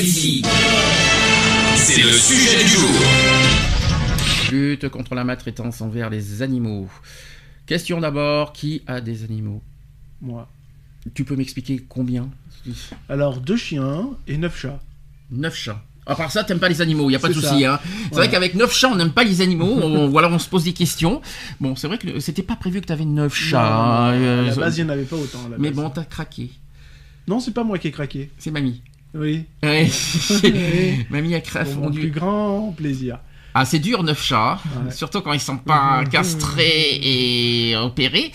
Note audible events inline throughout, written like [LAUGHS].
C'est le sujet du jour. Lutte contre la maltraitance envers les animaux. Question d'abord, qui a des animaux? Moi. Tu peux m'expliquer combien? Alors, deux chiens et neuf chats. Neuf chats. À part ça, t'aimes pas les animaux, il y a pas de souci. Hein. C'est Ouais. vrai qu'avec neuf chats, on n'aime pas les animaux. on, voilà, on se pose des questions. Bon, c'est vrai que c'était pas prévu que t'avais neuf chats. Non, hein, à euh, la base, il n'y en avait pas autant. à la mais base. bon, t'as craqué. Non, c'est pas moi qui ai craqué. C'est mamie. Oui. [LAUGHS] Oui. mamie a cra- Pour mon fondu. plus grand plaisir. Ah, c'est dur, neuf chats. Ouais. Surtout quand ils sont pas castrés et opérés.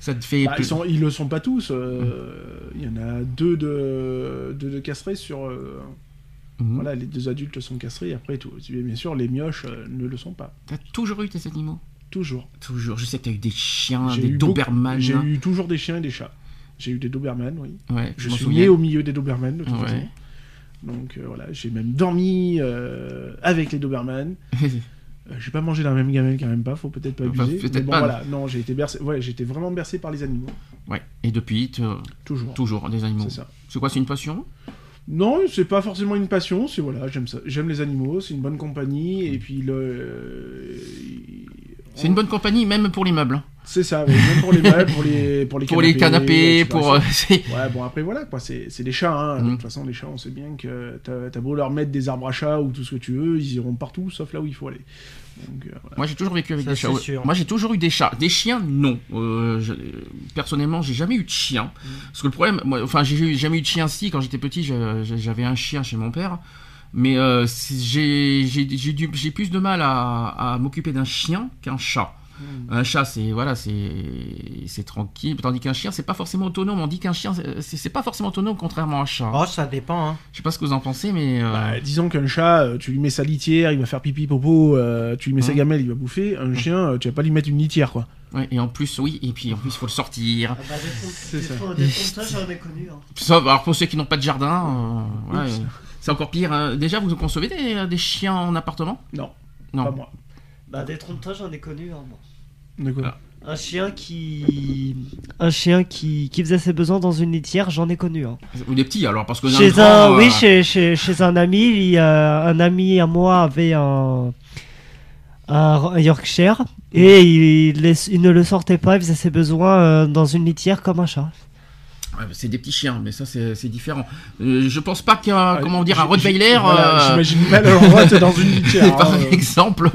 Ça te fait. Bah, plus- ils, sont, ils le sont pas tous. euh, Il y en a deux de, deux de castrés sur. euh, Mhm. Voilà, les deux adultes sont castrés. Après, tout. bien sûr, les mioches euh, ne le sont pas. T'as toujours eu tes animaux? Toujours. Toujours. Je sais que t'as eu des chiens, des Doberman. J'ai eu toujours des chiens et des chats. J'ai eu des Doberman, oui. Ouais, Je m'en suis né au milieu des Doberman, de toute Ouais. façon. Donc euh, voilà, j'ai même dormi euh, avec les Doberman. [LAUGHS] Euh, j'ai pas mangé la même gamelle quand même pas, faut peut-être pas abuser. peut-être Mais bon, pas. voilà, non, j'ai été bercé, ouais, j'ai été vraiment bercé par les animaux, Ouais. Et depuis, toujours. toujours des animaux. C'est ça. C'est quoi, c'est une passion? Non, c'est pas forcément une passion, c'est voilà, j'aime ça, j'aime les animaux, c'est une bonne compagnie et puis le. euh, C'est une bonne compagnie, même pour les meubles. hein. C'est ça, oui, même pour les meubles, pour les pour les Pour les canapés, pour. euh, [LAUGHS] Ouais, bon, après, voilà, quoi, c'est c'est des chats, hein. Mhm. De toute façon, les chats, on sait bien que t'as beau leur mettre des arbres à chat ou tout ce que tu veux, ils iront partout, sauf là où il faut aller. Donc, euh, voilà. Moi, j'ai toujours vécu avec Ça, des chats. sûr. Moi, j'ai toujours eu des chats. Des chiens, non. Euh, je- personnellement, j'ai jamais eu de chien. Mm. Parce que le problème, moi, enfin, j'ai jamais eu de chien. Si, quand j'étais petit, j'avais un chien chez mon père. Mais euh, j'ai plus de mal à, à m'occuper d'un chien qu'un chat. Mm. Un chat, c'est voilà, c'est c'est tranquille, tandis qu'un chien, c'est pas forcément autonome. On dit qu'un chien, c'est pas forcément autonome, contrairement à un chat. Oh, ça dépend. Hein. Je sais pas ce que vous en pensez, mais euh, Bah, disons qu'un chat, euh, tu lui mets sa litière, il va faire pipi popo, euh, tu lui mets sa Mhm. gamelle, il va bouffer. Un chien, euh, tu vas pas lui mettre une litière, quoi. ouais, et en plus, oui, et puis en plus, il faut le sortir. Ah bah, C'est ça. Des ça, j'en ai connu. Hein. Sauf, alors pour ceux qui n'ont pas de jardin, euh, ouais, c'est encore pire. hein. Déjà, vous concevez des, des chiens en appartement? Non, Non. pas moi. Bah, des trompes j'en ai connu. Hein, moi. De quoi Un chien qui. Un chien qui, qui faisait ses besoins dans une litière, j'en ai connu. Hein. Ou des petits alors, parce que Chez grand, un, euh, oui, chez, chez, chez un ami, il y a- un ami à moi avait un, un, un Yorkshire et il, il ne le sortait pas, il faisait ses besoins euh, dans une litière comme un chat. Ouais, c'est des petits chiens, mais ça c'est différent. Euh, je pense pas qu'un, Ah, comment dire, un Rottweiler. voilà, euh, J'imagine [LAUGHS] mal leur droite dans une [LAUGHS] litière. par hein, euh. exemple,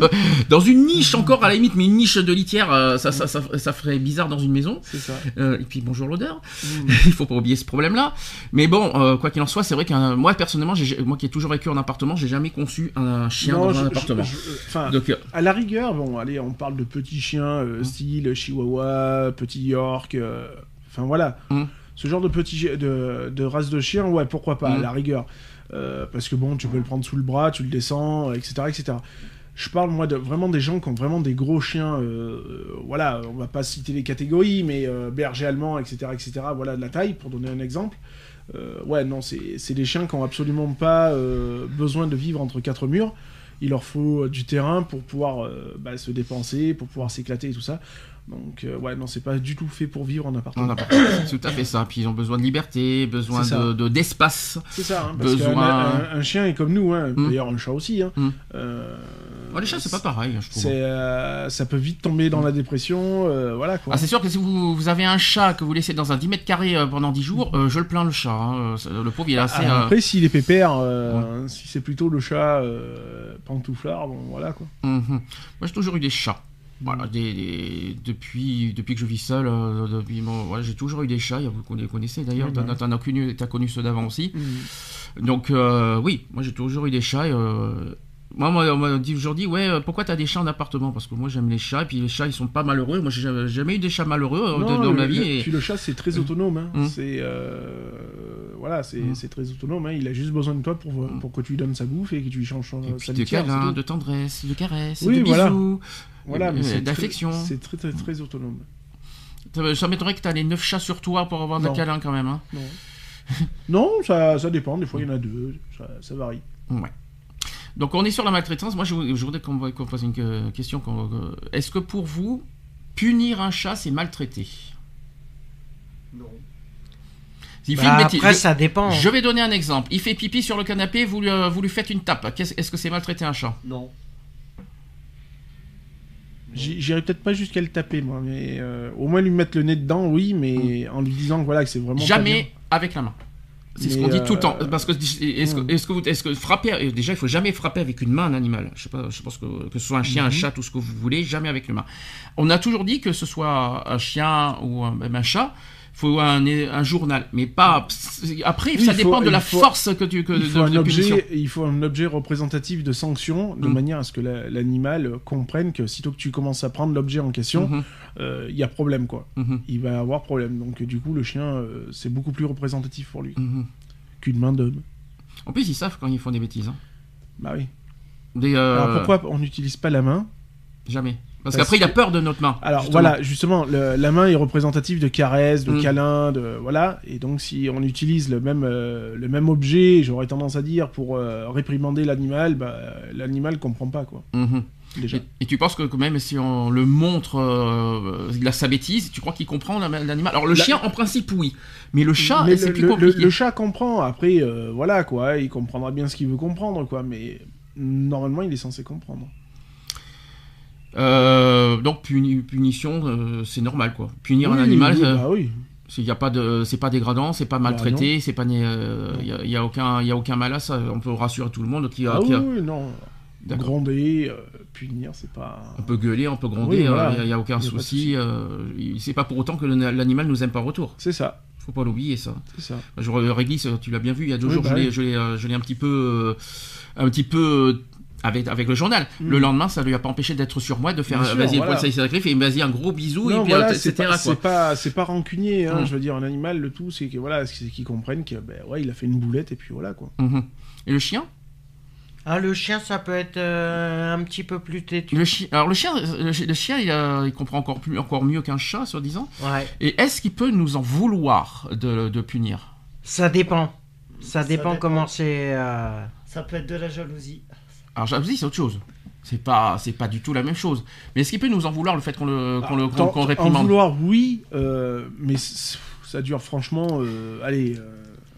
dans une niche encore à la limite, mais une niche de litière, euh, ça, ça, ça, ça ferait bizarre dans une maison. Ça. Euh, et puis bonjour l'odeur. Mm. [LAUGHS] Il faut pas oublier ce problème-là. Mais bon, euh, quoi qu'il en soit, c'est vrai que moi personnellement, moi qui ai toujours vécu en appartement, j'ai jamais conçu un chien Non, dans je- un appartement. je- Donc, euh, à la rigueur, bon, allez, on parle de petits chiens, euh, Mm. style Chihuahua, petit York, euh, enfin voilà. Mm. Ce genre de petits chi- de, de race de chien, ouais, pourquoi pas, à Mm. la rigueur. Euh, parce que bon, tu peux le prendre sous le bras, tu le descends, etc., etc. Je parle moi de vraiment des gens qui ont vraiment des gros chiens, euh, voilà, on va pas citer les catégories, mais euh, berger allemand, etc., etc., voilà, de la taille, pour donner un exemple. Ouais, non, c'est des chiens qui ont absolument pas besoin de vivre entre quatre murs. Il leur faut du terrain pour pouvoir bah, se dépenser, pour pouvoir s'éclater et tout ça. Donc, euh, ouais, non, c'est pas du tout fait pour vivre en appartement. en appartement, c'est tout à fait ça. Puis ils ont besoin de liberté, besoin ça. de de- d'espace. C'est ça, hein, parce Besoin- qu'un un, un chien est comme nous, hein, Mm. d'ailleurs un chat aussi. Hein. Mm. Euh, Ouais, les chats, c'est pas pareil, je trouve. euh, ça peut vite tomber dans la dépression, voilà quoi. Ah, c'est sûr que si vous, vous avez un chat que vous laissez dans un 10 mètres carrés pendant 10 jours, je le plains le chat. hein. Le pauvre, il est assez. Ah, euh, Après, s'il est pépère, si c'est plutôt le chat pantouflard, bon voilà quoi. mhm. Moi, j'ai toujours eu des chats. Voilà, des, des- depuis, depuis que je vis seul, euh, depuis, bon, voilà, j'ai toujours eu des chats. Vous conna- connaissez d'ailleurs, Oui, t'en bah. as connu, t'as connu ceux d'avant aussi. Mm. Donc, euh, oui, moi j'ai toujours eu des chats. et, euh, Moi, on m'a dit aujourd'hui, ouais, pourquoi t'as des chats en appartement? Parce que moi, j'aime les chats, et puis les chats, ils sont pas malheureux. Moi, j'ai jamais- eu des chats malheureux Non, dans le- ma vie. le- et- Puis le chat, c'est très autonome. hein. Mm. C'est euh, voilà, c'est Mm. c'est très autonome. hein. Il a juste besoin de toi pour, pour que tu lui donnes sa bouffe et que tu lui changes Et puis sa de câlins, de tendresse, de caresses, Oui, de bisous. Voilà, mais euh, c'est très- d'affection. C'est très, très, très autonome. Ça, ça m'étonnerait que t'as les 9 chats sur toi pour avoir des câlins quand même. Hein. Non, [LAUGHS] non ça, ça dépend. Des fois, il y en a deux. Ça, ça varie. Ouais. Donc on est sur la maltraitance. Moi, je, je voudrais qu'on qu'on pose une euh, question. euh, Est-ce que pour vous, punir un chat, c'est maltraiter? Non. Il fait Bah, une après, Je- ça dépend. Je vais donner un exemple. Il fait pipi sur le canapé, vous lui, euh, vous lui faites une tape. Est-ce que c'est maltraiter un chat? Non. J'irai peut-être pas jusqu'à le taper, moi, mais euh, au moins lui mettre le nez dedans, oui, mais en lui disant que voilà que c'est vraiment pas bien. Jamais avec la main. C'est ce qu'on dit tout le temps. euh, Parce que est-ce que, hmm. est-ce que, vous- est-ce que frapper, déjà il faut jamais frapper avec une main un animal. Je sais pas, je pense que que ce soit un chien, un Mhm. chat, tout ce que vous voulez, jamais avec une main. On a toujours dit que ce soit un chien ou un, même un chat, faut un, un journal, mais pas. Après, Oui, ça faut- dépend de la faut- force que tu que il faut, de un objet, il faut un objet représentatif de sanction, de Mm. manière à ce que la- l'animal comprenne que sitôt que tu commences à prendre l'objet en question, Mhm, euh, il y a problème, quoi. mhm, Il va avoir problème. Donc, du coup, le chien, euh, c'est beaucoup plus représentatif pour lui mhm. qu'une main d'homme. En plus, ils savent quand ils font des bêtises. hein. Bah oui. Des, euh, Alors, pourquoi on n'utilise pas la main? Jamais. Parce, Parce qu'après, il a peur de notre main. Alors justement. voilà, justement, le- la main est représentative de caresses, de Mm. câlins, de voilà. Et donc si on utilise le même euh, le même objet, j'aurais tendance à dire pour euh, réprimander l'animal, bah, l'animal comprend pas quoi. Mhm. Déjà. Et, et tu penses que quand même si on le montre, euh, il a sa bêtise, tu crois qu'il comprend la- l'animal? Alors le La- chien en principe oui, mais le chat c'est le, plus compliqué. le- le chat comprend. Après, euh, voilà quoi, il comprendra bien ce qu'il veut comprendre quoi. Mais normalement, il est censé comprendre. Euh, donc puni- punition, euh, c'est normal quoi. Punir un animal, oui, euh, bah oui. c'est y a pas de, c'est pas dégradant, c'est pas Bah, maltraité, c'est pas, né- euh, y a, y a aucun, y a aucun mal à ça. On peut rassurer tout le monde qui a, Ah qui a- oui, non. Gronder, punir, c'est pas. on peut gueuler, on peut gronder, Oui, voilà. il y a, aucun Y souci. souci. il- c'est pas pour autant que l'animal nous aime pas en retour. C'est ça, Faut pas l'oublier ça. c'est ça. Je, Réglis, tu l'as bien vu, il y a deux jours, bah je l'ai- un petit peu, un petit peu avec, avec le journal. Mm. Le lendemain, ça lui a pas empêché d'être sur moi, de faire euh, vas-y, voilà. et un gros bisou, et Non, puis, voilà, euh, c'est etc. pas, c'est pas, c'est pas rancunier, hein, Mm. je veux dire, un animal, le tout, c'est que voilà, c'est qu'ils comprennent que, ben ouais, il a fait une boulette et puis voilà, quoi. Mhm. Et le chien? Ah, le chien, ça peut être euh, un petit peu plus têtu. le chien, alors le chien, le, chi- le chien, il, a- il comprend encore plus, encore mieux qu'un chat, soi-disant. Ouais. Et est-ce qu'il peut nous en vouloir de, de punir? Ça dépend. Ça dépend dépend. comment c'est. euh, Ça peut être de la jalousie. Alors jalousie, c'est autre chose. C'est pas, c'est pas du tout la même chose. Mais est-ce qu'il peut nous en vouloir le fait qu'on le, qu'on le, qu'on- en vouloir, oui, euh, mais ça dure franchement, euh, allez, euh,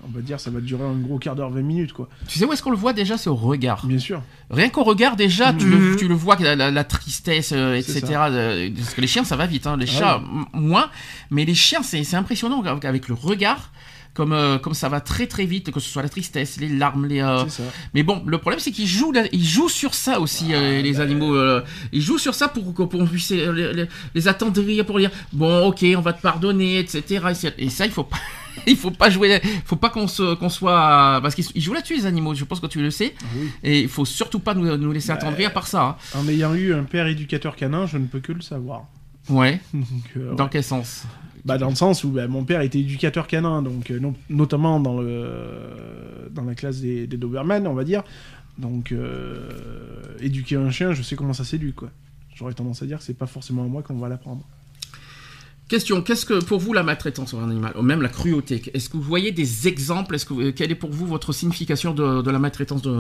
on va dire, ça va durer un gros quart d'heure, 20 minutes, quoi. Tu sais où est-ce qu'on le voit déjà C'est au regard? Bien sûr. Rien qu'au regard déjà, tu, le, Mhm. tu le vois, la, la- la tristesse, euh, etc. Parce que les chiens, ça va vite. hein. Les Ah chats, m- moins. Mais les chiens, c'est c'est impressionnant avec- avec le regard. Comme, euh, comme ça va très très vite, que ce soit la tristesse, les larmes, les. euh. Mais bon, le problème c'est qu'ils jouent, ils jouent sur ça aussi, Ah, euh, les bah, animaux. euh, ils jouent sur ça pour qu'on puisse les, attendrir, pour dire bon, ok, on va te pardonner, etc. Et, ça, il faut pas. [LAUGHS] Il faut pas jouer, faut pas qu'on se, qu'on soit, parce qu'ils ils jouent là-dessus les animaux. Je pense que tu le sais. Ah oui. Et il faut surtout pas nous, nous laisser Bah, attendrir par ça. hein. En ayant eu un père éducateur canin, je ne peux que le savoir. Ouais. [LAUGHS] Donc, euh, Dans quel sens? Bah, dans le sens où bah, mon père était éducateur canin, donc euh, no- notamment dans, le, dans la classe des, des Doberman, on va dire. Donc, euh, éduquer un chien, je sais comment ça s'éduque, quoi. J'aurais tendance à dire que c'est pas forcément à moi qu'on va l'apprendre. Question qu'est-ce que pour vous la maltraitance sur un animal, ou même la cruauté Est-ce que vous voyez des exemples Est-ce que quelle est pour vous votre signification de, de la maltraitance de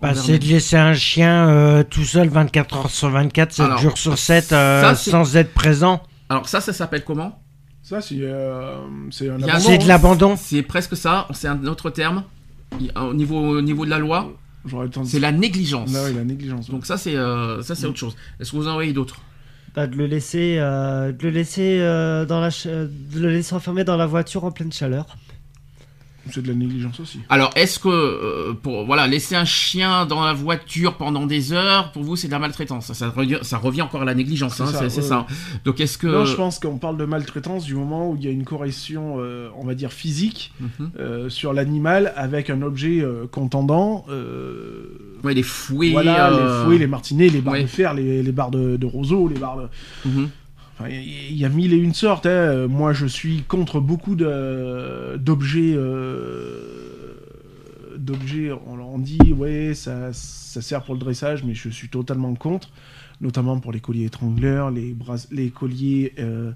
Bah, c'est de laisser un chien euh, tout seul 24 heures sur 24, 7 Alors, jours sur 7, euh, ça, c'est- sans être présent. Alors ça, ça s'appelle comment? Ça, c'est euh, c'est un Il y a- abandon. C'est de l'abandon. C'est presque ça. C'est un autre terme. Il- Au niveau, au niveau de la loi, J'aurais tendance c'est la négligence. Oui, la négligence. Donc ça, c'est euh, ça, Mm. c'est autre chose. Est-ce que vous en voyez d'autres? Bah, de le laisser, euh, de le laisser euh, dans la, ch- de le laisser enfermé dans la voiture en pleine chaleur. C'est de la négligence aussi. Alors, est-ce que euh, pour voilà laisser un chien dans la voiture pendant des heures, pour vous, c'est de la maltraitance ça, ça, revient, encore à la négligence, C'est hein, ça, ouais. Donc, est-ce que Non, je pense qu'on parle de maltraitance du moment où il y a une correction, euh, on va dire physique, Mhm. euh, sur l'animal avec un objet contendant. ouais, les fouets, voilà, les fouets, les martinets, les barres ouais. de fer, les, les barres de, de roseau, les barres de... mhm. Il y, a mille et une sortes. hein. Moi, je suis contre beaucoup d'objets. euh, d'objets, on, on dit, ouais, ça, ça sert pour le dressage, mais je suis totalement contre. Notamment pour les colliers étrangleurs, les, bras, les colliers. euh,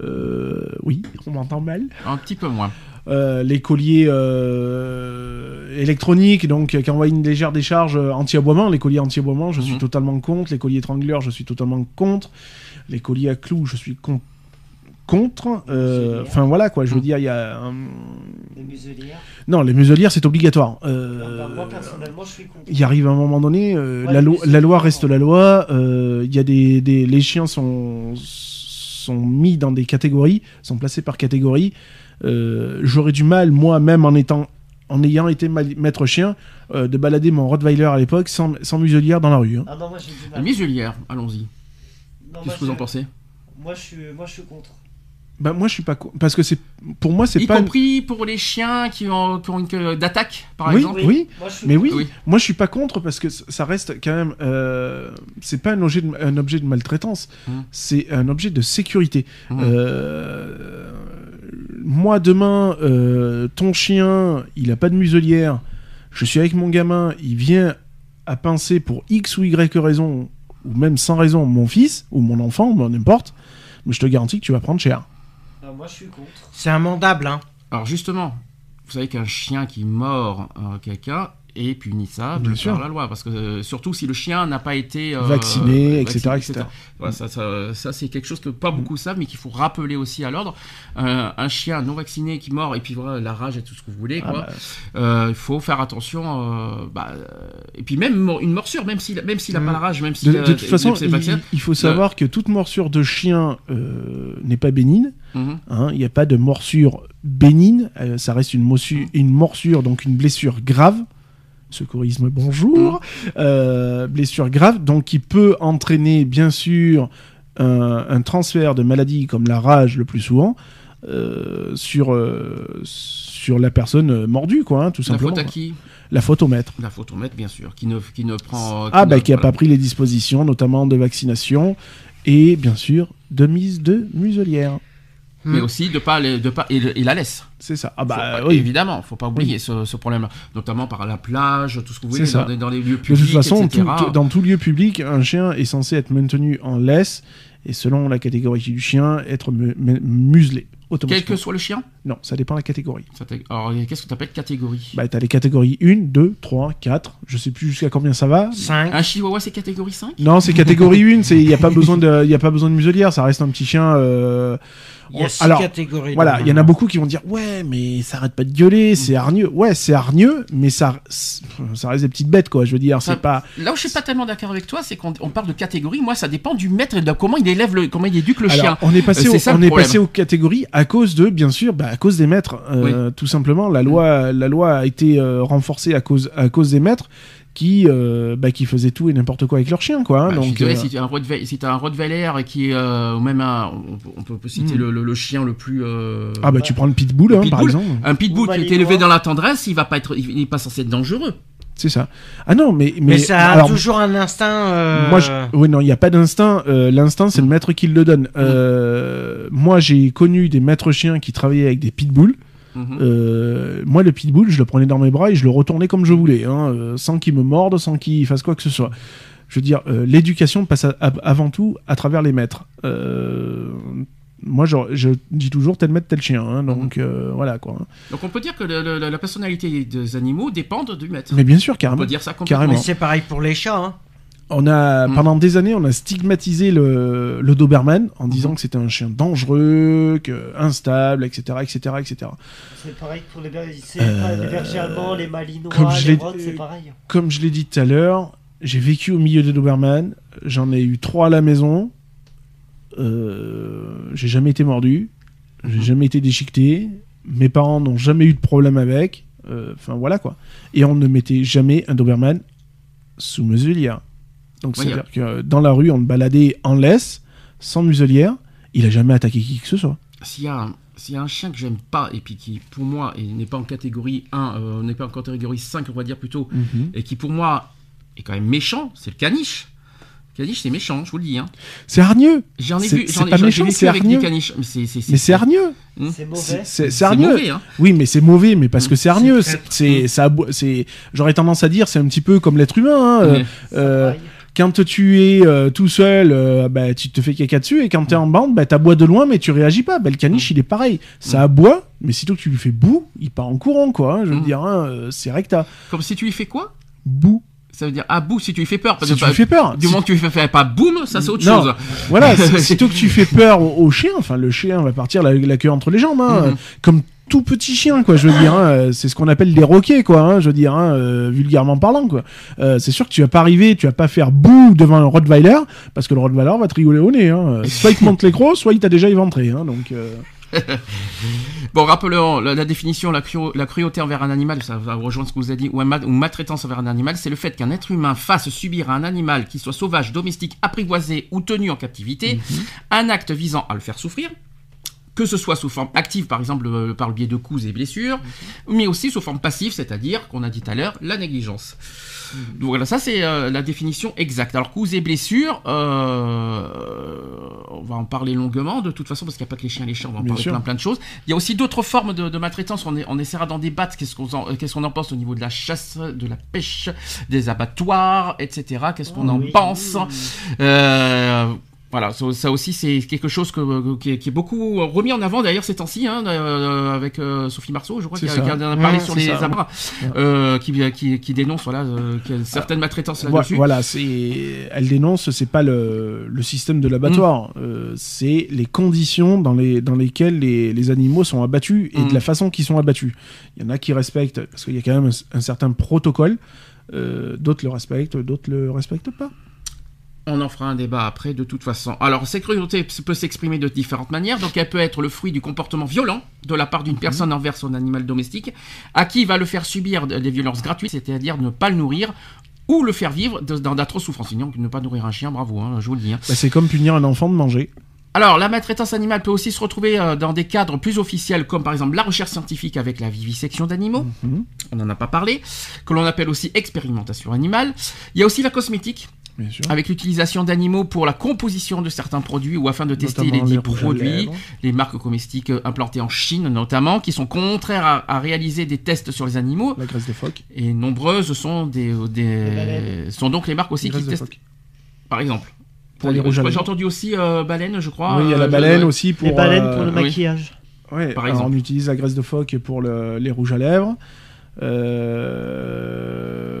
euh, oui, on m'entend mal. un petit peu moins. Euh, les colliers euh, électroniques, donc euh, qui envoient une légère décharge anti-aboiement. Les colliers anti-aboiement, je suis Mhm. totalement contre. Les colliers étrangleurs, je suis totalement contre. Les colliers à clous, je suis con- contre. Euh. Enfin voilà quoi, je veux Mhm. dire, il y a. un- Les muselières. Non, les muselières, c'est obligatoire. Euh, bah, moi, personnellement, je suis contre. il arrive un moment donné, euh, Ouais, la, lo- loi reste la loi. euh, Il y a des, des- les chiens sont sont mis dans des catégories, sont placés par catégorie. Euh, J'aurais du mal, moi, même en étant en ayant été ma- maître chien, euh, de balader mon Rottweiler à l'époque sans, sans muselière dans la rue. hein. Ah non, moi j'ai du La mal. muselière, allons-y. Moi, Qu'est-ce que vous en pensez? Moi je suis, moi je suis contre. Bah, moi, je suis pas co- parce que c'est pour moi, c'est Y pas. compris pour les chiens qui ont, qui ont une queue d'attaque, par Oui, exemple? oui. Moi, je suis Mais contre. oui, Oui. moi je suis pas contre parce que ça reste quand même. euh, c'est pas un objet de, un objet de maltraitance, Mhm. c'est un objet de sécurité. Mhm. Euh, moi demain, euh, ton chien, il a pas de muselière. Je suis avec mon gamin, il vient à pincer pour X ou Y raison, ou même sans raison, mon fils ou mon enfant, ou n'importe. Mais je te garantis que tu vas prendre cher. Ah, moi je suis contre. C'est amendable, hein. Alors justement, vous savez qu'un chien qui mord euh, quelqu'un est punissable Bien par sûr. la loi, parce que euh, surtout si le chien n'a pas été euh, Vacciné, etc., vacciné, etc. Voilà, ça, ça, ça, c'est quelque chose que pas beaucoup savent, mais qu'il faut rappeler aussi à l'ordre. Euh, un chien non vacciné qui mord et puis voilà la rage et tout ce que vous voulez, Ah quoi. bah, Il faut faire attention. bah, et puis même une morsure, même s'il même s'il a Mm. pas la rage, même de, s'il de a- toute façon, il, il faut savoir que toute morsure de chien n'est pas bénigne. Mhm. hein. Il n'y a pas de morsure bénigne. euh, ça reste une, mossu- une morsure, donc une blessure grave. Secourisme, bonjour. Euh, blessure grave, donc qui peut entraîner, bien sûr, un, un transfert de maladies comme la rage le plus souvent euh, sur, euh, sur la personne mordue, quoi, hein, tout La simplement. faute à qui? La faute au maître. La faute au maître, bien sûr, qui ne, qui ne prend. Ah, bah, qui n'a voilà. pas pris les dispositions, notamment de vaccination et, bien sûr, de mise de muselière. Mais Mm. aussi de pas, les- de pas et, le- et la laisse. C'est ça. Ah, bah, oui. Évidemment, faut pas oublier ce, ce problème-là, notamment par la plage, tout ce que vous voulez, dans, les lieux De publics, toute façon, etc. tout- dans tout lieu public, un chien est censé être maintenu en laisse et, selon la catégorie du chien, être mu- mu- muselé. Quel que soit le chien. Non, ça dépend de la catégorie. Alors, qu'est-ce que tu appelles catégorie? Bah, t'as les catégories 1, 2, 3, 4. Je sais plus jusqu'à combien ça va. 5. Un chihuahua, c'est catégorie 5 Non, c'est catégorie 1, il n'y a, pas besoin de- y a pas besoin de muselière, ça reste un petit chien. euh, Il y a 6 Alors, catégories. Voilà, il y en a beaucoup qui vont dire ouais, mais ça arrête pas de gueuler, c'est hargneux. Ouais, c'est hargneux, mais ça, ça reste des petites bêtes quoi. Je veux dire, c'est pas. Là où je suis pas tellement d'accord avec toi, c'est qu'on on parle de catégorie. Moi, ça dépend du maître et de comment il élève le, comment il éduque le chien. On est passé, Euh, au- c'est ça on est passé aux catégories à cause de, bien sûr, bah, à cause des maîtres. euh, Tout simplement, la loi, la loi a été euh, renforcée à cause, à cause des maîtres qui, euh, bah, qui faisaient tout et n'importe quoi avec leurs chiens, quoi. hein. Bah, je donc, euh, si tu as un Rottweiler, si un Rottweiler qui est, euh, ou même un, on, peut- on peut citer Mm. le, le- le chien le plus. euh, ah bah tu prends le pitbull, le hein, par exemple. Un pitbull qui est élevé dans la tendresse, il va pas être, il, il est pas censé être dangereux. C'est ça. Ah non, mais mais, Mais ça a alors, toujours un instinct. euh, Moi, je... oui, non, il n'y a pas d'instinct. Euh, L'instinct, c'est le maître qui le donne. Euh, Moi, j'ai connu des maîtres chiens qui travaillaient avec des pitbulls. Mhm. Euh, moi, le pitbull, je le prenais dans mes bras et je le retournais comme je voulais, hein, euh, sans qu'il me morde, sans qu'il fasse quoi que ce soit. Je veux dire, euh, l'éducation passe à- à- avant tout à travers les maîtres. Euh, moi, je, je dis toujours tel maître, tel chien. hein, donc, euh, voilà quoi. Donc on peut dire que le- le- la personnalité des animaux dépendent du maître. Mais bien sûr, on carrément. peut dire ça complètement. Carrément. Mais c'est pareil pour les chats. Hein. On a, Mm. pendant des années, on a stigmatisé le, le Doberman en disant Mhm. que c'était un chien dangereux, que, instable, etc., etc., etc. C'est pareil pour les Euh, les bergers allemands, les malinois, comme je les c'est pareil. Comme je l'ai dit tout à l'heure, j'ai vécu au milieu des Doberman. J'en ai eu trois à la maison. Euh, j'ai jamais été mordu. J'ai Mhm. jamais été déchiqueté. Mes parents n'ont jamais eu de problème avec. Euh, Enfin voilà quoi. Et on ne mettait jamais un Doberman sous muselière. Donc Ouais, c'est-à-dire que euh, dans la rue, on le baladait en laisse, sans muselière. Il a jamais attaqué qui que ce soit. S'il y a un- s'il y a un chien que j'aime pas et puis qui pour moi et n'est pas en catégorie 1, euh, n'est pas en catégorie 5 on va dire plutôt, et qui pour moi est quand même méchant, c'est le caniche. Le caniche c'est méchant, je vous le dis. Hein. C'est hargneux. J'en ai C'est- vu, c'est j'en ai, pas méchant, c'est avec des hargneux. caniches. Mais c'est, hargneux. C'est C'est- mauvais. C'est hargneux. mauvais, hein. Oui, mais c'est mauvais, mais parce que c'est hargneux. C'est ça j'aurais tendance à dire, c'est un petit peu comme l'être humain. hein, euh, Mais- euh, quand tu es euh, tout seul, euh, bah, tu te fais caca dessus, et quand tu es en bande, bah, t'aboies de loin, mais tu réagis pas. Bah, le caniche, il est pareil. Ça aboie, mais sitôt que tu lui fais boue, il part en courant, quoi. hein, je veux Mm. dire, hein, euh, c'est recta. Comme si tu lui fais quoi? Boue. Ça veut dire ah boum si tu lui fais peur. Parce Si que tu pas- lui fais peur. Du Si- moment que tu lui fais pas boum, ça c'est autre Non. chose. Voilà, [LAUGHS] c'est- sitôt que tu fais peur au, au chien, enfin, le chien va partir la, la queue entre les jambes, hein, Mhm. comme tout petit chien, quoi. Je veux dire, hein, euh, c'est ce qu'on appelle des roquets, quoi. hein, je veux dire, hein, euh, vulgairement parlant, quoi. Euh, c'est sûr que tu vas pas arriver, tu vas pas faire bouh devant un Rottweiler, parce que le Rottweiler va te rigoler au nez. Soit il te monte les crocs, soit il t'a déjà éventré. Donc, euh, [LAUGHS] Bon, rappelons la, la définition, la, cruau- la cruauté envers un animal, ça va rejoindre ce que vous avez dit, ou, un ma- ou maltraitance envers un animal, c'est le fait qu'un être humain fasse subir à un animal, qu'il soit sauvage, domestique, apprivoisé ou tenu en captivité, un acte visant à le faire souffrir, que ce soit sous forme active, par exemple euh, par le biais de coups et blessures, mais aussi sous forme passive, c'est-à-dire, qu'on a dit tout à l'heure, la négligence. Donc voilà, ça c'est euh, la définition exacte. Alors coups et blessures, euh, on va en parler longuement de toute façon parce qu'il n'y a pas que les chiens et les chats, on va en Bien parler sûr. plein plein de choses. Il y a aussi d'autres formes de, de maltraitance, on, est- on essaiera d'en débattre, qu'est-ce qu'on en, en pense au niveau de la chasse, de la pêche, des abattoirs, etc. Qu'est-ce qu'on en oui. pense? Voilà, ça, ça aussi c'est quelque chose que, qui, est, qui est beaucoup remis en avant d'ailleurs ces temps-ci, hein, euh, avec euh, Sophie Marceau, je crois, qui, a- qui parlé Ouais, sur les abats, euh, qui, qui, qui dénonce voilà, euh, certaines maltraitances là-dessus. Voilà, c'est elle dénonce, c'est pas le, le système de l'abattoir, Mm. euh, c'est les conditions dans, les, dans lesquelles les, les animaux sont abattus et Mm. de la façon qu'ils sont abattus. Il y en a qui respectent, parce qu'il y a quand même un, un certain protocole, euh, d'autres le respectent, d'autres le respectent pas. On en fera un débat après, de toute façon. Alors, cette cruauté peut s'exprimer de différentes manières. Donc, elle peut être le fruit du comportement violent de la part d'une personne envers son animal domestique, à qui il va le faire subir des violences gratuites, c'est-à-dire ne pas le nourrir ou le faire vivre dans d'atroces souffrances. Sinon, ne pas nourrir un chien, bravo, hein, je vous le dis. hein. Bah, c'est comme punir un enfant de manger. Alors, la maltraitance animale peut aussi se retrouver euh, dans des cadres plus officiels, comme par exemple la recherche scientifique avec la vivisection d'animaux. Mhm. On n'en a pas parlé. Que l'on appelle aussi expérimentation animale. Il y a aussi la cosmétique, Bien sûr. avec l'utilisation d'animaux pour la composition de certains produits ou afin de tester Notamment les dits rouges produits, les marques comestiques euh, implantées en Chine notamment, qui sont contraires à, à réaliser des tests sur les animaux. La graisse de phoque. Et nombreuses sont, des, des- baleines. sont donc les marques aussi qui testent, phoque. par exemple. Pour les rouges à J'ai entendu aussi euh, baleine, je crois. oui, il y a la euh, baleine je- aussi pour. Les baleines euh, pour le oui. maquillage. Ouais, Par exemple. on utilise la graisse de phoque pour le- les rouges à lèvres. Euh,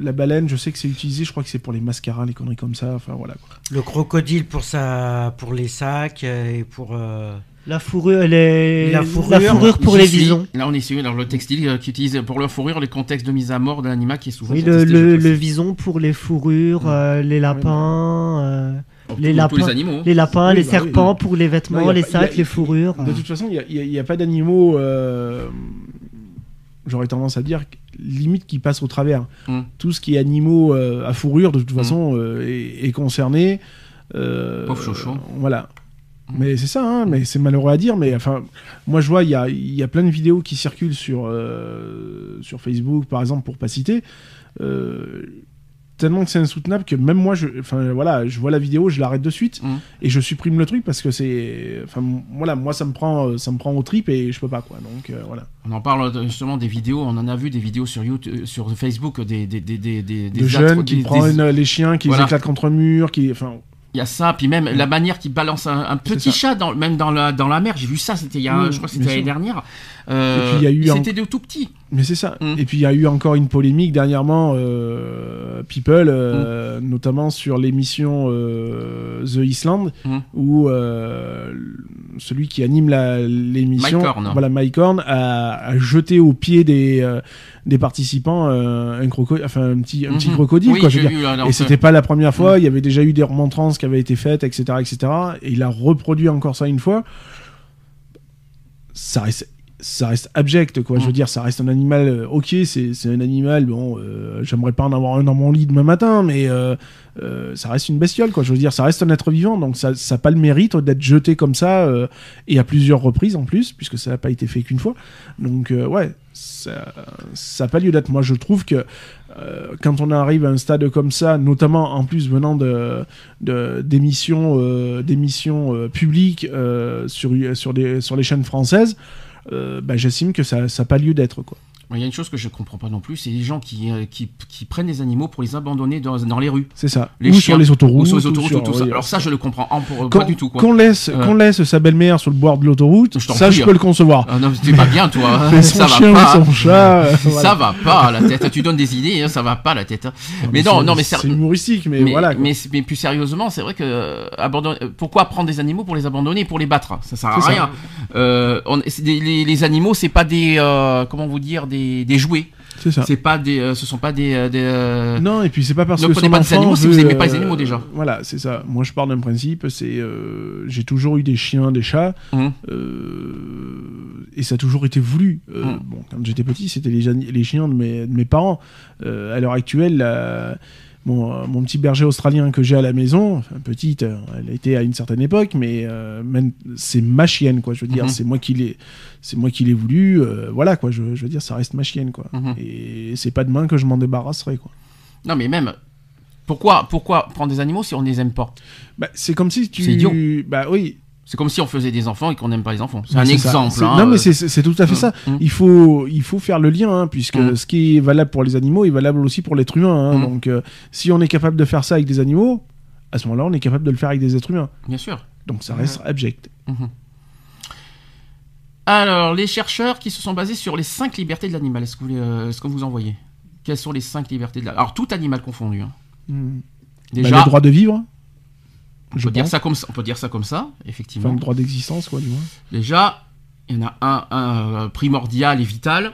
la baleine, je sais que c'est utilisé, je crois que c'est pour les mascaras, les conneries comme ça. Enfin voilà. quoi. Le crocodile pour, sa... pour les sacs euh, et pour. euh, La fourrure, les... La fourrure. pour les visons. Là, on est sur dans le textile euh, qui utilise pour leur fourrure les contextes de mise à mort d'un animal qui est souvent Oui, le, vison pour les fourrures, Mm. euh, les lapins, euh, Pour les lapins. tous les animaux. hein. les lapins, Oui, les bah oui. serpents pour les vêtements, Non, a les pas- sacs, a- les fourrures. De toute façon, il n'y a, pas d'animaux. J'aurais tendance à dire limite qui passent au travers. Mm. Tout ce qui est animaux euh, à fourrure, de toute Mm. façon, euh, est, est concerné. Euh, Pauvre chouchou. Voilà. Mm. Mais c'est ça, hein, mais c'est malheureux à dire. Mais enfin, moi je vois, il y a, y a plein de vidéos qui circulent sur, euh, sur Facebook, par exemple, pour pas citer. Euh, tellement que c'est insoutenable que même moi, je, enfin voilà, je vois la vidéo, je l'arrête de suite Mm. et je supprime le truc parce que c'est, enfin voilà, moi ça me prend, ça me prend au trip et je peux pas quoi. Donc euh, voilà. On en parle de- justement des vidéos, on en a vu des vidéos sur YouTube, sur Facebook, des des des des des, De des jeunes qui des- prennent les chiens, qui Voilà. les éclatent contre un mur, qui, enfin Il y a ça, puis même la manière qu'il balance un, un petit chat, dans, même dans la, dans la mer, j'ai vu ça, c'était il y a, Oui, je crois que c'était l'année dernière. Euh, C'était des tout petits. Mais c'est ça. Mm. Et puis il y a eu encore une polémique dernièrement, euh, People, euh, Mm. notamment sur l'émission euh, The Island, Mm. où celui qui anime la- l'émission, voilà Mike Horn, a, a jeté au pied des, des participants euh, un, croco- enfin, un petit, un petit Mhm. crocodile. Oui, quoi, je veux j'ai dire. vu, là, Et c'était pas la première fois, Mm. il y avait déjà eu des remontrances qui avaient été faites, etc., etc. Et il a reproduit encore ça une fois. Ça reste- ça reste abject, quoi. Je Mm. veux dire, ça reste un animal. euh, ok, c'est c'est un animal. Bon, euh, j'aimerais pas en avoir un dans mon lit demain matin, mais euh, euh, ça reste une bestiole, quoi. Je veux dire, ça reste un être vivant, donc ça n'a pas le mérite d'être jeté comme ça et à plusieurs reprises en plus, puisque ça n'a pas été fait qu'une fois. Donc ouais, ça n'a pas lieu d'être. Moi, je trouve que quand on arrive à un stade comme ça, notamment en plus venant de de- d'émissions d'émissions publiques sur sur des sur les chaînes françaises, bah, j'estime que ça n'a pas lieu d'être quoi. Il y a une chose que je comprends pas non plus, c'est les gens qui, euh, qui, qui prennent des animaux pour les abandonner dans, dans les rues. C'est ça. Les ou chiens, sur les autoroutes. Ou sur les ou autoroutes, sur- ou tout ça. oui, Alors ça, je le comprends en- pour- Qu'on- pas du tout. Qu'on laisse, Euh. qu'on laisse sa belle-mère sur le bord de l'autoroute, ça je hein. peux le concevoir. Ah non, t'es pas bien, toi. Mais ça son va chien pas. ou son chat, euh, [LAUGHS] voilà. Ça va pas la tête. Tu donnes des idées, hein, ça va pas la tête. hein. mais c'est- non, non, mais c'est humoristique, mais, mais, voilà. mais, mais plus sérieusement, c'est vrai que euh, abandonner- euh, pourquoi prendre des animaux pour les abandonner, pour les battre? Ça sert à ça. rien. Euh, les, les animaux, c'est pas des euh, comment vous dire des, des jouets. C'est ça. C'est pas des, euh, ce sont pas des, euh, des, euh, Non, et puis c'est pas parce Ne que prenez son pas des enfant animaux si veut, vous aimez pas les animaux, déjà. Voilà, c'est ça. Moi, je pars d'un principe, c'est euh, j'ai toujours eu des chiens, des chats, Mhm. et ça a toujours été voulu. Mhm. Bon, quand j'étais petit, c'était les, chiens de mes, de mes parents. À l'heure actuelle, la- mon, euh, mon petit berger australien que j'ai à la maison, enfin petite, euh, elle a été à une certaine époque, mais euh, même- c'est ma chienne, quoi. Je veux dire, Mhm. c'est moi qui l'ai, c'est moi qui l'ai voulu. euh, voilà, quoi. Je, je veux dire, ça reste ma chienne, quoi. Mhm. Et c'est pas demain que je m'en débarrasserai, quoi. Non, mais même pourquoi pourquoi prendre des animaux si on les aime pas? Bah, c'est comme si tu. C'est idiot. Bah oui. C'est comme si on faisait des enfants et qu'on n'aime pas les enfants. C'est un exemple. Hein, non, mais euh, c'est- tout à fait ça. Mm. Il faut, il faut faire le lien, hein, puisque Mm. ce qui est valable pour les animaux est valable aussi pour l'être humain. hein. Donc, euh, si on est capable de faire ça avec des animaux, à ce moment-là, on est capable de le faire avec des êtres humains. Bien sûr. Donc, ça reste abject. Alors, les chercheurs qui se sont basés sur les cinq libertés de l'animal, est-ce que, vous, euh, est-ce que vous en voyez? Quelles sont les cinq libertés de l'animal Alors, tout animal confondu. hein. Mm. Déjà, Bah, le droit de vivre, on, je peut dire ça comme ça, on peut dire ça comme ça, effectivement. Enfin, le droit d'existence, quoi, du moins. Déjà, il y en a un, un, euh, primordial et vital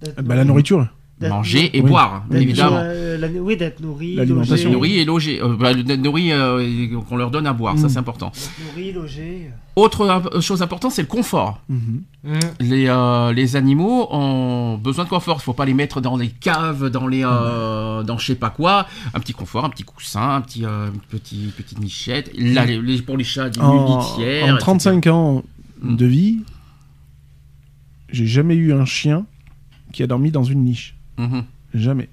D'être Bah, la nourri- nourriture. Manger et Oui. boire, évidemment. nourri- la- oui, d'être nourri, logé, Nourri et logé. Euh, bah, d'être nourri, euh, et qu'on leur donne à boire, ça Mm. c'est important. d'être nourri, logé. Autre euh, chose importante, c'est le confort. Mhm. Mmh. Les, euh, les animaux ont besoin de confort. Il faut pas les mettre dans les caves, dans les, euh, dans je sais pas quoi. Un petit confort, un petit coussin, un petit, euh, une petite, petite nichette. Là, les- les- pour les chats, des En, litières. en 35 ans Mm. de vie, j'ai jamais eu un chien qui a dormi dans une niche. Mhm. Jamais.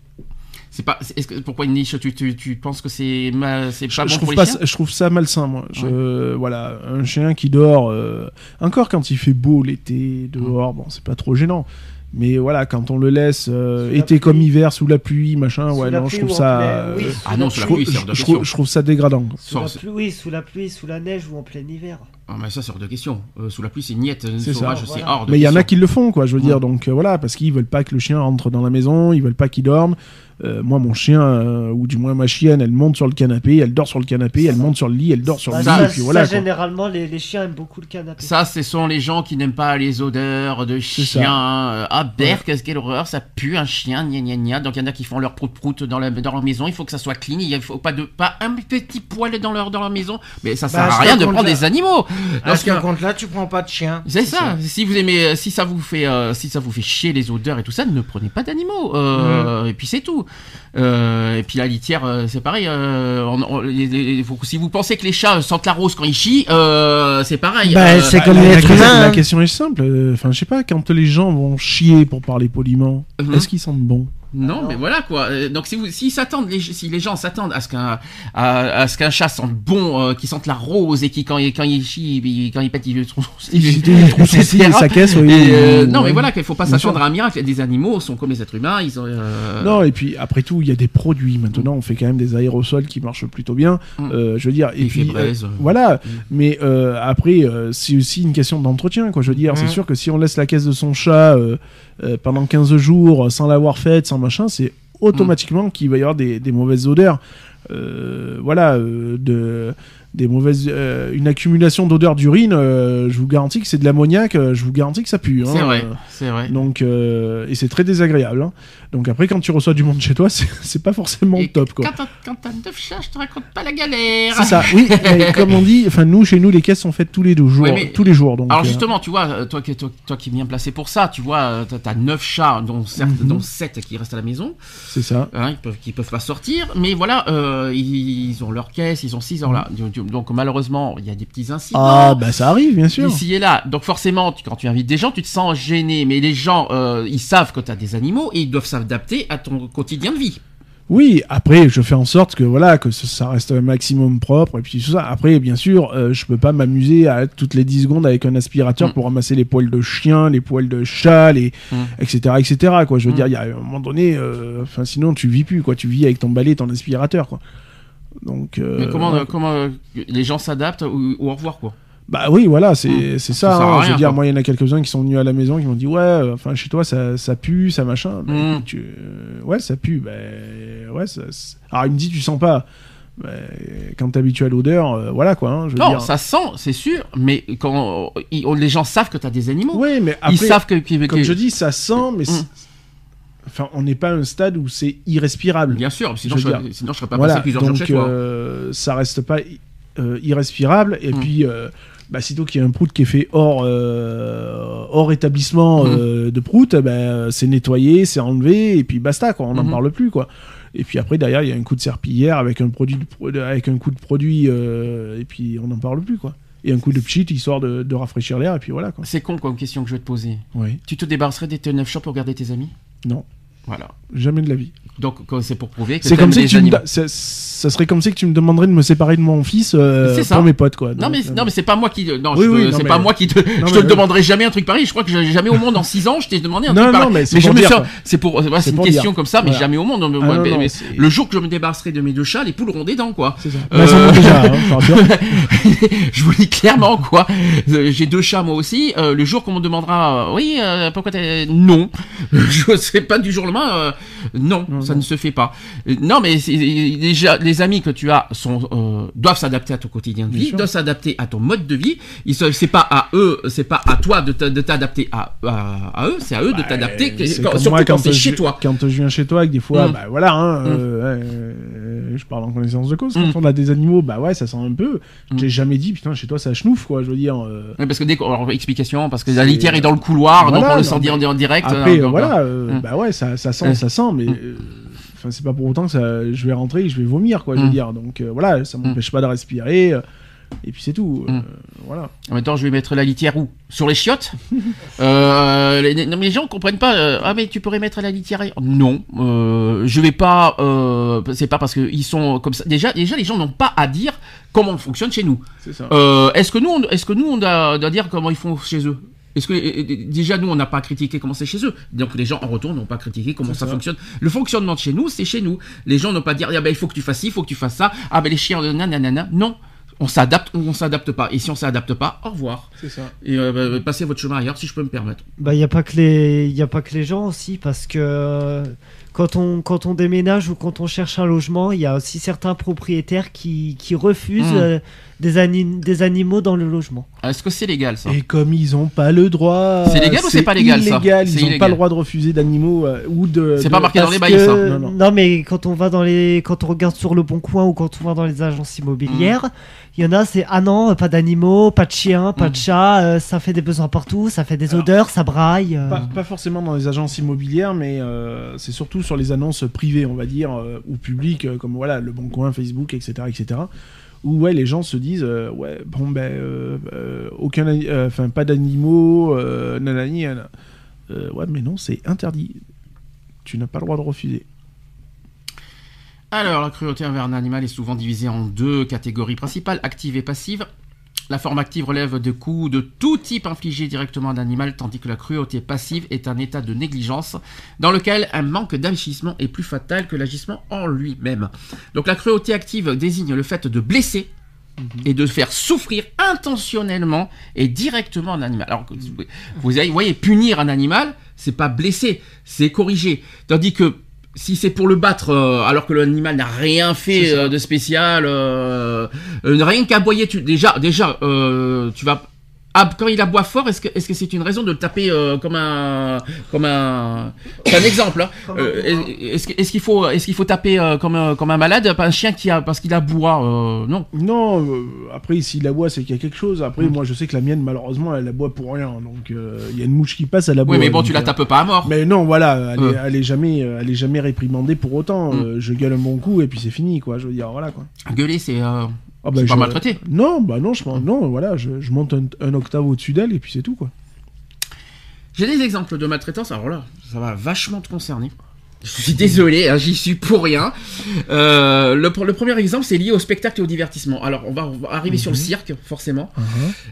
C'est pas. Est-ce que pourquoi une niche tu, tu, tu penses que c'est ma- c'est Je, pas je bon trouve pour pas, les chiens je trouve ça malsain, moi. Je, Voilà, un chien qui dort, euh, encore quand il fait beau l'été, dehors, bon, c'est pas trop gênant. Mais voilà, quand on le laisse euh, été pluie. comme hiver, sous la pluie, machin, Sous ouais, non, je trouve ça. plein- oui, euh, Ah non, sous la pluie, c'est je je trouve ça dégradant. Sous la, pluie, oui, sous la pluie, sous la neige ou en plein hiver. Ah, mais ça, c'est hors de question. Euh, sous la pluie, c'est niette. C'est voilà. hors de Mais il y en a qui le font, quoi, je veux Mm. dire. Donc euh, voilà, parce qu'ils veulent pas que le chien rentre dans la maison, ils veulent pas qu'il dorme. Euh, moi, mon chien, euh, ou du moins ma chienne, elle monte sur le canapé, elle dort sur le canapé, elle monte sur le lit, elle dort sur le ça, lit, et puis ça, voilà. généralement, les, les chiens aiment beaucoup le canapé. Ça, ce sont les gens qui n'aiment pas les odeurs de chiens. Euh, Ah, berk, qu'est-ce quelle horreur, ça pue un chien, gna gna gna. Donc il y en a qui font leur prout-prout dans, dans leur maison. Il faut que ça soit clean. Il faut pas de pas un petit poil dans leur, dans leur maison. Mais ça sert Bah, à rien de prendre des animaux. À Dans ce ce cas- compte-là, tu prends pas de chien. c'est ça. Si vous aimez, si ça vous fait, euh, si ça vous fait chier les odeurs et tout ça, ne prenez pas d'animaux. Euh, Et puis c'est tout. Euh, et puis la litière, euh, c'est pareil. euh, on- on- les- les- faut- si vous pensez que les chats sentent la rose quand ils chient, euh, c'est pareil. Bah, Euh, c'est Bah, comme la, la l'être question- humain. la hein. question est simple. Enfin, je sais pas, quand les gens vont chier, pour parler poliment, Mhm. est-ce qu'ils sentent bon? Non, Non. mais voilà quoi. Euh, Donc si vous, s'ils s'attendent, les, si les gens s'attendent à ce qu'un, à, à ce qu'un chat sente bon, euh, qu'il sente la rose et qui quand il quand il chie, il- quand il pète, il trouve, [LAUGHS] Il signe et sa caisse, oui, Et, euh, non, mais voilà qu'il faut pas s'attendre à un miracle. Des animaux sont comme les êtres humains, ils ont. euh, Non, et puis après tout, il y a des produits. Maintenant, on fait quand même des aérosols qui marchent plutôt bien. Mm. Euh, je veux dire, et Les puis voilà. Mais euh, après, euh, c'est aussi une question d'entretien, quoi. Je veux dire, c'est Mm. sûr que si on laisse la caisse de son chat euh, pendant 15 jours sans l'avoir faite, sans machin, c'est automatiquement qu'il va y avoir des, des mauvaises odeurs. Euh, voilà, euh, de des mauvaises, euh, une accumulation d'odeur d'urine, je vous garantis que c'est de l'ammoniac, je vous garantis que ça pue. hein. C'est vrai, c'est vrai. Donc, et c'est très désagréable. hein. Donc après, quand tu reçois du monde chez toi, [LAUGHS] c'est pas forcément Et top, quoi. Quand t'as- t'as neuf chats, je te raconte pas la galère. C'est ça, oui. [LAUGHS] mais comme on dit, enfin nous, chez nous, les caisses sont faites tous les deux jours, Ouais, mais- tous les jours. Donc, Alors euh, justement, tu vois, euh, toi, qui- toi, toi qui es bien placé pour ça, tu vois, euh, t'as- t'as 9 chats, dont, certes, Mhm. dont 7 qui restent à la maison, c'est ça. hein, ils peuvent, qui peuvent pas sortir, mais voilà, euh, ils, ils ont leur caisse, ils ont 6 ans là. Donc malheureusement, il y a des petits incidents. Mhm. Ah, bah ça arrive, bien sûr. Ici et là. Donc forcément, tu- quand tu invites des gens, tu te sens gêné. Mais les gens, euh, ils savent que tu as des animaux et ils doivent s'adapter à ton quotidien de vie. Oui, après, je fais en sorte que voilà, que ça- reste un maximum propre et puis tout ça. Après, bien sûr, euh, je peux pas m'amuser à toutes les 10 secondes avec un aspirateur Mm. pour ramasser les poils de chien, les poils de chat, les Mm. etc., etc. Quoi, je veux Mm. dire, il y a un moment donné, euh, sinon tu vis plus, quoi. Tu vis avec ton balai, et ton aspirateur, quoi. Donc, euh, mais comment, ouais. comment euh, les gens s'adaptent ou, ou au revoir quoi Bah oui, voilà, c'est Mm. c'est Ça hein. je veux dire, quoi. moi, il y en a quelques-uns qui sont venus à la maison qui m'ont dit Ouais, euh, enfin, chez toi, ça, ça pue, ça machin. Bah, Mm. tu- euh, ouais, ça pue. Bah, ouais, ça- Alors, il me dit Tu sens pas. Bah, quand t'es habitué à l'odeur, euh, voilà quoi. hein, je veux Non, dire. ça sent, c'est sûr, mais quand ils- les gens savent que tu as des animaux, Ouais, mais après, ils savent que, que- comme que- je dis, ça sent, mais. Mm. c'est- Enfin, on n'est pas à un stade où c'est irrespirable. Bien sûr, sinon Je je, serais, sinon je serais pas voilà, passé plusieurs jours donc chez toi. euh, ça reste pas euh, irrespirable. Et Mm. puis, euh, bah, sitôt qu'il y a un prout qui est fait hors, euh, hors établissement Mm. euh, de prout, bah, c'est nettoyé, c'est enlevé, et puis basta, quoi. On n'en Mhm. parle plus, quoi. Et puis après, derrière, il y a un coup de serpillière avec un, produit de avec un coup de produit, euh, et puis on n'en parle plus, quoi. Et un coup de pchit, histoire de, de rafraîchir l'air, et puis voilà, quoi. C'est con comme question que je vais te poser. Oui. Tu te débarrasserais des tes 9 chats pour garder tes amis? Non. Voilà. Jamais de la vie. Donc c'est pour prouver que C'est comme les tu me animaux. ça, ça serait comme que tu me demanderais de me séparer de mon fils euh, pour mes potes, quoi. Non mais, euh, non mais c'est pas moi qui non, Oui, je- oui, non, c'est mais- pas moi qui te je mais te oui. demanderai jamais un truc pareil je crois que jamais au monde en 6 ans je t'ai demandé un Non, truc non, pareil mais c'est je pour dire, c'est pour voilà, C'est une question dire. comme ça mais Voilà. jamais au monde Ah, non, mais- non, le jour que je me débarrasserai de mes deux chats les poules auront des dents quoi C'est ça. Euh, Bah, hein, je [LAUGHS] je vous dis clairement quoi. Euh, J'ai deux chats moi aussi. Euh, le jour qu'on me demandera, euh, oui, euh, pourquoi t'es non, [LAUGHS] je sais pas du jour au lendemain. euh, non, Non, ça ne se fait pas. Euh, Non, mais déjà les amis que tu as sont euh, doivent s'adapter à ton quotidien de vie, doivent s'adapter à ton mode de vie. C'est pas à eux, c'est pas à toi de t'a- de t'adapter à, à, à eux, c'est à eux de t'adapter. Bah, comme Surtout moi, quand c'est je- chez toi. Quand je viens chez toi, que des fois, Mm. bah voilà, hein, euh, ouais, euh, je parle en connaissance de cause. Quand Mm. on a des animaux, bah ouais, ça sent un peu. Mm. J'ai jamais dit, putain, chez toi ça chenouffe, quoi. Je veux dire. Ouais, parce que dès qu'on- explication, parce que la litière est dans le couloir, donc on le sent en direct. Après, donc, voilà, Mm. bah ouais, ça, ça sent, Mm. ça sent, mais. Mm. euh, Enfin, c'est pas pour autant que ça, je vais rentrer et je vais vomir, quoi. Je veux Mm. dire. Donc euh, voilà, ça m'empêche pas de respirer. euh, et puis c'est tout. euh, Mm. voilà. En même temps, je vais mettre la litière où? Sur les chiottes? [LAUGHS] Euh, les, non, mais les gens comprennent pas. euh, ah, mais tu pourrais mettre la litière. Non, euh, je vais pas. Euh, c'est pas parce qu'ils sont comme ça. Déjà, déjà, les gens n'ont pas à dire comment on fonctionne chez nous. C'est ça. Euh, est-ce que nous, on, est-ce que nous, on doit, doit dire comment ils font chez eux? Est-ce que déjà nous on n'a pas critiqué comment c'est chez eux. Donc les gens en retour n'ont pas critiqué comment ça, ça. fonctionne. Le fonctionnement de chez nous c'est chez nous. Les gens n'ont pas dire ah ben il faut que tu fasses ci il faut que tu fasses ça. Ah ben les chiens nanana. Non. On s'adapte ou on s'adapte pas. Et si on s'adapte pas au revoir. C'est ça. et euh, bah, passez votre chemin ailleurs si je peux me permettre. Bah, il n'y a, pas que les- y a pas que les gens aussi, parce que euh, quand on, quand on déménage ou quand on cherche un logement, il y a aussi certains propriétaires qui, qui refusent Mm. euh, des, ani- des animaux dans le logement. est-ce que c'est légal ça? Et comme ils ont pas le droit. C'est légal ou c'est pas légal, ça? illégal, C'est Ils ont illégal. pas le droit de refuser d'animaux euh, ou de. C'est de- pas marqué dans les bails ça que- Non, non, non. mais quand on va dans les, quand on regarde sur le bon coin ou quand on va dans les agences immobilières, Mm. Il y en a c'est ah non pas d'animaux, pas de chiens, pas Mm. de chats, euh, ça fait des besoins partout, ça fait des Alors, odeurs, ça braille. euh. Pas, pas forcément dans les agences immobilières, mais euh, c'est surtout sur les annonces privées, on va dire, euh, ou publiques, euh, comme voilà, Le Bon Coin, Facebook, etc., etc. Où ouais, les gens se disent, euh, ouais, bon ben, euh, euh, aucun, ani- euh, enfin pas d'animaux, euh, nanani, nanana. Euh, ouais, mais non, c'est interdit. Tu n'as pas le droit de refuser. Alors, la cruauté envers un animal est souvent divisée en deux catégories principales, active et passive. La forme active relève de coups de tout type infligés directement à un animal, tandis que la cruauté passive est un état de négligence dans lequel un manque d'agissement est plus fatal que l'agissement en lui-même. Donc la cruauté active désigne le fait de blesser et de faire souffrir intentionnellement et directement un animal. Alors, vous voyez, vous voyez, punir un animal, c'est pas blesser, c'est corriger. Tandis que si c'est pour le battre euh, alors que l'animal n'a rien fait euh, de spécial, euh, euh, rien qu'aboyer, tu déjà déjà euh, tu vas ah, quand il aboie fort, est-ce que est-ce que c'est une raison de le taper euh, comme un comme un c'est un exemple hein. [LAUGHS] Euh, est-ce que- est-ce qu'il faut est-ce qu'il faut taper euh, comme un, comme un malade pas un chien qui a parce qu'il aboie non Non, après, s'il aboie, c'est qu'il y a quelque chose. Après, Mm. moi, je sais que la mienne, malheureusement, elle aboie pour rien. Donc, il y a une mouche qui passe, elle aboie. oui mais bon tu la tapes pas à mort Mais non, voilà, elle, est, elle est jamais, elle est jamais réprimandée pour autant. Mm. Je gueule un bon coup et puis c'est fini, quoi. Je veux dire, voilà, quoi. gueuler c'est Ah, bah, C'est pas je- maltraité. Non, bah non, je non, voilà, je, je monte un, un octave au-dessus d'elle et puis c'est tout, quoi. J'ai des exemples de maltraitance, alors là, ça va vachement te concerner. Je suis désolé, hein, j'y suis pour rien. Euh, le, le premier exemple, c'est lié au spectacle et au divertissement. Alors, on va, on va arriver sur le cirque, forcément.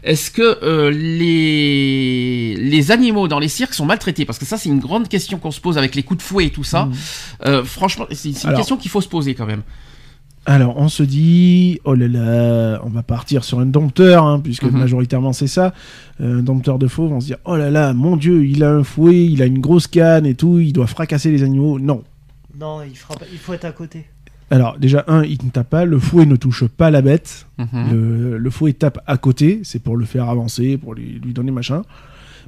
Est-ce que euh, les, les animaux dans les cirques sont maltraités? Parce que ça, c'est une grande question qu'on se pose avec les coups de fouet et tout ça. Euh, franchement, c'est c'est une Alors- question qu'il faut se poser quand même. Alors, on se dit, oh là là, on va partir sur un dompteur, hein, puisque Mhm. majoritairement c'est ça, euh, un dompteur de fauve, on se dit, oh là là, mon dieu, il a un fouet, il a une grosse canne et tout, il doit fracasser les animaux. Non. Non, il, fera pas- il faut être à côté. Alors, déjà, un, il ne tape pas, le fouet ne touche pas la bête, Mhm. le, le fouet tape à côté, c'est pour le faire avancer, pour lui, lui donner machin.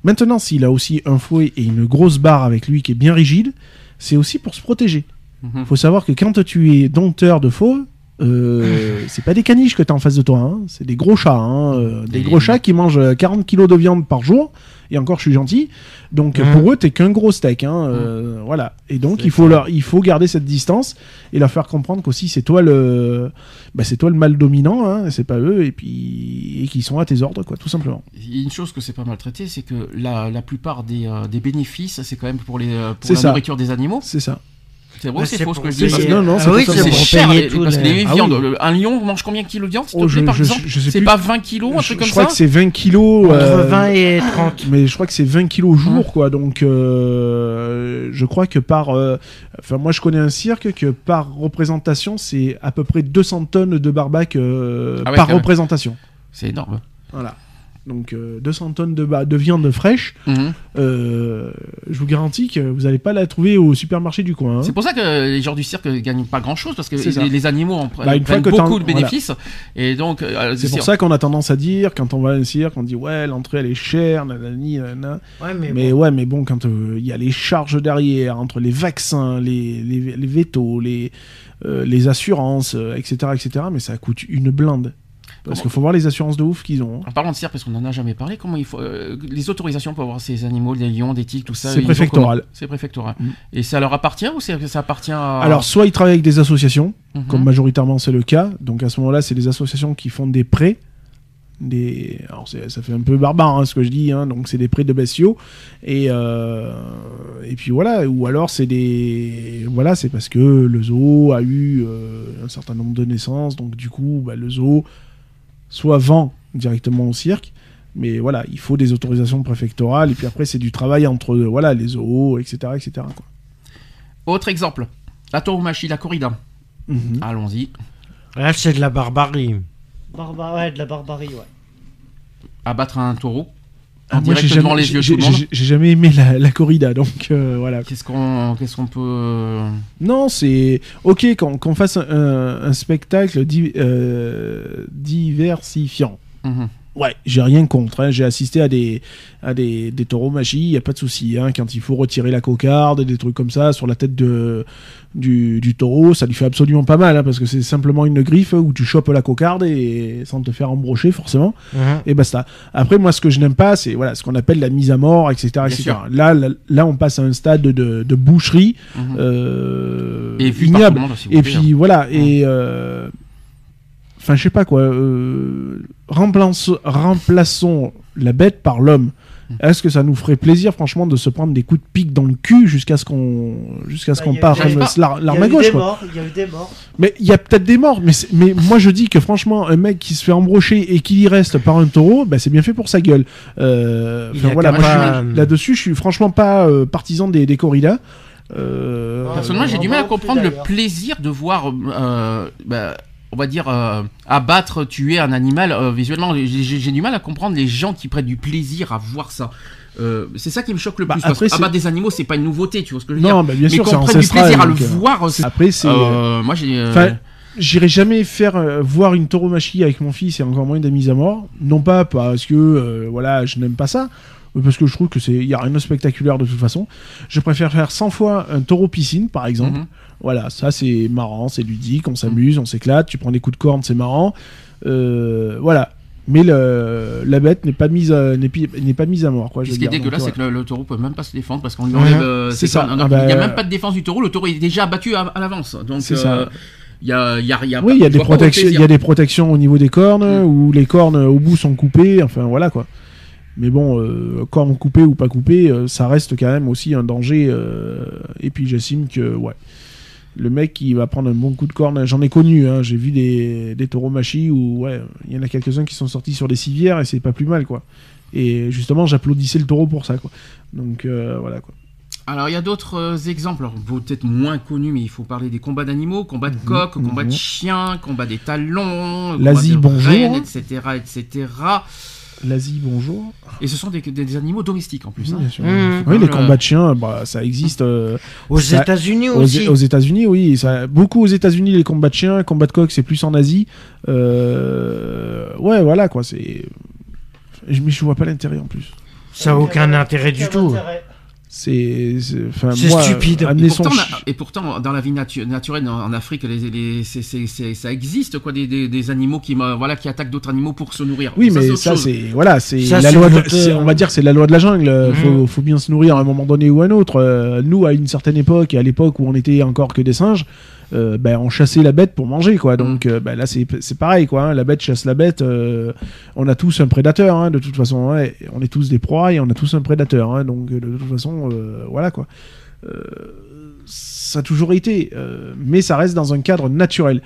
Maintenant, s'il a aussi un fouet et une grosse barre avec lui qui est bien rigide, c'est aussi pour se protéger. Mhm. faut savoir que quand tu es dompteur de fauve, euh, [LAUGHS] c'est pas des caniches que tu as en face de toi, hein, c'est des gros chats, hein, euh, des Et- gros chats qui mangent euh, 40 kilos de viande par jour, et encore je suis gentil, donc pour eux t'es qu'un gros steak, hein, euh, voilà, et donc il faut, leur, il faut garder cette distance et leur faire comprendre qu'aussi c'est toi le, bah, c'est toi le mal dominant, c'est pas eux, et puis et qu'ils sont à tes ordres, quoi, tout simplement. Il y a une chose que c'est pas maltraité, c'est que la, la plupart des, euh, des bénéfices, c'est quand même pour, les, euh, pour C'est la ça. nourriture des animaux. C'est ça. C'est vrai, c'est faux ce que je dis. non, non, Ah c'est pour cher, payer les- tout parce que le- les Ah viandes, oui. le- un lion mange combien de kilos de viande, s'il te Oh, plaît, je- par je- exemple je C'est pas 20 kilos, un je, truc je comme crois ça que c'est 20 kilos. Entre euh, 20 et 30. Mais je crois que c'est 20 kilos au jour, quoi. Donc, euh, je crois que par. euh, Enfin, moi, je connais un cirque que par représentation, c'est à peu près 200 tonnes de barbac Ah par représentation. C'est énorme. Voilà. Donc, euh, 200 tonnes de, viande fraîche. Mhm. euh, je vous garantis que vous n'allez pas la trouver au supermarché du coin. hein. C'est pour ça que les gens du cirque gagnent pas grand chose parce que les, les animaux en Bah, une fois prennent que beaucoup de voilà. bénéfices et donc euh, C'est pour ça qu'on a tendance à dire, quand on va à un cirque, on dit ouais, l'entrée elle est chère, nanani, nanana. Ouais, mais, Mais bon. ouais, mais bon, quand euh, il y a les charges derrière, entre les vaccins, les, les, les vétos, les, euh, les assurances, euh, etc., etc., mais ça coûte une blinde. Parce qu'il faut voir les assurances de ouf qu'ils ont. hein. En parlant de cirque, parce qu'on en a jamais parlé, comment il faut euh, les autorisations pour avoir ces animaux, des lions, des tigres, tout ça C'est préfectoral. C'est préfectoral. Mm. Et ça leur appartient ou ça appartient à Alors, soit ils travaillent avec des associations, Mhm. comme majoritairement c'est le cas, donc à ce moment-là, c'est les associations qui font des prêts. Des... Alors, ça fait un peu barbare hein, ce que je dis, hein, donc c'est des prêts de bestiaux. Et, euh, et puis voilà, ou alors c'est des. Voilà, c'est parce que le zoo a eu euh, un certain nombre de naissances, donc du coup, bah, le zoo soit vend directement au cirque. Mais voilà, il faut des autorisations préfectorales, et puis après, c'est du travail entre voilà, les zoos, etc. etc. quoi. Autre exemple, la tauromachie, la corrida. Mhm. Allons-y. Là, c'est de la barbarie. Barba- ouais, de la barbarie, ouais. Abattre un taureau. Ah, moi, j'ai jamais- les yeux j'ai- jamais aimé la, la corrida, donc euh, voilà. Qu'est-ce qu'on qu'est-ce qu'on peut euh, Non, c'est ok qu'on qu'on fasse un, un- un spectacle di- euh, diversifiant. mhm. Ouais, j'ai rien contre. hein. J'ai assisté à des à des, des taureaux magie, y a pas de souci. Hein. Quand il faut retirer la cocarde, des trucs comme ça sur la tête de du, du taureau, ça lui fait absolument pas mal, hein, parce que c'est simplement une griffe où tu chopes la cocarde et sans te faire embrocher forcément Mhm. et basta. Après, moi, ce que je n'aime pas, c'est voilà, ce qu'on appelle la mise à mort, etc. Là, là, là, on passe à un stade de, de boucherie euh, Et vu ignoble. monde, Et puis voilà, et euh, enfin, je sais pas quoi. euh, remplace- remplaçons la bête par l'homme. Mm. Est-ce que ça nous ferait plaisir, franchement, de se prendre des coups de pique dans le cul jusqu'à ce qu'on jusqu'à ce Bah, qu'on y l'arme a à eu gauche des quoi. morts, il y a eu des morts. Mais il y a peut-être des morts, mais, mais moi je dis que franchement, un mec qui se fait embrocher et qu'il y reste par un taureau, bah, c'est bien fait pour sa gueule. Euh, voilà, pas- là-dessus, je suis franchement pas euh, partisan des, des corridas. Euh, Personnellement, j'ai du mal à comprendre le plaisir de voir, euh, bah, on va dire, euh, abattre, tuer un animal euh, visuellement. J'ai du mal à comprendre les gens qui prennent du plaisir à voir ça. euh, c'est ça qui me choque le Bah, plus. parce après, c'est- abattre des animaux, c'est pas une nouveauté, tu vois ce que je veux dire. Non, bah, bien mais sûr, c'est qu'on prenne du plaisir à le voir, Après, c'est. Moi, j'ai. Enfin, J'irai jamais faire voir une tauromachie avec mon fils et encore moins des mises à mort. Non pas parce que voilà, je n'aime pas ça, mais parce que je trouve que c'est il y a rien de spectaculaire de toute façon. Je préfère faire 100 fois un taureau piscine par exemple. Mhm. Voilà, ça c'est marrant, c'est ludique, on s'amuse, on s'éclate, tu prends des coups de corne, c'est marrant. Euh, voilà. Mais le, la bête n'est pas mise à, n'est pas mise à mort quoi. je ce qui est dégueulasse, c'est que le, le taureau peut même pas se défendre parce qu'on lui enlève. euh, C'est ses ça. Ah bah, il n'y a même pas de défense du taureau. Le taureau est déjà abattu à, à l'avance. Donc, C'est euh, ça. il y a, il y a, y a Oui, il y a des protections, il y a des protections au niveau des cornes Mm. où les cornes au bout sont coupées. Enfin voilà quoi. Mais bon, euh, cornes coupées ou pas coupées, euh, ça reste quand même aussi un danger. euh, et puis j'estime que ouais, le mec qui va prendre un bon coup de corne, j'en ai connu. hein, J'ai vu des, des taureaux machis où ouais, il y en a quelques-uns qui sont sortis sur des civières et c'est pas plus mal quoi. Et justement, j'applaudissais le taureau pour ça quoi. Donc euh, voilà quoi. Alors, il y a d'autres euh, exemples, peut-être moins connus, mais il faut parler des combats d'animaux, combats de Mhm, coqs, combats de mhm. chiens, combats des talons, L'Asie, combats de bonjour. rennes, etc., etc. L'Asie, bonjour. Et ce sont des, des- des animaux domestiques en plus. hein. Bien sûr. Mhm. Oui, les combats de chiens, bah, ça existe. euh, Aux Ça- États-Unis Aux, aussi. aux États-Unis, oui, ça, beaucoup aux États-Unis les combats de chiens, combats de coqs, c'est plus en Asie. Euh, ouais, voilà quoi, c'est. Je- Mais je vois pas l'intérêt en plus. Ça a aucun intérêt du tout. C'est- enfin, C'est moi, stupide. Amener Et son pourtant, chi- on a- et pourtant, dans la vie natu- naturelle en, en Afrique, les, les- c'est- c'est- c'est- ça existe quoi, des, des- des animaux qui, euh, voilà, qui attaquent d'autres animaux pour se nourrir. Oui, mais ça, c'est voilà, c'est la loi. de- on va dire, c'est la loi de la jungle. Mhm. Faut, faut bien se nourrir à un moment donné ou à un autre. Euh, nous, à une certaine époque, et à l'époque où on était encore que des singes, euh, ben, on chassait la bête pour manger, quoi. Donc, euh, ben, là, c'est pareil, quoi. hein. La bête chasse la bête. euh, on a tous un prédateur, hein, de toute façon. hein. On est tous des proies et on a tous un prédateur. hein. donc, euh, de toute façon, euh, voilà, quoi. Ça a toujours été, mais ça reste dans un cadre naturel.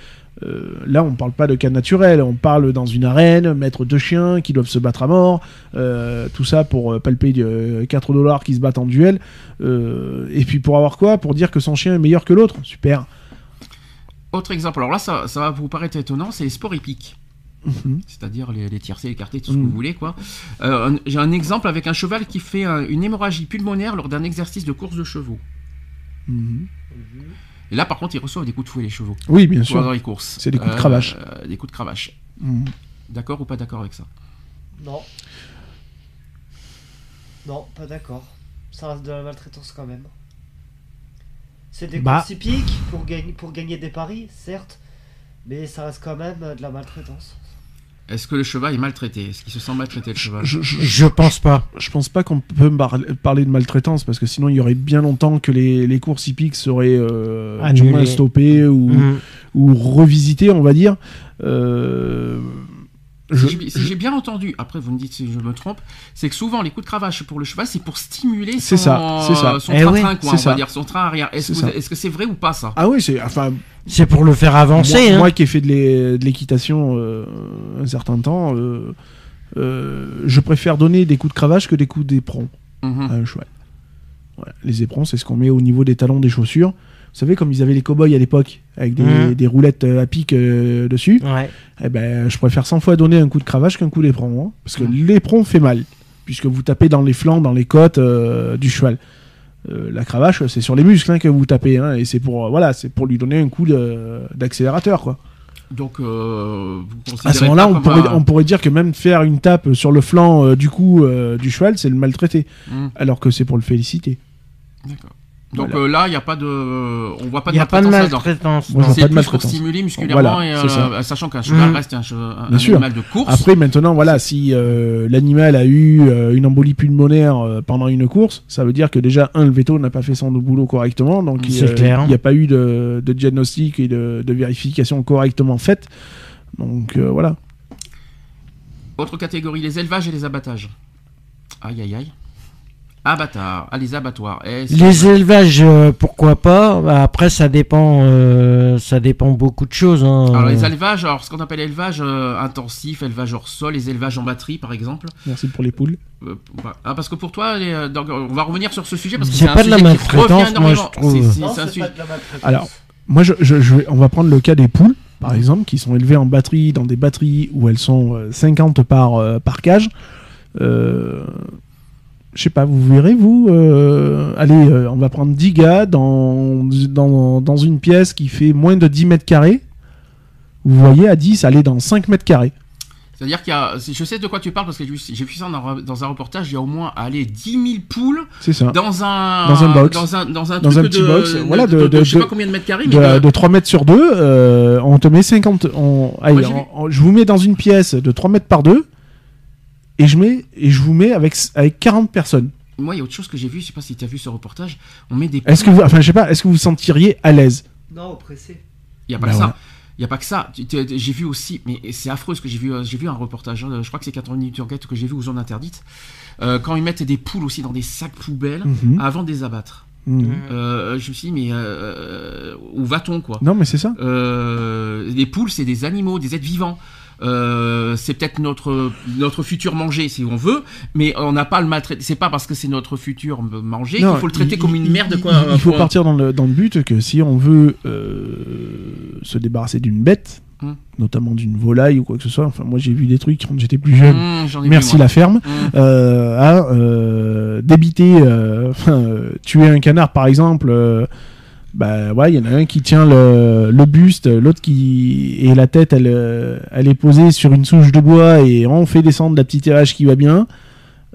Euh, là, on parle pas de cas naturel, on parle dans une arène, mettre deux chiens qui doivent se battre à mort, euh, tout ça pour euh, palper euh, 4 dollars qui se battent en duel, et puis pour avoir quoi? Pour dire que son chien est meilleur que l'autre Super. Autre exemple, alors là, ça, ça va vous paraître étonnant, c'est les sports épiques. Mhm. C'est-à-dire les, les tiercés, les quartiers, tout ce que vous voulez, quoi. Euh, J'ai un exemple avec un cheval qui fait un- une hémorragie pulmonaire lors d'un exercice de course de chevaux. Mhm. Et là, par contre, ils reçoivent des coups de fouet, les chevaux. Oui, bien sûr. les courses. C'est des coups de cravache. euh, des coups de cravache. Mhm. D'accord ou pas d'accord avec ça? Non. Non, pas d'accord. Ça reste de la maltraitance quand même. C'est des Bah. courses hippiques pour gagner, pour gagner des paris, certes, mais ça reste quand même euh, de la maltraitance. Est-ce que le cheval est maltraité? Est-ce qu'il se sent maltraité, le cheval? Je, je- Je pense pas. je pense pas qu'on peut parler de maltraitance parce que sinon il y aurait bien longtemps que les, les courses hippiques seraient euh, du moins stoppées ou, Mhm. ou revisitées, on va dire. Euh, je- Si j'ai- si j'ai bien entendu, après vous me dites si je me trompe, c'est que souvent les coups de cravache pour le cheval, c'est pour stimuler son, C'est ça, c'est ça. son Eh train-train, quoi, c'est on ça. va dire, son train arrière. Est-ce C'est que, ça. est-ce que c'est vrai ou pas ça? Ah oui, c'est enfin C'est pour le faire avancer. moi, hein. moi qui ai fait de l'é- de l'équitation euh, un certain temps, euh, euh, je préfère donner des coups de cravache que des coups d'éperon Mhm. à un cheval. Voilà. Les éperons, c'est ce qu'on met au niveau des talons des chaussures. Vous savez, comme ils avaient les cow-boys à l'époque, avec des, Mhm. des roulettes euh, à pic euh, dessus, Ouais. eh ben, je préfère 100 fois donner un coup de cravache qu'un coup d'éperon. hein, parce que Mhm. l'éperon fait mal, puisque vous tapez dans les flancs, dans les côtes euh, du cheval. Euh, la cravache, c'est sur les muscles hein, que vous tapez, hein, et c'est pour, euh, voilà, c'est pour lui donner un coup d'accélérateur. quoi. Donc, euh, vous À ce moment-là, on pourrait, un- on pourrait dire que même faire une tape sur le flanc euh, du cou euh, du cheval, c'est le maltraiter, Mhm. alors que c'est pour le féliciter. D'accord. Donc Voilà. euh, là, il n'y a pas de, on voit pas Il de n'y a pas de maltraitance vois C'est pas de plus pour stimuler musculairement Voilà, et euh, sachant qu'un cheval Mhm. reste un, un sûr. animal de course. Après, maintenant, voilà, si euh, l'animal a eu euh, une embolie pulmonaire euh, pendant une course, ça veut dire que déjà, un, le veto n'a pas fait son boulot correctement, donc il n'y a pas eu de, de diagnostic et de, de vérification correctement faite. Donc euh, voilà. Autre catégorie, les élevages et les abattages. Aïe aïe aïe. Abattoirs, ah, les abattoirs. Les élevages, euh, pourquoi pas? Bah, Après, ça dépend, euh, ça dépend beaucoup de choses. hein. Alors les élevages, alors ce qu'on appelle élevage euh, intensif, élevage hors sol, les élevages en batterie par exemple. Merci pour les poules. Euh, bah, ah, parce que pour toi, les, donc, on va revenir sur ce sujet parce que C'est pas de la maltraitance, moi, je trouve. C'est- c'est- Non, c'est un c'est sujet- pas de la maltraitance. Alors, Moi, je, je- je vais- on va prendre le cas des poules, par exemple, qui sont élevées en batterie, dans des batteries où elles sont euh, 50 par, euh, par cage. Euh, je sais pas, vous verrez, vous, euh, allez, euh, on va prendre 10 gars dans, dans, dans une pièce qui fait moins de 10 mètres carrés. Vous voyez, à 10, aller dans 5 mètres carrés. C'est-à-dire qu'il y a, je sais de quoi tu parles parce que j'ai vu ça dans, dans un reportage, il y a au moins, allez, 10 000 poules C'est ça. dans un, Dans un box. dans un, dans un, Dans truc un petit de, box, voilà, de- de, de- je sais de- pas combien de mètres carrés, mais De, de- de 3 mètres sur 2, euh, on te met 50. On, allez, vu. on- on- je vous mets dans une pièce de 3 mètres par 2 et je, mets, et je vous mets avec, avec 40 personnes. moi, il y a autre chose que j'ai vu, je sais pas si tu as vu ce reportage, on met des Est-ce que vous, enfin, je sais pas, est-ce que vous vous sentiriez à l'aise? Non, pressé. Il n'y a pas Bah que ouais. ça. Il y a pas que ça. J'ai vu aussi, mais c'est affreux ce que j'ai vu. euh, J'ai vu un reportage. hein, je crois que c'est 80 minutes d'enquête que j'ai vu aux zones interdites. euh, quand ils mettent des poules aussi dans des sacs poubelles Mhm. avant de les abattre. Mhm. Euh, je me suis dit, mais euh, où va-t-on quoi? Non, mais c'est ça. Euh, Les poules, c'est des animaux, des êtres vivants. Euh, c'est peut-être notre notre futur manger si on veut, mais on n'a pas le maltraiter. C'est pas parce que c'est notre futur manger qu'il faut le traiter il- comme une il- merde il- quoi. Il, il faut partir dans le, dans le but que si on veut euh, se débarrasser d'une bête, Hmm. notamment d'une volaille ou quoi que ce soit, enfin moi j'ai vu des trucs quand j'étais plus jeune. Mmh, vu, Merci la ferme. Mmh. euh, à euh, débiter, [LAUGHS] euh, tuer un canard par exemple. Bah ouais, il y en a un qui tient le, le buste, l'autre qui et la tête, elle, euh, elle est posée sur une souche de bois et on fait descendre la petite érage qui va bien.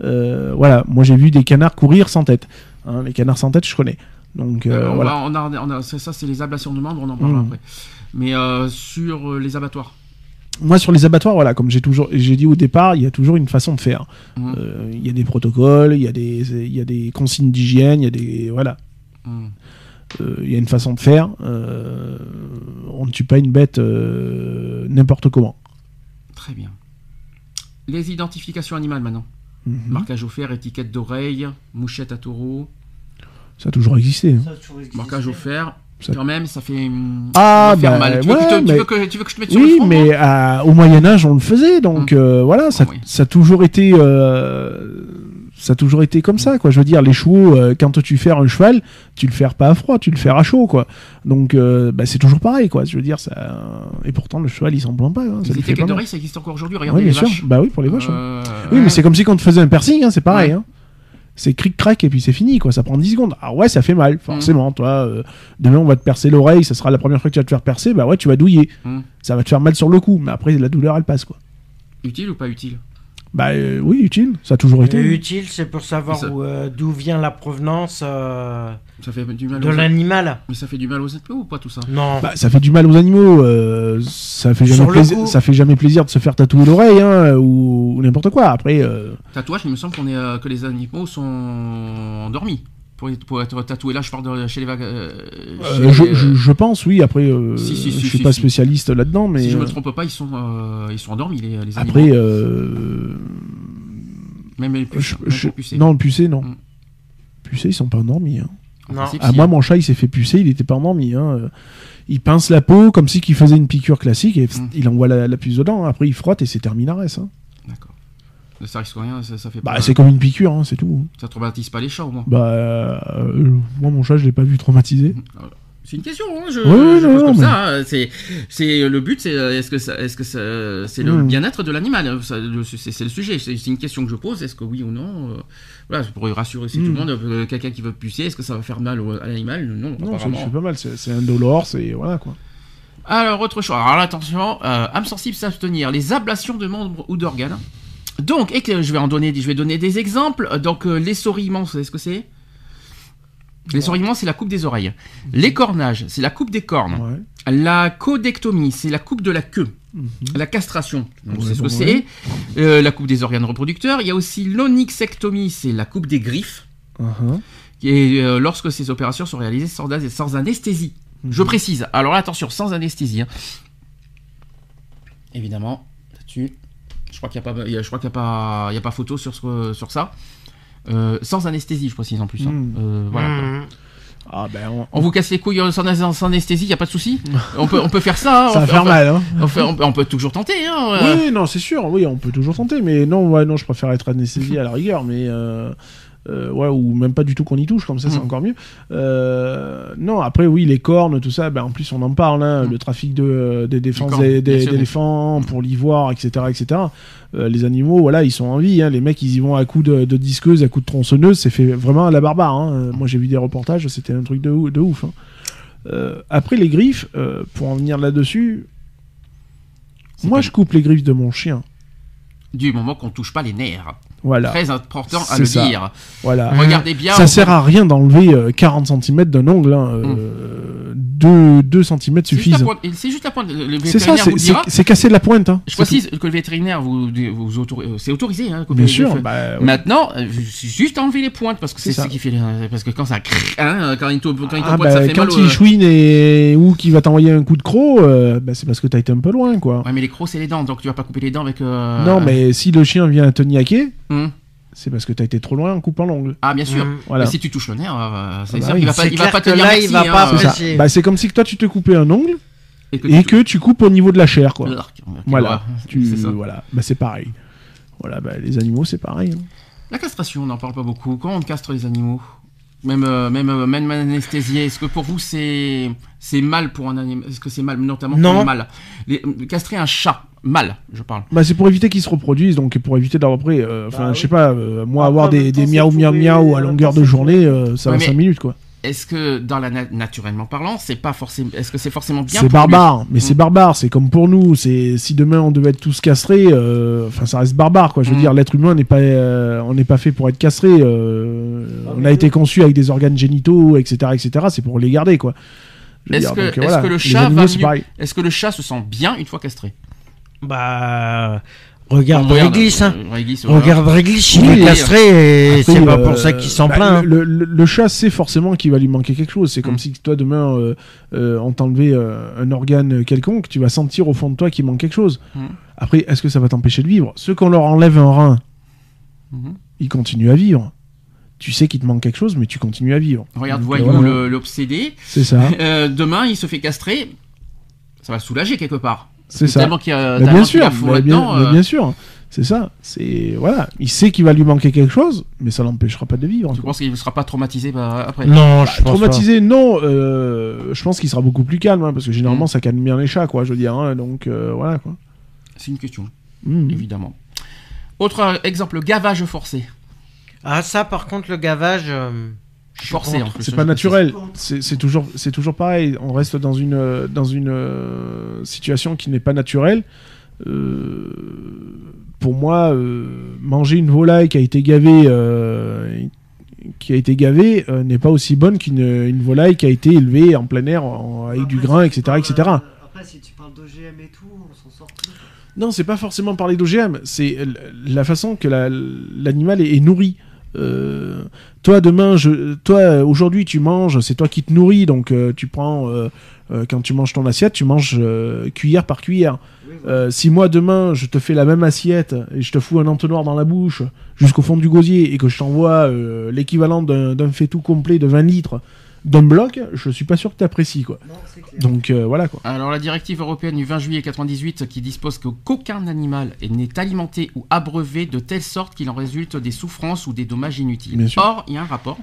Euh, voilà, moi j'ai vu des canards courir sans tête. Hein, les canards sans tête, je connais. Donc euh, on voilà. va- on a, on a- ça, c'est les ablations de membres, on en parlera Mmh. après. Mais euh, sur les abattoirs. Moi sur les abattoirs, voilà, comme j'ai toujours, j'ai dit au départ, il y a toujours une façon de faire. Mmh. Il y a des protocoles, il y a des, il y a des consignes d'hygiène, il y a des, voilà. Mmh. Euh, il y a une façon de faire. euh, on ne tue pas une bête euh, n'importe comment. Très bien. Les identifications animales maintenant. Mhm. Marquage au fer, étiquette d'oreille, mouchette à taureau, Ça a toujours existé. hein. marquage au fer. Ça- Quand même, ça fait, hum, Ah, ça bah, mal. Tu veux, ouais, que, je te- tu veux que, tu veux que je te mette sur le Oui, front mais au Moyen Âge, on le faisait, donc euh, voilà, ça, Ah oui. ça a toujours été, euh, ça a toujours été comme ça, quoi. Je veux dire, les chevaux, euh, quand tu fais un cheval, tu le fais pas à froid, tu le fais à chaud, quoi. Donc, euh, bah, c'est toujours pareil, quoi. Je veux dire, ça, et pourtant le cheval, il s'en plaint pas. hein, ça Les ça existe encore aujourd'hui. Regardez Oui, les bien sûr. vaches. Bah oui, pour les vaches. Euh, Oui, mais c'est comme si quand on te faisait un piercing, hein, c'est pareil. Ouais. Hein. C'est cric-crac et puis c'est fini, quoi. Ça prend 10 secondes. Ah ouais, ça fait mal, forcément. Toi, euh, demain, on va te percer l'oreille, ça sera la première fois que tu vas te faire percer, bah ouais, tu vas douiller. Mm. Ça va te faire mal sur le coup, mais après, la douleur, elle passe, quoi. Utile ou pas utile? Bah euh, oui, utile, ça a toujours été. Et utile, c'est pour savoir Ça- où, euh, d'où vient la provenance euh, Ça fait du mal de aux l'animal. Mais ça fait du mal aux êtres ou pas tout ça? Non. Bah, ça fait du mal aux animaux, euh, ça fait jamais plaisir, coup. ça fait jamais plaisir de se faire tatouer l'oreille, hein, ou, ou n'importe quoi. Après, euh, Tatouage, il me semble qu'on est, euh, que les animaux sont endormis. Pour être, pour être tatoué, là je parle de chez les vagues. euh, euh, les- je, je- je pense, oui. Après, euh, Si, si, si, je suis si, pas si. spécialiste là-dedans, mais si je me euh, trompe pas, ils sont, euh, ils sont endormis, les, les animaux. après, euh, même les puces, je- même je- pour pucer. non, le pucé, non. Mm. Pucé, ils sont pas endormis. Hein. Non. Ah, si, moi, hein. mon chat, il s'est fait pucer, il était pas endormi. Hein. Euh, Il pince la peau comme si qu'il faisait une piqûre classique et Mm. il envoie la, la puce dedans. Après, il frotte et c'est terminares. Hein. Ça risque rien, ça, ça fait Bah, pas. c'est comme une piqûre, hein, c'est tout. Ça traumatise pas les chats au moins. Bah, euh, moi, mon chat, je l'ai pas vu traumatisé. [LAUGHS] C'est une question, hein, je, je non, pose comme mais- ça. hein. C'est, c'est le but, c'est euh, est-ce que ça, est-ce que ça- c'est le Mm. bien-être de l'animal le- c'est, c'est le sujet. C'est, c'est une question que je pose. Est-ce que oui ou non euh, Voilà, pour rassurer tout le monde. euh, quelqu'un qui veut pucer, est-ce que ça va faire mal au- à l'animal Non, Non, ça fait pas mal. C'est c'est indolore, c'est. Voilà quoi. Alors, autre chose. Alors, attention, euh, âme sensible s'abstenir. Les ablations de membres ou d'organes. Donc, et que je vais en donner, je vais donner des exemples. Donc, euh, l'essorillement, vous savez ce que c'est? L'essorillement, c'est la coupe des oreilles. L'écornage, c'est la coupe des cornes. Ouais. La codectomie, c'est la coupe de la queue. Mhm. La castration, donc Ouais, c'est ce que ouais. c'est. Euh, la coupe des organes reproducteurs. Il y a aussi l'onyxectomie, c'est la coupe des griffes. Uh-huh. Et euh, lorsque ces opérations sont réalisées sans, sans anesthésie. Mhm. Je précise. Alors là, attention, sans anesthésie. hein. Évidemment, là-dessus, crois qu'il n'y a pas, il y a- je crois qu'il y a pas, il y a pas photo sur ce- sur ça. Euh, sans anesthésie, je précise en plus. hein. Mhm. Euh, voilà. Mmh. Ah ben. on- On vous casse les couilles euh, sans, sans anesthésie, il y a pas de souci. [LAUGHS] On peut, on peut faire ça. hein. Ça va faire mal, hein. on peut, on peut- on peut toujours tenter. Hein, euh. Oui, non, c'est sûr. Oui, on peut toujours tenter, mais non, ouais, non, je préfère être anesthésié à la rigueur, mais. euh, Euh, ouais, ou même pas du tout qu'on y touche, comme ça c'est Mhm. encore mieux. Euh, non, après oui, les cornes, tout ça, ben, en plus on en parle, hein, Mhm. le trafic de, euh, des défenses des- des- d'éléphants pour l'ivoire, etc. etc. Euh, les animaux, voilà, ils sont en vie, hein. les mecs ils y vont à coups de, de disqueuse, à coups de tronçonneuse, c'est fait vraiment à la barbare. hein. Moi j'ai vu des reportages, c'était un truc de, ou- de ouf. après les griffes, pour en venir là-dessus, moi pas- je coupe les griffes de mon chien. Du moment qu'on touche pas les nerfs. Voilà, Très important à le ça. dire. voilà. Regardez bien. Ça sert à rien d'enlever euh, 40 cm d'un ongle. Hein. Euh, 2, cm C'est juste la suffisent. C'est juste la pointe. C'est ça, c'est- casser de la pointe. Hein. Je précise que le vétérinaire vous, vous autori- euh, c'est autorisé. Hein, Bien sûr. bah, ouais. Maintenant, euh, c'est juste enlever les pointes parce que c'est ça. qui fait les- parce que quand ça crrr, hein, quand il te quand il Ah, pointe, ça bah, fait quand mal. il chouine et ou qu'il va t'envoyer un coup de croc, euh, bah, c'est parce que t'as été un peu loin, quoi. Ouais, mais les crocs c'est les dents, donc tu vas pas couper les dents avec. euh, Non, mais si le chien vient te niaquer, hum. C'est parce que t'as été trop loin en coupant l'ongle. Ah bien sûr. Voilà. Mais si tu touches le nerf, euh, c'est Ah bah sûr oui. qu'il va pas, il va pas te dire là, merci, il va hein, pas C'est. Bah, c'est comme si que toi tu te coupais un ongle et que et tu- que tu coupes au niveau de la chair, quoi. Voilà. Tu, c'est ça. voilà. Bah, c'est pareil. Voilà, bah, les animaux, c'est pareil. hein. La castration, on n'en parle pas beaucoup. Comment on castre les animaux? Même, euh, même, euh, même anesthésié, est-ce que pour vous c'est c'est mal pour un animal Est-ce que c'est mal, notamment pour Non. le mal Les- Castrer un chat, mal, je parle. Bah, c'est pour éviter qu'ils se reproduisent, donc pour éviter d'avoir après, euh, enfin, Bah je sais oui. pas, euh, moi Après, avoir des, c'est miaou miaou miaou à même longueur de c'est journée, euh, ça Ouais, va mais- 5 minutes, quoi. Est-ce que dans la na- naturellement parlant, c'est pas forcément, est-ce que c'est forcément bien C'est barbare, mais c'est Mm. barbare, c'est comme pour nous, c'est si demain on devait être tous castrés, euh, enfin ça reste barbare, quoi. Je veux Mm. dire, l'être humain n'est pas, euh, on n'est pas fait pour être castré. euh, Ah, on a été conçu avec des organes génitaux, etc., etc. C'est pour les garder, quoi. Est-ce que- voilà. le chat animaux, va c'est mieux. Est-ce que le chat se sent bien une fois castré? Bah, regarde On Réglisse, hein. euh, Réglisse, voilà. Regarde Réglisse, il Oui, est castré et c'est pas euh, pour ça qu'il s'en bah, plaint. hein. Le, le- le chat sait forcément qu'il va lui manquer quelque chose. C'est comme Mm. si toi demain euh, euh, on t'enlevait euh, un organe quelconque, tu vas sentir au fond de toi qu'il manque quelque chose. Mm. Après, est-ce que ça va t'empêcher de vivre? Ceux qu'on leur enlève un rein, Mhm. ils continuent à vivre. Tu sais qu'il te manque quelque chose, mais tu continues à vivre. Regarde, Donc, voyou voilà. le- l'obsédé. C'est ça, Euh, demain, il se fait castrer. Ça va le soulagger quelque part. C'est ça. Tellement qu'il y a Mais tellement bien sûr, a fou mais bien, là-dedans, mais euh, bien sûr, c'est ça. C'est voilà, il sait qu'il va lui manquer quelque chose, mais ça l'empêchera pas de vivre. Tu penses qu'il ne sera pas traumatisé bah, après? Non, je pense Traumatisé, non. euh, je pense qu'il sera beaucoup plus calme, hein, parce que généralement Mm. ça calme bien les chats, quoi. Je veux dire, hein, donc euh, voilà quoi. C'est une question, Mm. évidemment. Autre euh, exemple, le gavage forcé. pas. Ah, ça, par contre, le gavage. euh, Forcé contre. en plus. C'est pas naturel. C'est toujours, c'est toujours pareil. On reste dans une, dans une euh, situation qui n'est pas naturelle. Euh, pour moi, euh, manger une volaille qui a été gavée, euh, qui a été gavée, euh, n'est pas aussi bonne qu'une une volaille qui a été élevée en plein air en- avec du grain, si etc., parles, etc. Après, si tu parles d'OGM et tout, on s'en sort plus. Non, c'est pas forcément parler d'OGM, c'est la façon que la- l'animal est, est nourri. Euh, toi demain, je, toi aujourd'hui tu manges, c'est toi qui te nourris, donc euh, tu prends euh, quand tu manges ton assiette, tu manges cuillère par cuillère. Si moi demain je te fais la même assiette et je te fous un entonnoir dans la bouche jusqu'au fond du gosier et que je t'envoie l'équivalent d'un fait complet de 20 litres d'un bloc, je suis pas sûr que t'apprécies quoi. Non, c'est clair. Donc euh, voilà quoi. Alors la directive européenne du 20 juillet 98 qui dispose que qu'aucun animal n'est alimenté ou abreuvé de telle sorte qu'il en résulte des souffrances ou des dommages inutiles. Bien sûr. Or, il y a un rapport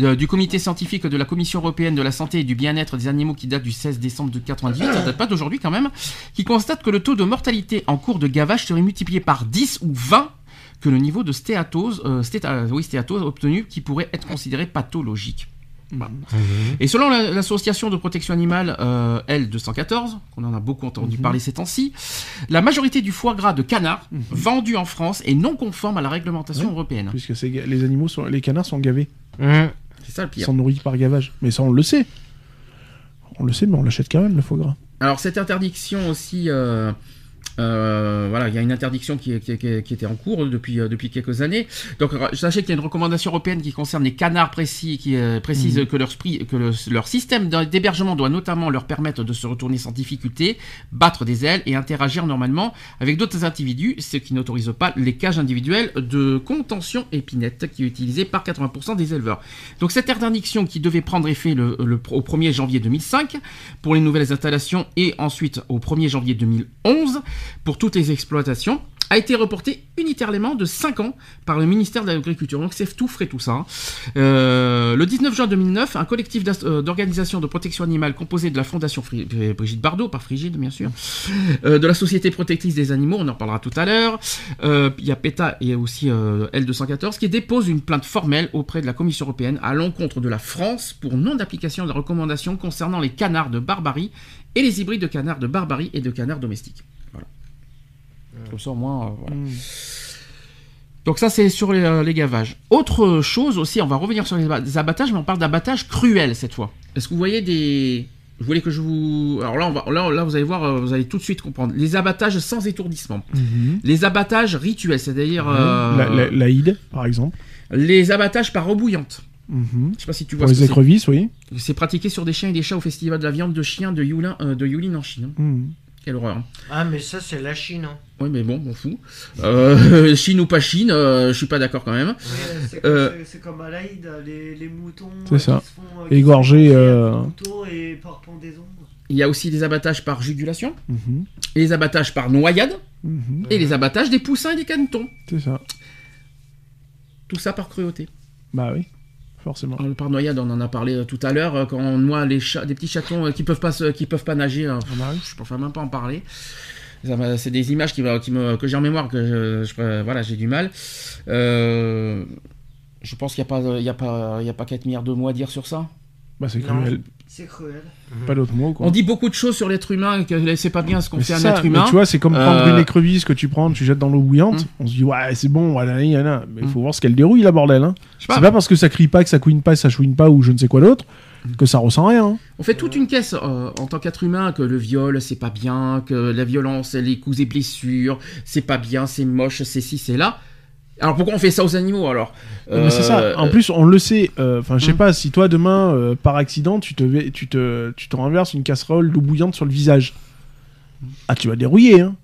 euh, du comité scientifique de la Commission européenne de la santé et du bien-être des animaux qui date du 16 décembre de 98, ça date pas d'aujourd'hui quand même, qui constate que le taux de mortalité en cours de gavage serait multiplié par 10 ou 20 que le niveau de stéatose, euh, stéta- oui, stéatose obtenu qui pourrait être considéré pathologique. Et selon la- l'association de protection animale euh, L214, qu'on en a beaucoup entendu Mhm. parler ces temps-ci, la majorité du foie gras de canard vendu en France est non conforme à la réglementation Ouais. européenne. Puisque les animaux sont, les canards sont gavés. C'est ça le Ils pire. sont nourris par gavage. Mais ça, on le sait. On le sait, mais on l'achète quand même, le foie gras. Alors cette interdiction aussi, euh, voilà, il y a une interdiction qui, qui- qui- qui était en cours depuis, euh, depuis quelques années. Donc sachez qu'il y a une recommandation européenne qui concerne les canards précis, qui euh, précise que, leur, que le- leur système d'h- d'hébergement doit notamment leur permettre de se retourner sans difficulté, battre des ailes et interagir normalement avec d'autres individus, ce qui n'autorise pas les cages individuelles de contention épinette qui est utilisée par 80% des éleveurs. Donc cette interdiction qui devait prendre effet le, le- au 1er janvier 2005 pour les nouvelles installations et ensuite au 1er janvier 2011 pour toutes les exploitations a été reporté unitairement de 5 ans par le ministère de l'Agriculture. Donc c'est tout frais tout ça. hein. Euh, le 19 juin 2009, un collectif euh, d'organisations de protection animale composé de la Fondation Brigitte Bardot, par Frigide bien sûr, euh, de la Société protectrice des animaux, on en parlera tout à l'heure, il y a PETA et aussi euh, L214 qui déposent une plainte formelle auprès de la Commission européenne à l'encontre de la France pour non d'application de la recommandation concernant les canards de barbarie et les hybrides de canards de barbarie et de canards domestiques. Comme ça au moins, euh, voilà. Donc ça c'est sur les, euh, les gavages. Autre chose aussi, on va revenir sur les aba- les abattages, mais on parle d'abattage cruel cette fois. Est-ce que vous voyez des... Vous voulez que je vous... Alors là, on va... là, là vous allez voir, euh, vous allez tout de suite comprendre. Les abattages sans étourdissement. Les abattages rituels, c'est-à-dire... euh, La, la, par exemple. Les abattages par eau bouillante. Mhm. Je sais pas si tu vois Pour ce les écrevisses, oui. c'est. Pratiqué sur des chiens et des chats au festival de la viande de chien de Yulin, euh, de Yulin en Chine. Quelle horreur. Ah, mais ça, c'est la Chine. hein. Oui, mais bon, on fout. Euh, [LAUGHS] Chine ou pas Chine, euh, je suis pas d'accord quand même. C'est Euh, comme, c'est comme à l'Aïd, les, les moutons. C'est euh, ça. qui se font, euh, euh, et par pendaison. Il y a aussi des abattages par jugulation, Mhm. et les abattages par noyade, Mhm. et les abattages des poussins et des canetons. C'est ça. Tout ça par cruauté. Bah oui, forcément. Alors, par noyade, on en a parlé euh, tout à l'heure, euh, quand on noie les chats, des petits chatons euh, qui peuvent pas, se- qui peuvent pas nager. euh, Ah bah je préfère même pas en parler. C'est des images qui, me- qui me, que j'ai en mémoire, que je, je- voilà, j'ai du mal. Euh, je pense qu'il n'y a pas, il y a pas, il y a pas 4 milliards de mots à dire sur ça. Bah c'est cruel. C'est cruel. Pas d'autre mot, quoi. On dit beaucoup de choses sur l'être humain, que c'est pas bien ce qu'on Mais fait à un ça, être mais humain. tu vois, c'est comme prendre Euh, une écrevisse que tu prends, tu jettes dans l'eau bouillante. Mm. On se dit, ouais, c'est bon, voilà, y en a. Mais il Mm. faut voir ce qu'elle dérouille, la bordel. Hein. pas, C'est pas parce que ça crie pas, que ça couine pas, que ça chouine pas ou je ne sais quoi d'autre que ça ressent rien. hein. On fait toute une caisse euh, en tant qu'être humain que le viol c'est pas bien, que la violence, les coups et blessures, c'est pas bien, c'est moche, c'est ci, c'est là. Alors pourquoi on fait ça aux animaux alors Mais c'est ça. Euh, En plus, on le sait. euh, Enfin, je sais Mm. pas, si toi demain, euh, par accident, tu te, tu te, tu te renverses une casserole d'eau bouillante sur le visage, ah, tu vas dérouiller. Hein.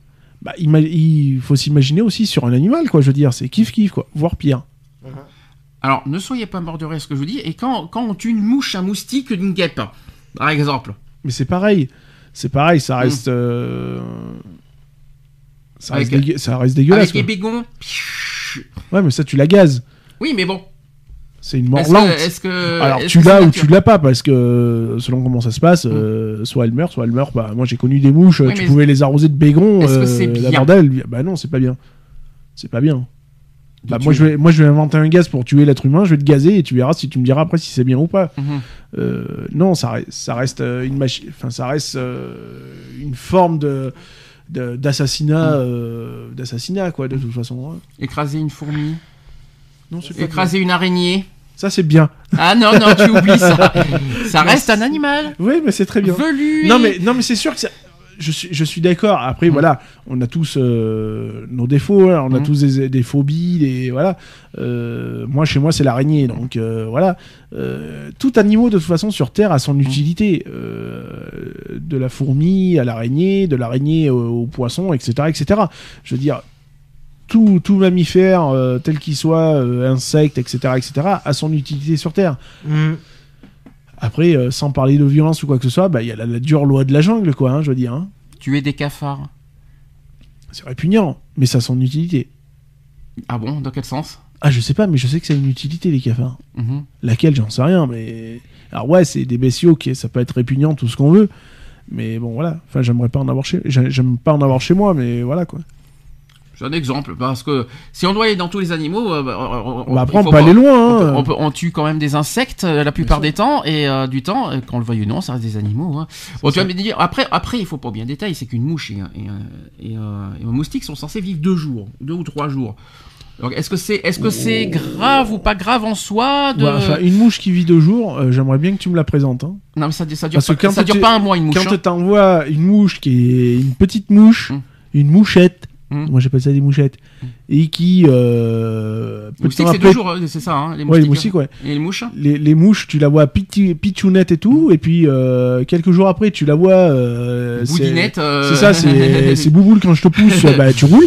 Bah, ima- il faut s'imaginer aussi sur un animal, quoi. Je veux dire, c'est kiff kiff, quoi. Voire pire. Alors ne soyez pas mort de rire ce que je vous dis. Et quand, quand on tue une mouche, un moustique, une guêpe, par exemple. Mais c'est pareil. C'est pareil, ça Mm. reste. euh, Ça, Avec- reste dégueu- ça reste dégueulasse. avec les quoi. Ouais, mais ça, tu la gazes. Oui, mais bon. C'est une mort Est-ce lente. que, est-ce que- Alors est-ce tu que l'as ou tu l'as pas parce que selon comment ça se passe, euh, soit elle meurt, soit elle meurt pas. Moi j'ai connu des mouches, Oui, tu mais pouvais les arroser de bégon, est-ce que euh, c'est la bien bordel. Bah non, c'est pas bien. C'est pas bien. Bah, moi je vais moi je vais inventer un gaz pour tuer l'être humain, je vais te gazer et tu verras si tu me diras après si c'est bien ou pas. Mhm. Euh, non, ça reste, ça reste euh, une machine, enfin ça reste euh, une forme de de- d'assassinat Mm. euh, d'assassinat quoi de toute façon. hein. Écraser une fourmi, Non, c'est pas bien. écraser une araignée. Ça c'est bien. Ah non, non, tu oublies ça. [LAUGHS] Ça reste un animal. Oui, mais c'est très bien. Velu. Non mais non mais c'est sûr que ça- je suis je suis d'accord. Après Mm. voilà, on a tous euh, nos défauts, hein, on a Mm. tous des, des phobies, des voilà. Euh, moi chez moi c'est l'araignée, donc euh, voilà. Tout animal de toute façon sur Terre a Mm. son utilité. Euh, de la fourmi à l'araignée, de l'araignée au, au poisson, etc., etc. Je veux dire. Tout, tout mammifère, tel qu'il soit, insecte, etc., etc., a son utilité sur Terre. Mm. Après, euh, sans parler de violence ou quoi que ce soit, bah, il y a la, la dure loi de la jungle, quoi, hein, je veux dire. hein. Tuer des cafards. C'est répugnant, mais ça a son utilité. Ah bon, dans quel sens? Ah, je sais pas, mais je sais que a une utilité, les cafards. Mhm. Laquelle, j'en sais rien, mais. Alors, ouais, c'est des bestiaux, qui ça peut être répugnant, tout ce qu'on veut. Mais bon, voilà. Enfin, j'aimerais pas en avoir chez. j'ai- J'aime pas en avoir chez moi, mais voilà, quoi. C'est un exemple, parce que si on doit aller dans tous les animaux, euh, bah, on, On il apprendre faut pas aller loin, On, peut- hein. on peut- on tue quand même des insectes euh, la plupart des temps, et euh, du temps, euh, quand on le veuille ou non, ça reste des animaux. hein. Bon, tu vas me dire, après, après, il faut pas bien détailler, c'est qu'une mouche et, un- et, et un- et un moustique sont censés vivre deux jours, deux ou trois jours. Est-ce que c'est, c'est grave ou pas grave en soi de... Ouais, enfin, une mouche qui vit deux jours, euh, j'aimerais bien que tu me la présentes. hein. Non, mais ça, ça dure, pas, quand ça dure tu- pas un mois une mouche. Quand hein. t'envoies une mouche qui est une petite mouche, Mm. une mouchette, Mm. moi j'appelle ça des mouchettes, et qui euh, moustiques, c'est toujours, euh, c'est ça, hein, les Ouais, les moustiques, ouais. Et les mouches Les, les mouches, tu la vois piti- pitchounette et tout, et puis euh, quelques jours après, tu la vois. Euh, c'est- Boudinette. euh, C'est ça, c'est [LAUGHS] bouboule quand je te pousse, [LAUGHS] bah, tu roules.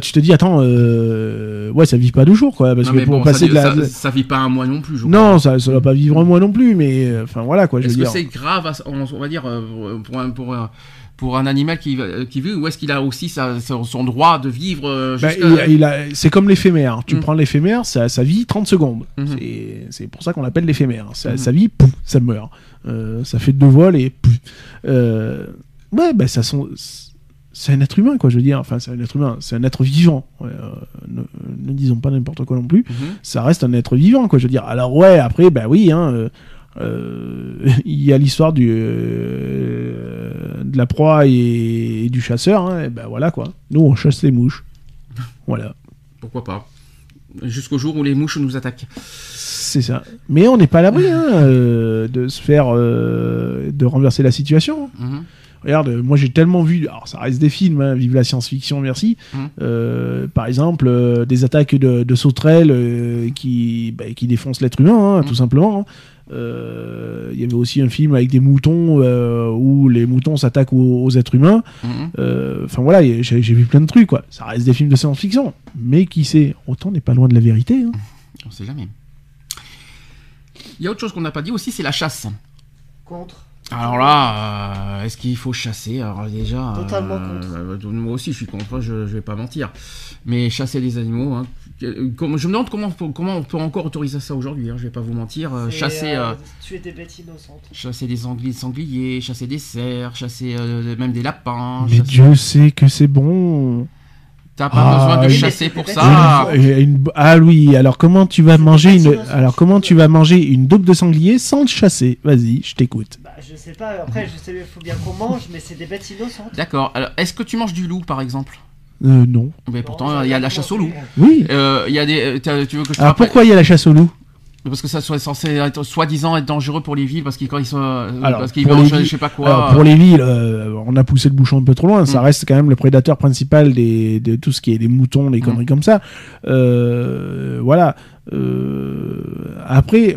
Tu te dis, attends, ouais, ça vit pas deux jours, quoi. Parce Non, que pour bon, passer ça, de la. ça, ça vit pas un mois non plus, je crois. non, ça, ça va pas vivre un mois non plus, mais enfin voilà, quoi, Est-ce que c'est grave, on, va dire, pour un, pour un, pour un animal qui, va- qui vit, ou est-ce qu'il a aussi sa- son droit de vivre euh, Bah, jusqu'à- il- il a- c'est comme l'éphémère. Tu Mm. prends l'éphémère, ça, ça vit 30 secondes. Mhm. C'est- C'est pour ça qu'on l'appelle l'éphémère. Ça, Mhm. ça vit, pouf, ça meurt. Euh, ça fait deux vols et pouf. Euh, ouais, bah ça sont. C'est un être humain, quoi, je veux dire. Enfin, c'est un être humain, c'est un être vivant. Ouais, euh, ne, ne disons pas n'importe quoi non plus. Mhm. Ça reste un être vivant, quoi, je veux dire. Alors, ouais, après, bah oui, hein, euh, euh, [LAUGHS] il y a l'histoire du euh, de la proie et, et du chasseur. Hein, et ben voilà, quoi. Nous, on chasse les mouches. [LAUGHS] Voilà. Pourquoi pas Jusqu'au jour où les mouches nous attaquent. C'est ça. Mais on n'est pas à l'abri hein, euh, de se faire. euh, de renverser la situation. Mhm. Regarde, euh, moi j'ai tellement vu. Alors ça reste des films, hein, vive la science-fiction, merci. Mhm. Euh, par exemple, euh, des attaques de, de sauterelles euh, qui, bah, qui défoncent l'être humain, hein, Mhm. tout simplement. Hein. Euh, Il y avait aussi un film avec des moutons euh, où les moutons s'attaquent aux, aux êtres humains. Mhm. Euh, Enfin voilà, j'ai j'ai vu plein de trucs, quoi. Ça reste des films de science-fiction. Mais qui sait, autant n'est pas loin de la vérité. hein. On sait jamais. Il y a autre chose qu'on n'a pas dit aussi, c'est la chasse. Contre. Alors là, euh, est-ce qu'il faut chasser? Alors déjà, Totalement euh, euh, moi aussi, je suis contre. Je, je vais pas mentir. Mais chasser des animaux, hein, comme- je me demande comment, comment on peut encore autoriser ça aujourd'hui. Hein, je vais pas vous mentir. euh, chasser, euh, euh, tuer des bêtes innocentes. chasser des anglais, sangliers, chasser des cerfs, chasser euh, même des lapins. Mais chasser- Dieu sait que c'est bon. T'as pas Ah, besoin de oui, chasser pour ça. une- ah oui, alors comment tu vas manger une alors comment tu vas manger une double de sanglier sans le chasser? Vas-y, je t'écoute. Bah, je sais pas, après, je sais, il faut bien qu'on mange, mais c'est des bêtes innocentes. D'accord. Alors, est-ce que tu manges du loup, par exemple? Euh, non. Mais pourtant, il y a la chasse au loup. Oui. Euh, Il y a des. euh, tu veux que je te Alors rappelle pourquoi il y a la chasse au loup Parce que ça soit censé être soi-disant être dangereux pour les villes parce qu'ils quand ils sont Alors, parce qu'ils mangent je sais pas quoi. Alors, pour les villes, euh, on a poussé le bouchon un peu trop loin. Ça Mm. reste quand même le prédateur principal des, de tout ce qui est les moutons, les Mm. conneries comme ça. Euh, voilà. Euh, après,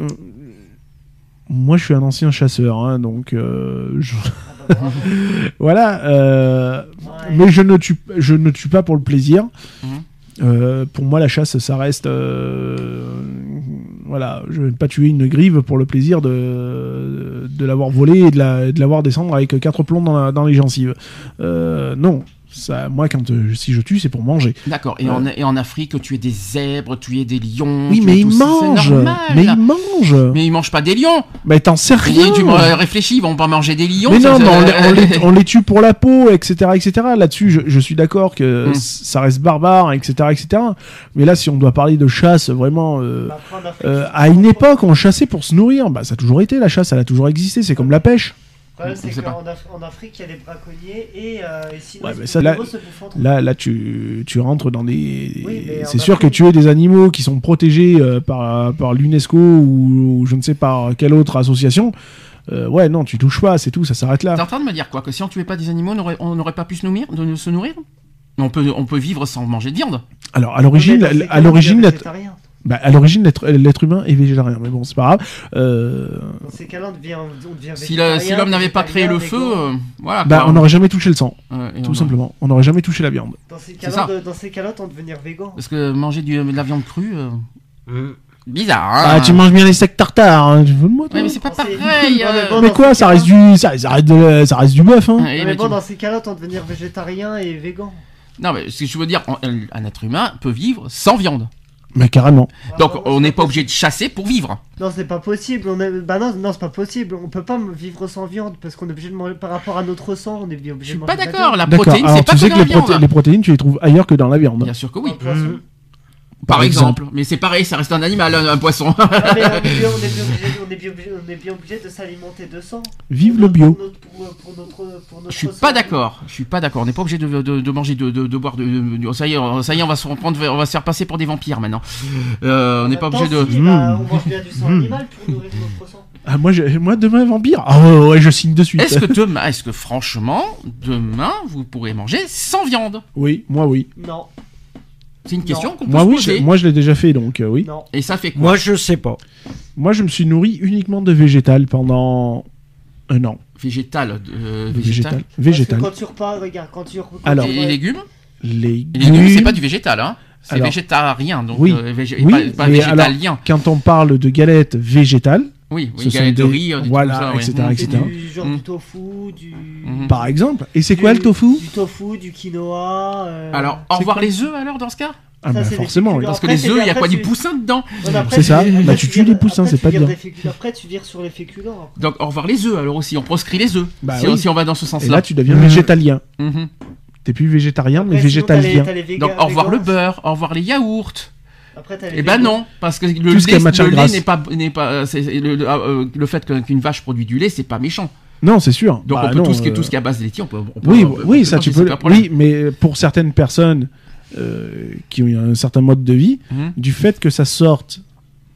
moi, je suis un ancien chasseur, hein, donc je- Ah. [LAUGHS] [LAUGHS] voilà. euh, Ouais. Mais je ne tue, je ne tue pas pour le plaisir. Mhm. Euh, pour moi, la chasse, ça reste. euh, voilà, je vais pas tuer une grive pour le plaisir de, de l'avoir volée et de la, de l'avoir descendre avec quatre plombs dans, la- dans les gencives. Euh, non, ça, moi, quand euh, si je tue, c'est pour manger. D'accord. Et, en, et en Afrique, tu es des zèbres, tu es des lions. Oui, mais ils mangent. Mais ils mangent. Mais ils mangent pas des lions. Mais t'en sais rien. Et tu me réfléchis, ils vont pas manger des lions. Mais non, mais on, les, on les- ça- [LAUGHS] on les tue pour la peau, etc., etc. Là-dessus, je, je suis d'accord que Mm. ça reste barbare, etc., etc. Mais là, si on doit parler de chasse, vraiment, euh, euh, à une époque, on chassait pour se nourrir. Bah, ça a toujours été la chasse, elle a toujours existé. C'est comme la pêche. Problème, c'est qu'en Af- en Afrique, il y a les braconniers et, euh, et sinon, Ouais, mais se- ça, là- se. Là, là, tu, tu rentres dans des. Oui, c'est sûr que Afrique- tuer des animaux qui sont protégés euh, par, par l'UNESCO ou, ou je ne sais par quelle autre association. euh, ouais, non, tu touches pas, c'est tout, ça s'arrête là. T'es en train de me dire quoi Que si on tuait pas des animaux, on n'aurait- pas pu se nourrir, de se nourrir? On peut, on peut vivre sans manger de viande. Alors, à l'origine, à l'origine, bah, à l'origine, l'être l'être humain est végétarien, mais bon, c'est pas grave. Euh, Dans ces cas-là, on devient, on devient Si l'homme n'avait pas créé le feu, euh, voilà. bah, on n'aurait jamais touché le sang, tout on- simplement. On n'aurait jamais touché la viande. Dans ces C'est cas-là, ça. de- dans ces cas-là, on devenir végan. Parce que manger du- de la viande crue, euh, bizarre. Hein Ah, tu manges bien les steaks tartare, hein, tu veux de moi, toi Ouais, mais c'est pas pareil. [LAUGHS] Mais euh. bon, Mais dans quoi, ça reste du, ça, ça reste de- ça reste du bœuf, hein. Ouais, mais mais bon, tu- dans ces cas-là, on devenir végétarien et végan. Non, mais ce que je veux dire, un être humain peut vivre sans viande. Mais carrément. Donc, non, on n'est pas obligé de chasser pour vivre. Non, c'est pas possible. On est... Bah non, non c'est pas possible. On peut pas vivre sans viande parce qu'on est obligé de manger par rapport à notre sang. On est bien Je obligé suis de pas manger d'accord. La protéine, c'est pas tu que sais dans que la les, proté- viande. les protéines, tu les trouves ailleurs que dans la viande. Bien sûr que oui. Poisson. Par Par exemple. Mais c'est pareil, ça reste un animal, un, un poisson. Mais on est bien, on est bien obligé, de s'alimenter de sang. Vive Pour le bio. Pour notre, pour, pour notre, pour notre Je suis pas d'accord. Je suis pas d'accord. On n'est pas obligé de, de, de manger, de, de, de boire. De, de- ça y est, on- ça y est, on va se reprendre, on va se faire passer pour des vampires maintenant. Euh, on n'est pas même obligé de. si, bah, on mange bien du sang Mmh. animal pour nourrir notre sang. Ah, moi, moi, demain, vampire. Ah, ouais, ouais, je signe de suite. Est-ce que [LAUGHS] demain, est-ce que franchement, demain, vous pourrez manger sans viande? Oui, moi, oui. Non. C'est une question qu'on peut Moi, se oui, poser. je- moi je l'ai déjà fait, donc euh, oui. Non. Et ça fait quoi Moi, je sais pas. Moi, je me suis nourri uniquement de végétal pendant un an. Végétal. euh, De végétal. végétal. Végétal. Parce que quand tu repars, regarde, quand tu. quand Alors. les légumes Les légumes, c'est pas du végétal, hein. C'est végétarien, donc Oui. euh, végé- Oui, pas, végétalien. Quand on parle de galettes végétales, Oui, ce oui, sont galette de des- riz, des trucs voilà, comme ça, ouais. etc., etc. du genre du tofu, du. Mhm. par exemple. Et c'est quoi le tofu Du tofu, du quinoa. euh, Alors, au revoir les œufs alors dans ce cas? Ah ça, bah des forcément. oui. Parce que Après, les œufs, il y a quoi Du poussin dedans? C'est ça. tu- Bah, tu tu tues les poussins, c'est pas féculents. Après, tu vires sur les féculents. Donc, au revoir les œufs alors aussi, on proscrit les œufs. Bah si, oui. si on va dans ce sens-là. là, tu deviens Mhm. végétalien. Mhm. T'es plus végétarien, mais végétalien. Donc, au revoir le beurre, au revoir les yaourts. Après, Eh ben non, parce que le lait, n'est pas, n'est pas, euh, le, le- euh, le fait qu'une vache produit du lait, c'est pas méchant. Non, c'est sûr. Donc Bah on peut non, tout ce qui est euh, tout ce qui est à base de laitier, on peut. on peut- Oui, on peut- oui, ça tu peux. Oui, mais pour certaines personnes euh, qui ont un certain mode de vie, Mhm, du fait que ça sorte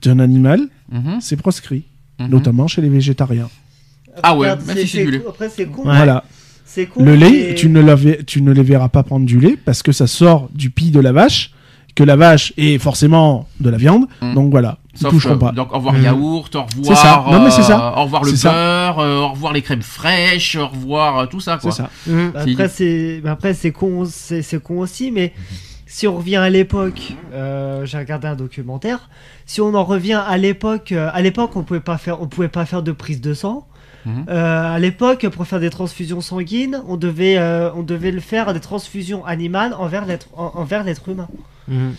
d'un animal, mhm, c'est proscrit, mhm. notamment chez les végétariens. Ah ouais, même si c'est du lait. Après, c'est con. Voilà. C'est con. Le lait, tu ne, tu ne les verras pas prendre du lait parce que ça sort du pis de la vache, que la vache est forcément de la viande. Mhm. Donc voilà, ils toucheront que- pas. Donc au revoir Mhm. yaourt, au revoir. C'est ça. Non, mais c'est ça. euh, au revoir le beurre, euh, au revoir les crèmes fraîches, au revoir euh, tout ça C'est quoi. ça. Après, c'est mais après c'est con, c'est con aussi, mais si on revient à l'époque, euh, j'ai regardé un documentaire. Si on en revient à l'époque, euh, à l'époque, on pouvait pas faire, on pouvait pas faire de prise de sang. Mhm. Euh, à l'époque, pour faire des transfusions sanguines, on devait, euh, on devait le faire des transfusions animales envers l'être, en- envers l'être humain. Mhm.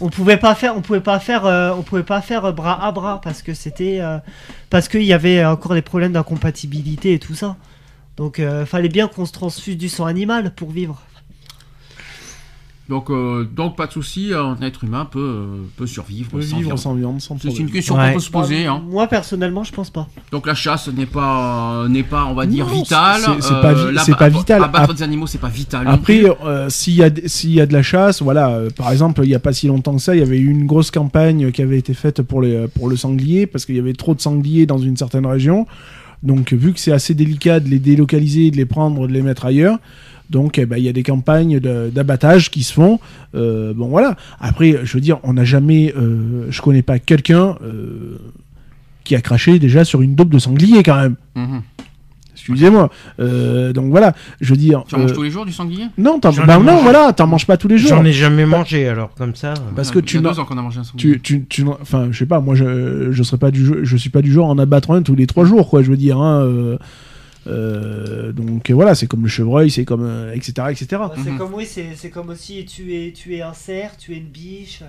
On pouvait pas faire, on pouvait pas faire, euh, on pouvait pas faire bras à bras parce que c'était, parce qu'il y avait encore des problèmes d'incompatibilité et tout ça. Donc, fallait bien qu'on se transfuse du sang animal pour vivre. Donc euh, donc pas de souci, un être humain peut euh, peut survivre peut sans vivre viande. sans viande, sans C'est une question Ouais. qu'on peut se poser. Bah, Hein. Moi personnellement, je pense pas. Donc la chasse n'est pas n'est pas on va dire Non, vitale. c'est- c'est pas vi- pas vital. Abattre des animaux c'est pas vital. Après, euh, s'il y, a s'il y a de la chasse, voilà, euh, par exemple, il n'y a pas si longtemps que ça, il y avait eu une grosse campagne qui avait été faite pour, les, pour le sanglier, parce qu'il y avait trop de sangliers dans une certaine région. Donc, vu que c'est assez délicat de les délocaliser, de les prendre, de les mettre ailleurs, donc eh ben, il y a des campagnes de- d'abattage qui se font. Euh, bon, voilà. Après, je veux dire, on n'a jamais. euh, je connais pas quelqu'un euh, qui a craché déjà sur une dope de sanglier, quand même. Mhm. Excusez-moi. Euh, donc voilà, je veux dire. Tu en manges euh, tous les jours du sanglier? Non, bah non, mangé. voilà, t'en manges pas tous les jours. J'en ai jamais mangé alors comme ça. Parce Il y que a- tu il y a n'as- deux ans qu'on a mangé un sanglier. Tu, tu, enfin, je sais pas, moi, je, je serais pas du, je suis pas du genre à en abattre un tous les trois jours, quoi. Je veux dire, hein, euh, euh, donc voilà, c'est comme le chevreuil, c'est comme, euh, etc., etc. C'est Mhm. comme oui, c'est c'est comme aussi tuer, tuer un cerf, tuer une biche. euh,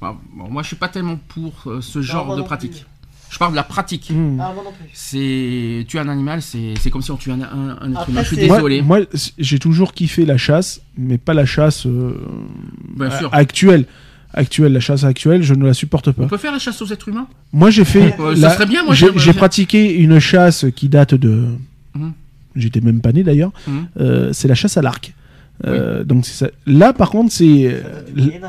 Bah, bon, moi je suis pas tellement pour euh, ce genre de pratique. plus. Je parle de la pratique. Hmm. Ah moi non plus. C'est tuer un animal, c'est c'est comme si on tuait un, un, un être humain. Je suis Moi, désolé. moi, j'ai toujours kiffé la chasse, mais pas la chasse euh, Bien a- sûr. actuelle. Actuelle, la chasse actuelle, je ne la supporte pas. On peut faire la chasse aux êtres humains? Moi, j'ai fait. [LAUGHS] Euh, ça serait bien, moi, j'ai- faire. pratiqué une chasse qui date de. Mhm. J'étais même pas né d'ailleurs. Mhm. Euh, c'est la chasse à l'arc. Euh, donc c'est ça. là, par contre, c'est euh.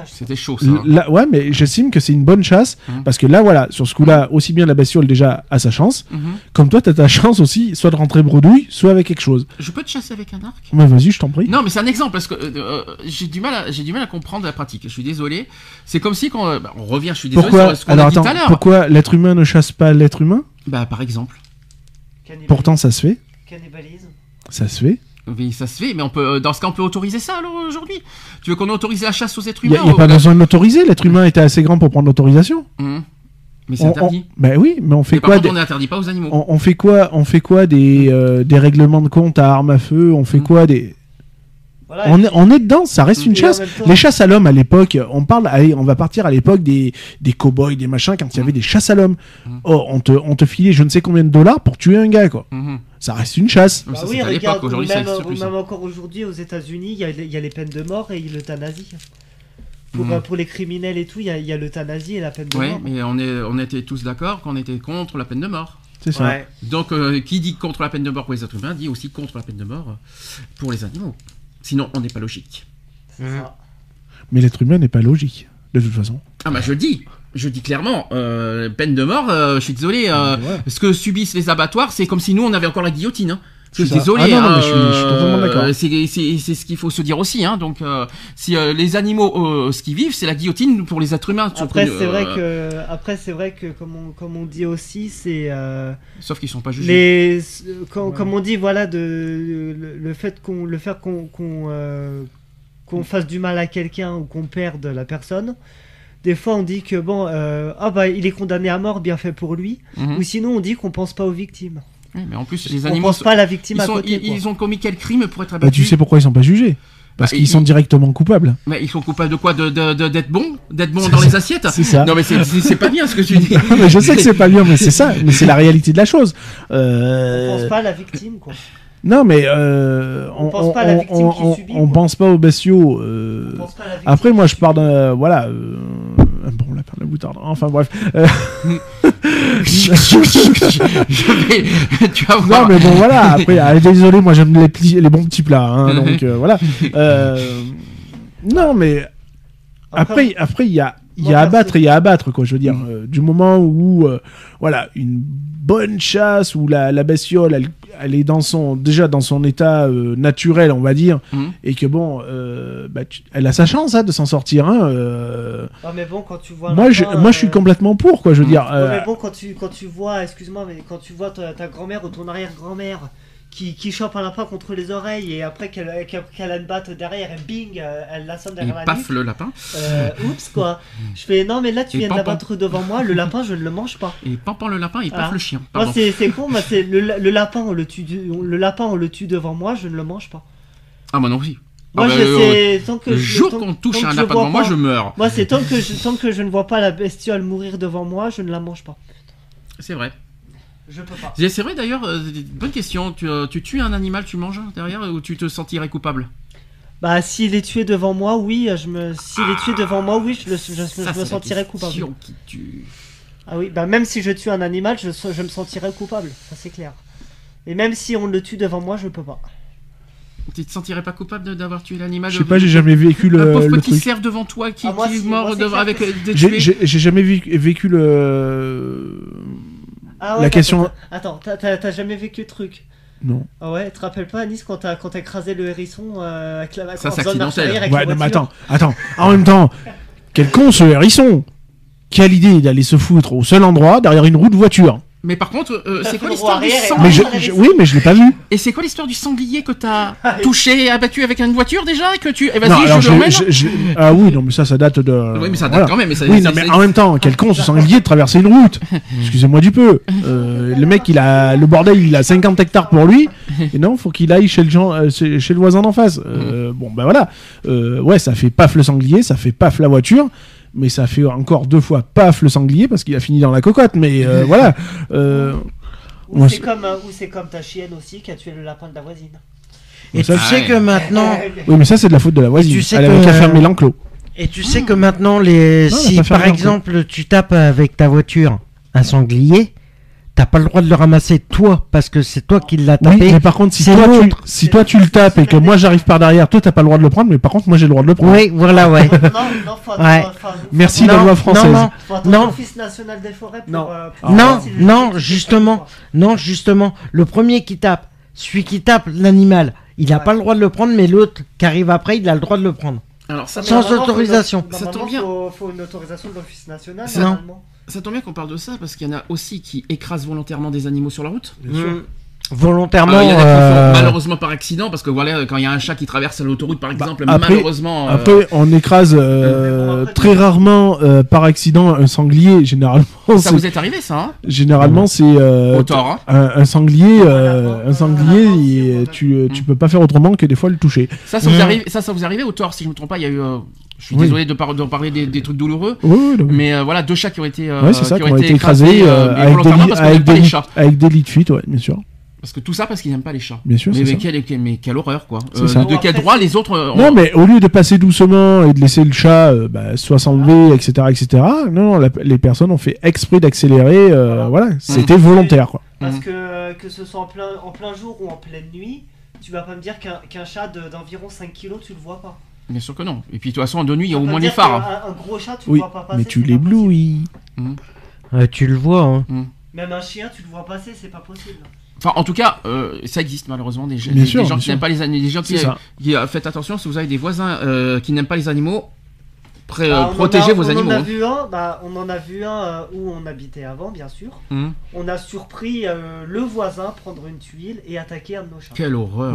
C'était chaud ça. l- là, ouais, mais j'estime que c'est une bonne chasse Mhm. parce que là, voilà, sur ce coup-là, aussi bien la bestiole déjà a sa chance, Mhm. comme toi, t'as ta chance aussi, soit de rentrer bredouille, soit avec quelque chose. Je peux te chasser avec un arc? Ouais, vas-y, je t'en prie. Non, mais c'est un exemple parce que euh, j'ai du mal, à, j'ai du mal à comprendre la pratique. Je suis désolé. C'est comme si quand bah, on revient, je suis désolé Pourquoi sur ce qu'on Alors a dit attends, tout à l'heure. pourquoi l'être humain ne chasse pas l'être humain? Bah par exemple. Pourtant, ça se fait. Cannibalisme. Ça se fait. Oui, ça se fait, mais on peut, euh, dans ce cas, on peut autoriser ça alors aujourd'hui. Tu veux qu'on autorise la chasse aux êtres Il n'y humains a, y a ou- pas besoin de l'autoriser. L'être humain était assez grand pour prendre l'autorisation. Mhm. Mais c'est interdit. on- Ben oui, mais on fait Mais par quoi contre, des- on n'interdit pas aux animaux. on, on fait quoi On fait quoi des, euh, des règlements de compte à armes à feu? On fait Mm. quoi des Voilà, on est, on est dedans, ça reste une chasse. Les chasses à l'homme à l'époque, on parle, allez, on va partir à l'époque des, des cow-boys, des machins, quand il y avait des chasses à l'homme. Mm. Oh, on te, on te filait je ne sais combien de dollars pour tuer un gars, quoi. Ça reste une chasse. Mais Bah ça, oui, regarde, Aujourd'hui, ça même, existe plus. ça. même encore aujourd'hui aux États-Unis, il y, a- il y a les peines de mort et l'euthanasie. Pour, Mhm. euh, pour les criminels et tout, il y a, il y a l'euthanasie et la peine de Ouais, mort. mais on, est, on était tous d'accord qu'on était contre la peine de mort. C'est ça. Ouais. Donc, euh, qui dit contre la peine de mort pour les êtres humains dit aussi contre la peine de mort pour les animaux. Sinon, on n'est pas logique. C'est ça. Mais l'être humain n'est pas logique, de toute façon. Ah bah je dis, je dis clairement, euh, peine de mort, euh, je suis désolé, euh, Ouais. ce que subissent les abattoirs, c'est comme si nous on avait encore la guillotine. hein. Je suis désolé. Ah non, non, hein, mais je suis- je suis totalement euh, d'accord. C'est c'est- c'est ce qu'il faut se dire aussi. Hein. Donc, euh, si euh, les animaux, euh, ce qu'ils vivent, c'est la guillotine pour les êtres humains. Après, c'est vrai que, après, c'est vrai que, comme on, comme on dit aussi, c'est euh, Sauf qu'ils sont pas jugés. les, quand- Ouais. comme on dit, voilà, de le, le fait qu'on, le fait qu'on, qu'on, euh, qu'on fasse du mal à quelqu'un ou qu'on perde la personne. Des fois, on dit que bon, euh, ah bah, il est condamné à mort, bien fait pour lui. Mhm. Ou sinon, on dit qu'on pense pas aux victimes. Mais en plus, les on animaux, pense pas à la victime ils, à sont- côté. ils- ont commis quel crime pour être Bah, abattus tu sais pourquoi ils sont pas jugés Parce Bah, qu'ils ils- sont directement coupables. Mais ils sont coupables de quoi De de- de- d'être bons, d'être bons dans ça. les assiettes. C'est ça. Non mais c'est- pas bien ce que tu [LAUGHS] dis. Non, mais je sais que c'est pas bien, mais c'est ça. Mais c'est la réalité de la chose. On Euh, pense pas à la victime, quoi. Non, mais euh, On pense pas à la victime on- qui on- subit, on quoi. pense pas aux bestiaux. euh, On pense pas à la victime Après, moi, je pars d'un. Voilà. euh, [LAUGHS] bon de la moutarde. Enfin, bref. Euh, Je vais- [LAUGHS] tu vas voir. non, mais bon, voilà. Après, ah, désolé, moi, j'aime les, pli- les bons petits plats. hein, donc, euh, voilà. Euh, non, mais après, après, il y a. Il y a à et il y a à abattre, quoi, je veux dire. euh, du moment où, euh, voilà, une bonne chasse, où la, la bestiole, elle, elle est dans son, déjà dans son état euh, naturel, on va dire, Mhm. et que bon, euh, bah, tu- elle a sa chance hein, de s'en sortir. Hein, euh, Ah, mais bon, quand tu vois. moi, je, moi, je suis complètement pour, quoi, je veux dire. Ouais, euh, mais bon, quand tu, quand tu vois, excuse-moi, mais quand tu vois ta, ta grand-mère ou ton arrière-grand-mère qui, qui chope un lapin contre les oreilles et après qu'elle qu'elle a une batte derrière et bing, euh, elle l'assomme Et derrière la paf nuque. le lapin. Euh, oups, quoi. [LAUGHS] Je fais, non, mais là, tu Et viens de l'abattre devant moi, le lapin, je ne le mange pas. Et pampant le lapin, il paf Ah. le chien. Moi, c'est con, moi, c'est le, le lapin, on le, tue, le lapin, on le tue devant moi, je ne le mange pas. Ah moi non aussi. Moi, Ah bah, je euh, sais, tant que Le je- jour qu'on touche un lapin devant moi, je meurs. Moi, c'est tant que, je, tant que je ne vois pas la bestiole mourir devant moi, je ne la mange pas. C'est vrai. Je peux pas. C'est vrai d'ailleurs, euh, bonne question. Tu, euh, tu tues un animal, tu manges derrière ou tu te sentirais coupable? Bah, s'il est tué devant moi, oui, je me... s'il est tué devant moi, oui, je, le- je- je- Ça, je me sentirais coupable. qui tue. Ah oui, bah même si je tue un animal, je, je me sentirais coupable, ça c'est clair. Et même si on le tue devant moi, je peux pas. Tu te sentirais pas coupable de- d'avoir tué l'animal? Je sais pas, j'ai jamais vécu Un le, pauvre le petit truc. cerf devant toi qui, Ah, moi, qui est si, mort moi, devant- clair avec euh, J'ai jamais vécu, vécu le. Ah La t'as- question- Attends, t'as- jamais vécu le truc Non. Ah ouais, tu te rappelles pas, Nice, quand t'as quand t'as écrasé le hérisson euh, avec la Ça, en c'est accidentel. arrière avec Ouais, la non, mais voiture attends, attends. En même temps, quel con ce hérisson Qui a l'idée d'aller se foutre au seul endroit derrière une roue de voiture Mais par contre, euh, c'est quoi l'histoire du sanglier Mais je, je- la oui, mais je l'ai pas vu. Et c'est quoi l'histoire du sanglier que t'as [LAUGHS] touché et abattu avec une voiture déjà que tu Eh vas-y, je le remène. Ah oui, non, mais ça, ça date de. Oui, mais ça date voilà. quand même. Mais ça, Oui, non, mais en même temps, quel con ce sanglier de traverser une route. [LAUGHS] Excusez-moi du peu. Euh, le mec, il a le bordel, il a 50 hectares pour lui. Et non, faut qu'il aille chez le gens, euh, chez chez le voisin d'en face. Euh, Bon, ben voilà. Euh, ouais, ça fait paf le sanglier, ça fait paf la voiture. Mais ça fait encore deux fois paf le sanglier parce qu'il a fini dans la cocotte. Mais euh, [LAUGHS] voilà. Euh, Ou c'est comme, euh, ou c'est comme ta chienne aussi qui a tué le lapin de la voisine. Et Ça, tu sais ouais. que maintenant, [LAUGHS] oui, mais ça, c'est de la faute de la voisine. tu sais Elle avait qu'à fermer l'enclos. et tu sais que maintenant les, Non, si par exemple tu tapes avec ta voiture un sanglier, t'as pas le droit de le ramasser toi parce que c'est toi qui l'as Oui, tapé. mais par contre, si c'est toi, tu, l'autre. si toi tu le tapes et que moi j'arrive par derrière, toi t'as pas le droit de le prendre, mais par contre moi j'ai le droit de le prendre. Oui, voilà, ouais. non, non, faut attendre, Ouais. faut- faut- Merci la Non, loi non, française. non. Non. l'Office national des forêts pour. Non. euh, pour Non, voir si le non, justement. Non, justement, le premier qui tape, celui qui tape l'animal, il a Ouais. pas le droit de le prendre, mais l'autre qui arrive après, il a le droit de le prendre. Alors ça, Sans faut autorisation. une- Ça tombe bien. Faut, faut une autorisation de l'Office national. Non. Ça tombe bien qu'on parle de ça parce qu'il y en a aussi qui écrasent volontairement des animaux sur la route. Bien sûr. Mm. Volontairement. Alors, il y en a euh, malheureusement par accident parce que voilà quand il y a un chat qui traverse l'autoroute par Bah, exemple après- malheureusement euh, Après, on écrase euh, Après, très rarement euh, par accident un sanglier. Généralement, ça vous est arrivé ça hein? généralement c'est euh, au tort hein un, un sanglier. Euh, un sanglier, tu tu peux pas faire autrement que des fois le toucher. ça ça vous Mm. arrive ça ça vous est arrivé au tort si je me trompe pas il y a eu euh, je suis Oui. désolé de, par- d'en parler des, des trucs douloureux Oui, oui, non, mais- euh, voilà deux chats qui ont été euh, ouais, c'est ça, qui qui ont été écrasés euh, avec des parce avec des les chats avec des lits de fuite, ouais, bien sûr. parce que tout ça parce qu'ils n'aiment pas les chats Bien sûr, mais, c'est mais, ça. quelle, quelle- mais quelle horreur quoi Euh, ça. de quel droit les autres euh, Non, mais au lieu de passer doucement et de laisser le chat euh, bah, soit s'enlever, etc., etc., non, non, la- les personnes ont fait exprès d'accélérer. euh, voilà, c'était volontaire, quoi. Parce Mhm. que que ce soit en plein, en plein jour ou en pleine nuit, tu vas pas me dire qu'un qu'un chat de- d'environ 5 kilos, tu le vois pas. Bien sûr que non et puis de toute façon de nuit il y a au moins des phares hein. Un, un gros chat, tu Oui, le vois pas passer. mais tu l'éblouis. euh, tu le vois, hein. Mm. Même un chien, tu le vois passer, c'est pas possible. Enfin, en tout cas, euh, ça existe malheureusement des, gens- Bien des- sûr, des gens bien qui n'aiment pas les animaux. Des gens qui, C'est ça. qui, euh, faites attention si vous avez des voisins euh, qui n'aiment pas les animaux. pré- Bah, euh, protégez a- vos on animaux. En a hein. vu un, bah, on en a vu un euh, où on habitait avant, bien sûr. Hum. On a surpris euh, le voisin prendre une tuile et attaquer un de nos chats. Quelle horreur.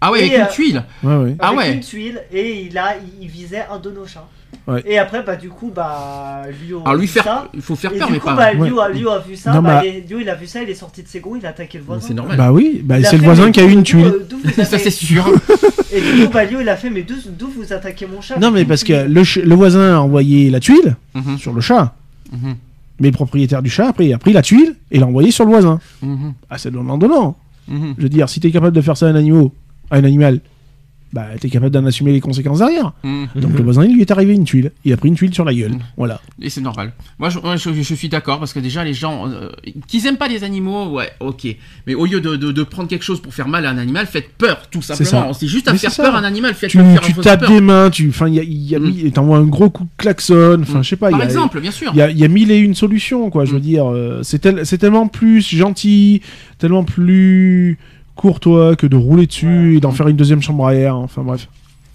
Ah ouais, Et, avec euh, une tuile. Ouais, ouais. Ah Avec ouais. une tuile et il a, il visait un de nos chats. Ouais. Et après, bah du coup, bah Lio a Alors lui vu faire, ça. il faut faire Et peur, du mais coup, pas. bah. Lio, a, Lio a vu ça. Non, bah, Lio, il a vu ça, il est sorti de ses gonds, il a attaqué le voisin. C'est normal. Bah oui, bah, c'est le voisin qui a eu une tuile. [LAUGHS] ça c'est sûr. [LAUGHS] Et du coup, bah Lio, il a fait, mais d'où vous attaquez mon chat? Non, mais parce que tuile le, ch- le voisin a envoyé la tuile Mhm, sur le chat. mhm, Mais le propriétaire du chat, après, il a pris la tuile et l'a envoyé sur le voisin. mhm, Ah, c'est donnant-donnant. mhm. Je veux dire, si t'es capable de faire ça à un animal, à un animal, bah t'es capable d'en assumer les conséquences derrière. Mhm. Donc le voisin, il lui est arrivé une tuile. Il a pris une tuile sur la gueule. Voilà. Et c'est normal. Moi, je, moi, je, je suis d'accord parce que déjà, les gens euh, qui aiment pas les animaux, ouais, ok. Mais au lieu de, de, de prendre quelque chose pour faire mal à un animal, faites peur, tout simplement. C'est juste à Mais faire peur à un animal, faites Tu, faire tu tapes peur. des mains, tu, enfin, il y a, il y a Mm. mis- t'envoies un gros coup de klaxon. Enfin, Mm. je sais pas. Par y a- exemple, bien sûr. Il y a, il y a mille et une solutions, quoi. Je veux Mm. dire, euh, c'est tel- c'est tellement plus gentil, tellement plus courtois que de rouler dessus Ouais. et d'en faire une deuxième chambre à air. Enfin bref.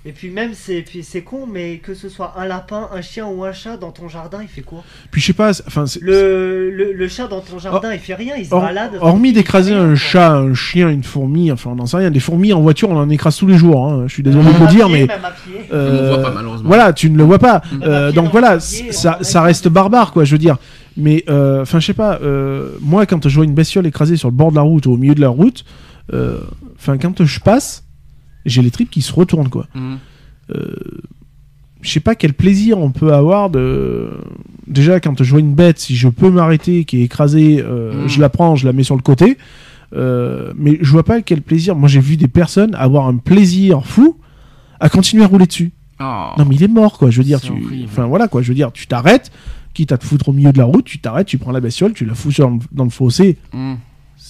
Et puis même, c'est puis c'est con, mais que ce soit un lapin, un chien ou un chat dans ton jardin, il fait quoi? Puis je sais pas. Enfin, le, le, le chat dans ton jardin, il fait rien, il se Hor- balade. hormis d'écraser un quoi. chat, un chien, une fourmi, enfin on n'en sait rien. Des fourmis en voiture, on en écrase tous les jours. hein. Je suis désolé de le dire, pied, mais même à pied. euh, On le voit pas, malheureusement. Voilà, tu ne le vois pas. Euh, pied donc voilà, ça, ça reste barbare, quoi. Je veux dire. Mais euh, enfin, je sais pas. euh, moi, quand je vois une bestiole écrasée sur le bord de la route ou au milieu de la route, euh, enfin, quand je passe, j'ai les tripes qui se retournent, quoi. Mhm. je sais pas quel plaisir on peut avoir de déjà quand je vois une bête si je peux m'arrêter qui est écrasée euh, Mm. je la prends je la mets sur le côté Euh, mais je vois pas quel plaisir moi j'ai vu des personnes avoir un plaisir fou à continuer à rouler dessus Oh. non mais il est mort quoi je veux dire tu horrible. enfin voilà quoi je veux dire tu t'arrêtes quitte à te foutre au milieu de la route tu t'arrêtes tu prends la bestiole tu la fous sur- dans le fossé Mhm.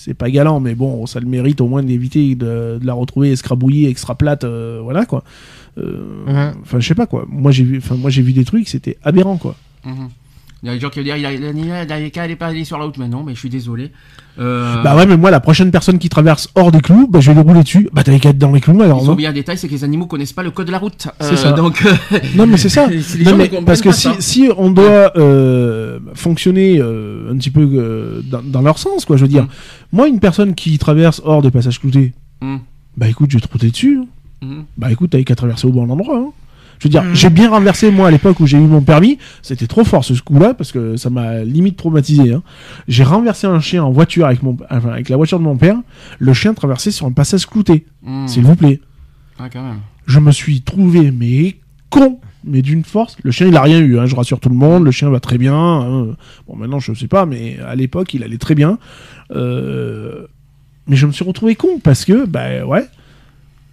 C'est pas galant, mais bon, ça le mérite au moins d'éviter de, de la retrouver escrabouillée, extra plate, euh, voilà quoi. Euh, Mhm. Enfin, je sais pas quoi. Moi j'ai vu, moi j'ai vu des trucs, c'était aberrant quoi. Mhm. Il y a des gens qui vont dire il a- aller pas aller sur la route maintenant, mais je suis désolé. Euh, Bah ouais, mais moi la prochaine personne qui traverse hors des clous, bah je vais le rouler dessus. Bah t'avais qu'à être dans les clous alors. Ils non ont bien un détail, c'est que les animaux connaissent pas le code de la route. C'est Euh, ça. Donc, euh, [LAUGHS] Non mais c'est ça. [LAUGHS] Non, mais parce que si, on doit euh, fonctionner un petit peu dans, dans leur sens, quoi, je veux dire. Mm. Moi, une personne qui traverse hors des passages cloutés, Mm. bah écoute, je vais te router dessus. hein. Mhm. Bah écoute, t'avais qu'à traverser au bon endroit. hein. Je veux dire, Mm. j'ai bien renversé moi à l'époque où j'ai eu mon permis. C'était trop fort ce coup-là parce que ça m'a limite traumatisé. hein. J'ai renversé un chien en voiture avec mon, enfin, avec la voiture de mon père. Le chien traversait sur un passage clouté. Mhm. S'il vous plaît. Ah, quand même. Je me suis trouvé mais con, mais d'une force. Le chien il a rien eu. hein, je rassure tout le monde. Le chien va très bien. hein. Bon maintenant je sais pas, mais à l'époque il allait très bien. Euh, Mais je me suis retrouvé con parce que bah ouais,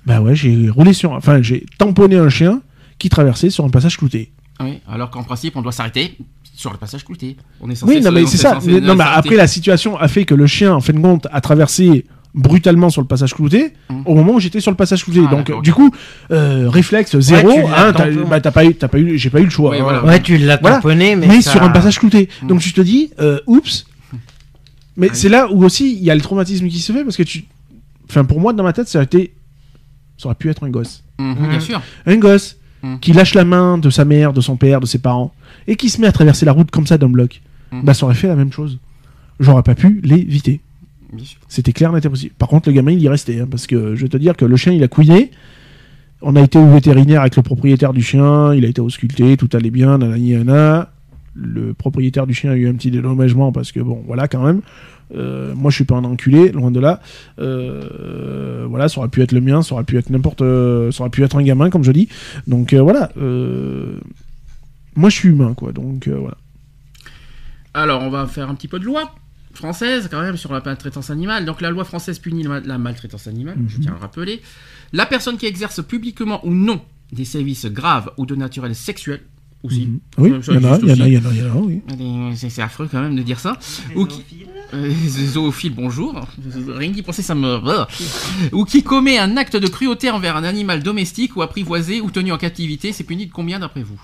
bah ouais j'ai roulé sur, enfin j'ai tamponné un chien qui traversait sur un passage clouté. Oui, alors qu'en principe, on doit s'arrêter sur le passage clouté. On est censé Oui, non mais c'est est ça. Mais- non mais après la situation a fait que le chien en fin de compte a traversé brutalement sur le passage clouté Mhm. au moment où j'étais sur le passage clouté. Ah, Donc du coup euh, réflexe zéro. tu l'as hein, t'as bah, t'as pas eu, t'as pas eu, j'ai pas eu le choix. Oui, hein. voilà. Ouais, tu l'as Voilà. tamponné, mais, mais ça- sur un passage clouté. Mm. Donc tu te dis, euh, oups. Mais Ah c'est là où aussi il y a le traumatisme qui se fait parce que tu, enfin pour moi dans ma tête ça aurait été, ça aurait pu être un gosse, Mhm. Bien sûr. un gosse Mm. qui lâche la main de sa mère, de son père, de ses parents et qui se met à traverser la route comme ça d'un bloc. Mm. Bah ça aurait fait la même chose. J'aurais pas pu l'éviter. C'était clair, n'était possible. Par contre, le gamin, il y restait. hein, parce que je vais te dire que le chien, il a couiné. On a été au vétérinaire avec le propriétaire du chien. Il a été ausculté. Tout allait bien. Nanani, nana. Le propriétaire du chien a eu un petit dédommagement parce que, bon, voilà, quand même. Euh, moi, je suis pas un enculé, loin de là. Euh, voilà, ça aurait pu être le mien, ça aurait pu être n'importe. euh, ça aurait pu être un gamin, comme je dis. Donc, euh, voilà. moi, je suis humain, quoi. Donc, voilà. Alors, on va faire un petit peu de loi française quand même sur la maltraitance animale. Donc, la loi française punit la maltraitance animale, je Mhm. tiens à le rappeler. La personne qui exerce publiquement ou non des services graves ou de naturel sexuel, aussi. Mhm. Oui, Euh, il y en a, existe il y en a, aussi. il y en a, il y en a, oui. C'est affreux quand même de dire ça. Les Ou qui- zoophiles. Euh, zoophile, bonjour. Rien qu'y penser, ça me. ou qui commet un acte de cruauté envers un animal domestique ou apprivoisé ou tenu en captivité, c'est puni de combien d'après vous?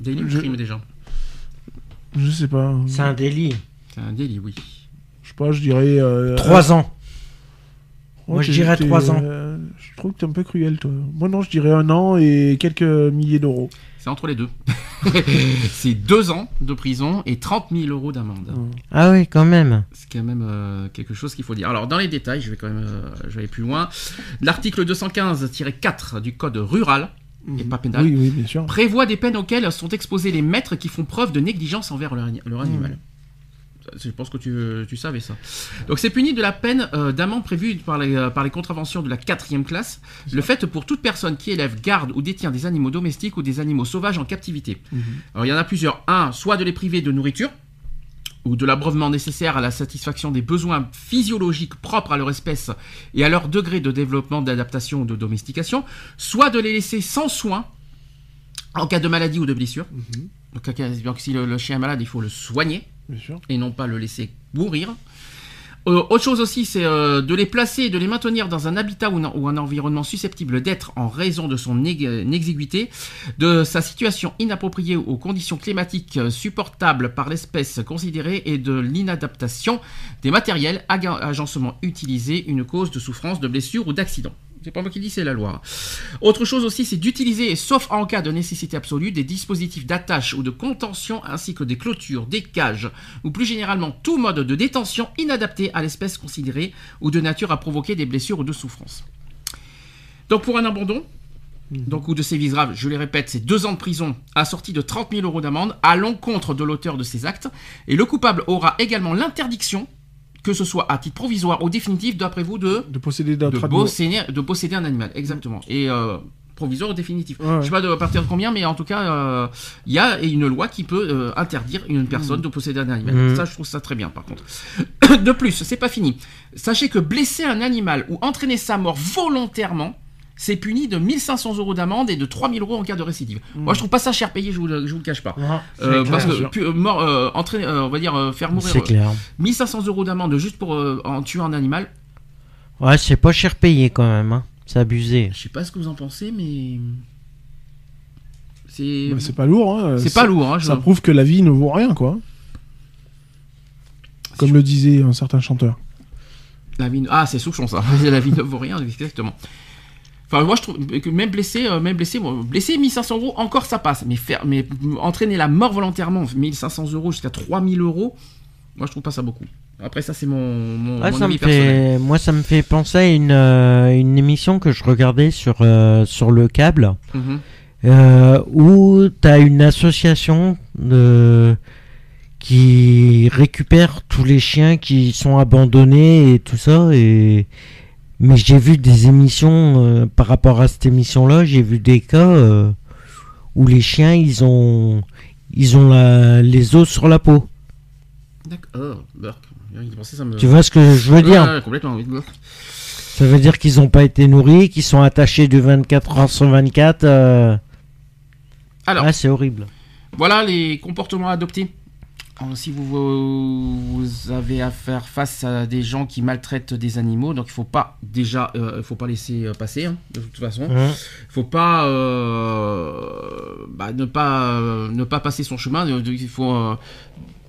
Délit ou Je- crime déjà? Je sais pas. C'est un délit. C'est un délit, oui. Je sais pas, je dirais. euh, 3 ans. ouais, moi, je dirais t'es, trois ans. Je trouve que t'es un peu cruel, toi. Moi, non, je dirais un an et quelques milliers d'euros. C'est entre les deux. [LAUGHS] c'est deux ans de prison et 30 000 euros d'amende. Ah oui, quand même. C'est quand même euh, quelque chose qu'il faut dire. Alors, dans les détails, je vais quand même euh, je vais aller plus loin. L'article 215-4 du code rural, et pas pénal, Oui, oui, bien sûr. prévoit des peines auxquelles sont exposés les maîtres qui font preuve de négligence envers leur, ani- leur animal. Je pense que tu, tu savais ça. Donc c'est puni de la peine euh, d'amende prévue par les, euh, par les contraventions de la quatrième classe, le fait pour toute personne qui élève, garde ou détient des animaux domestiques ou des animaux sauvages en captivité. Alors il y en a plusieurs. Un, soit de les priver de nourriture ou de l'abreuvement nécessaire à la satisfaction des besoins physiologiques propres à leur espèce et à leur degré de développement, d'adaptation ou de domestication, soit de les laisser sans soin en cas de maladie ou de blessure. Cas- donc, si le, le chien est malade, il faut le soigner Et non pas le laisser mourir. Euh, autre chose aussi, c'est euh, de les placer de les maintenir dans un habitat ou, un- environnement susceptible d'être, en raison de son exiguïté, de sa situation inappropriée aux conditions climatiques euh, supportables par l'espèce considérée et de l'inadaptation des matériels aga- agencement utilisés, une cause de souffrance, de blessure ou d'accident. C'est pas moi qui dis, c'est la loi. Autre chose aussi, c'est d'utiliser, sauf en cas de nécessité absolue, des dispositifs d'attache ou de contention ainsi que des clôtures, des cages, ou plus généralement tout mode de détention inadapté à l'espèce considérée ou de nature à provoquer des blessures ou de souffrances. Donc pour un abandon, donc ou de sévices graves, je les répète, c'est deux ans de prison assortis de 30 000 euros d'amende à l'encontre de l'auteur de ces actes, et le coupable aura également l'interdiction, que ce soit à titre provisoire ou définitif, d'après vous, de De posséder de posséder, de posséder un animal, exactement. Et euh, provisoire ou définitif. Ouais, ouais. Je sais pas de partir de combien, mais en tout cas, euh, il y a une loi qui peut euh, interdire une personne de posséder un animal. Mhm. Ça, je trouve ça très bien, par contre. [COUGHS] de plus, c'est pas fini. Sachez que blesser un animal ou entraîner sa mort volontairement, c'est puni de 1500 euros d'amende et de 3000 euros en cas de récidive. Moi, je trouve pas ça cher payé, je vous, je vous le cache pas. Euh, c'est parce que pu- euh, mort, euh, entraîner, euh, on va dire euh, faire mourir C'est clair. 1500 euros d'amende juste pour euh, en tuer un animal. Ouais, c'est pas cher payé quand même. Hein. C'est abusé. Je sais pas ce que vous en pensez, mais c'est Bah, c'est pas lourd. Hein. c'est Ça- pas lourd. Hein, je- Ça prouve que la vie ne vaut rien, quoi. Comme le disait un certain chanteur. La vie Ah, c'est Souchon ça. [LAUGHS] la vie ne vaut rien, exactement. Enfin, moi je trouve que même blessé, euh, même blessé, bon, blessé 1500 euros, encore ça passe. Mais faire, mais entraîner la mort volontairement, 1500 euros jusqu'à 3000 euros, moi je trouve pas ça beaucoup. Après ça c'est mon, mon, Ouais, mon ça avis me personnel. fait... Moi, ça me fait penser à une, euh, une émission que je regardais sur, euh, sur le câble. Mhm. où tu as une association de... qui récupère tous les chiens qui sont abandonnés et tout ça. Et... Mais j'ai vu des émissions euh, par rapport à cette émission-là, j'ai vu des cas euh, où les chiens ils ont ils ont la- les os sur la peau. D'accord. Ça me- Tu vois ce que je veux dire? complètement, oui. Ça veut dire qu'ils n'ont pas été nourris, qu'ils sont attachés de 24 heures sur 24. euh, Alors, Ah, c'est horrible. Voilà les comportements adoptés. Si vous, avez à faire face à des gens qui maltraitent des animaux, donc il faut pas déjà, euh, faut pas laisser euh, passer hein, de toute façon. Il faut pas, euh, bah, ne pas, euh, ne pas passer son chemin. Il faut,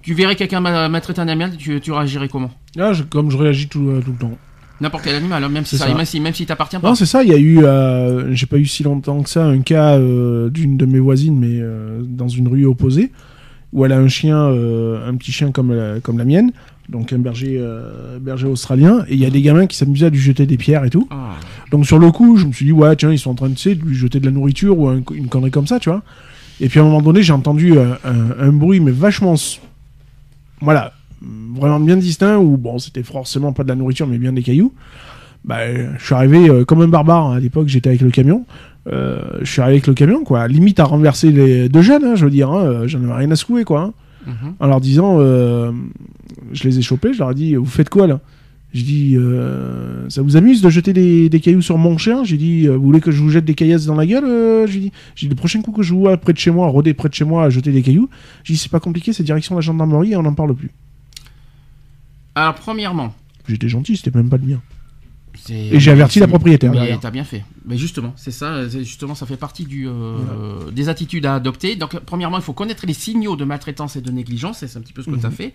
tu verrais quelqu'un ma- maltraiter un animal, tu, tu réagirais comment? Là, je- comme je réagis tout, tout le temps. N'importe quel animal, hein, même si ça, ça. même si, même si t'appartient pas. Non, c'est ça, il y a eu, j'ai pas eu si longtemps que ça, un cas d'une de mes voisines, mais dans une rue opposée, où elle a un chien, euh, un petit chien comme la, comme la mienne, donc un berger, euh, berger australien, et il y a des gamins qui s'amusaient à lui jeter des pierres et tout. Ah. Donc sur le coup, je me suis dit, ouais, tiens, ils sont en train de, tu sais, de lui jeter de la nourriture ou un- une connerie comme ça, tu vois. Et puis à un moment donné, j'ai entendu euh, un, un bruit, mais vachement. Voilà, vraiment bien distinct, où bon, c'était forcément pas de la nourriture, mais bien des cailloux. Bah, je suis arrivé euh, comme un barbare. hein. À l'époque, j'étais avec le camion. Euh, je suis arrivé avec le camion, quoi. Limite à renverser les deux jeunes, hein, je veux dire. hein. Euh, J'en avais rien à secouer, quoi. hein. Mhm. En leur disant, euh, je les ai chopés, je leur ai dit, vous faites quoi là? J'ai dit, euh, ça vous amuse de jeter des, des cailloux sur mon chien? J'ai dit, vous voulez que je vous jette des caillasses dans la gueule J'ai dit, dit, le prochain coup que je vous vois près de chez moi, rôder près de chez moi à jeter des cailloux, j'ai dit, c'est pas compliqué, c'est direction la gendarmerie et on n'en parle plus. Alors premièrement, J'étais gentil, c'était même pas le mien. Et j'ai averti la propriétaire, Mais t'as bien fait. Mais justement, c'est ça. Justement, ça fait partie du, euh, des attitudes à adopter. Donc, premièrement, il faut connaître les signaux de maltraitance et de négligence. C'est un petit peu ce que Mhm. tu as fait.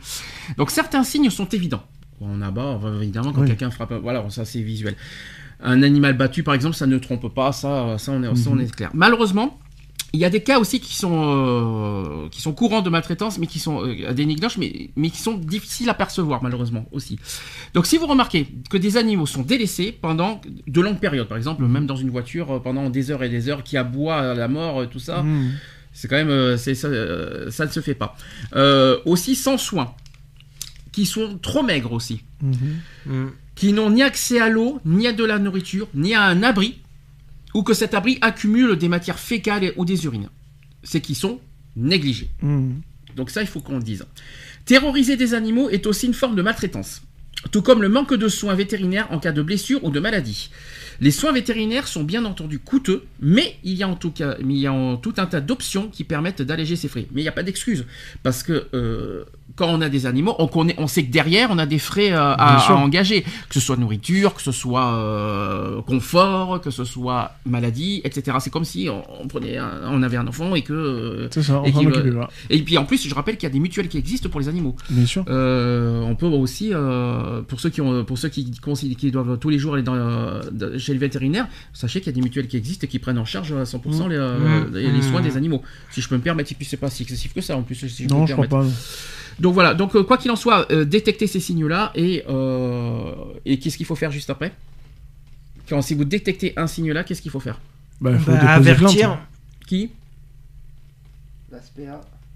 Donc, certains signes sont évidents. On aborde évidemment quand Oui. quelqu'un frappe. Voilà, ça c'est visuel. Un animal battu, par exemple, ça ne trompe pas. Ça, ça on est, ça, on Mhm. est clair. Malheureusement. Il y a des cas aussi qui sont, euh, qui sont courants de maltraitance, mais qui sont euh, des négligences, mais, mais qui sont difficiles à percevoir, malheureusement, aussi. Donc si vous remarquez que des animaux sont délaissés pendant de longues périodes, par exemple, même dans une voiture, euh, pendant des heures et des heures, qui aboie à la mort, tout ça, Mmh. c'est quand même, c'est, ça, ça ne se fait pas. Euh, aussi sans soin, qui sont trop maigres aussi, Mmh. qui n'ont ni accès à l'eau, ni à de la nourriture, ni à un abri, ou que cet abri accumule des matières fécales ou des urines. C'est qui sont négligés. Mmh. Donc ça, il faut qu'on le dise. Terroriser des animaux est aussi une forme de maltraitance. Tout comme le manque de soins vétérinaires en cas de blessure ou de maladie. Les soins vétérinaires sont bien entendu coûteux, mais il y a en tout cas, mais il y a en tout un tas d'options qui permettent d'alléger ces frais. Mais il n'y a pas d'excuse, parce que euh, quand on a des animaux, on, connaît, on sait que derrière, on a des frais euh, à, engager, que ce soit nourriture, que ce soit euh, confort, que ce soit maladie, etc. C'est comme si on, on prenait, un- on avait un enfant et que euh, C'est ça, et et puis en plus, je rappelle qu'il y a des mutuelles qui existent pour les animaux. Bien sûr. On peut aussi, pour ceux qui ont, pour ceux qui, doivent tous les jours aller dans, chez le vétérinaire, sachez qu'il y a des mutuelles qui existent et qui prennent en charge à 100% les, euh, Mmh. les, les soins Mmh. des animaux. Si je peux me permettre, et puis c'est pas si excessif que ça en plus. Si je peux Non, me je crois pas. Donc voilà, donc euh, quoi qu'il en soit, euh, détectez ces signaux-là et, euh, et qu'est-ce qu'il faut faire juste après? Quand si vous détectez un signe-là, qu'est-ce qu'il faut faire? Bah, faut Bah, plainte. avertir Qui?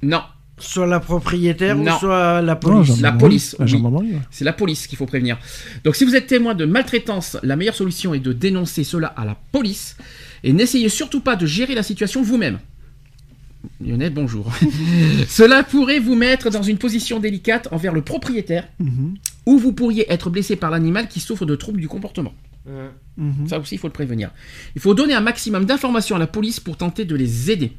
Non, soit la propriétaire Non. ou soit la police. La police, La oui. C'est la police qu'il faut prévenir. Donc si vous êtes témoin de maltraitance, la meilleure solution est de dénoncer cela à la police et n'essayez surtout pas de gérer la situation vous-même. Lionel, bonjour. [LAUGHS] cela pourrait vous mettre dans une position délicate envers le propriétaire Mhm. ou vous pourriez être blessé par l'animal qui souffre de troubles du comportement. Mhm. Ça aussi, il faut le prévenir. Il faut donner un maximum d'informations à la police pour tenter de les aider.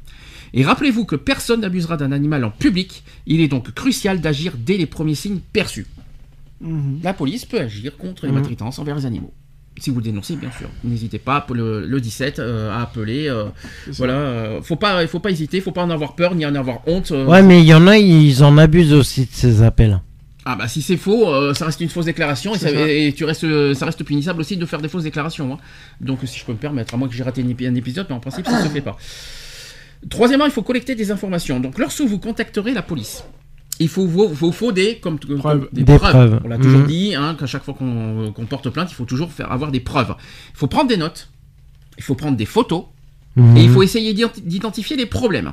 Et rappelez-vous que personne n'abusera d'un animal en public. Il est donc crucial d'agir dès les premiers signes perçus. Mhm. La police peut agir contre les Mhm. maltraitances envers les animaux. Si vous le dénoncez, bien sûr. N'hésitez pas le, le 17 euh, à appeler. euh, voilà, euh, faut pas, il faut pas hésiter, faut pas en avoir peur ni en avoir honte. euh. Ouais, mais il y en a, ils en abusent aussi de ces appels. Ah bah si c'est faux, euh, ça reste une fausse déclaration et, ça, ça. et tu restes, ça reste punissable aussi de faire des fausses déclarations. hein. Donc si je peux me permettre, à moins que j'ai raté un épi- un épisode, mais en principe ça se fait pas. Troisièmement, il faut collecter des informations. Donc lorsque vous contacterez la police, il faut vous, vous faut des, comme, comme- Preuves. des, Des preuves. preuves. On l'a toujours Mhm. dit, hein, qu'à chaque fois qu'on porte plainte, il faut toujours faire avoir des preuves. Il faut prendre des notes, il faut prendre des photos, Mhm. et il faut essayer d'identi- d'identifier les problèmes.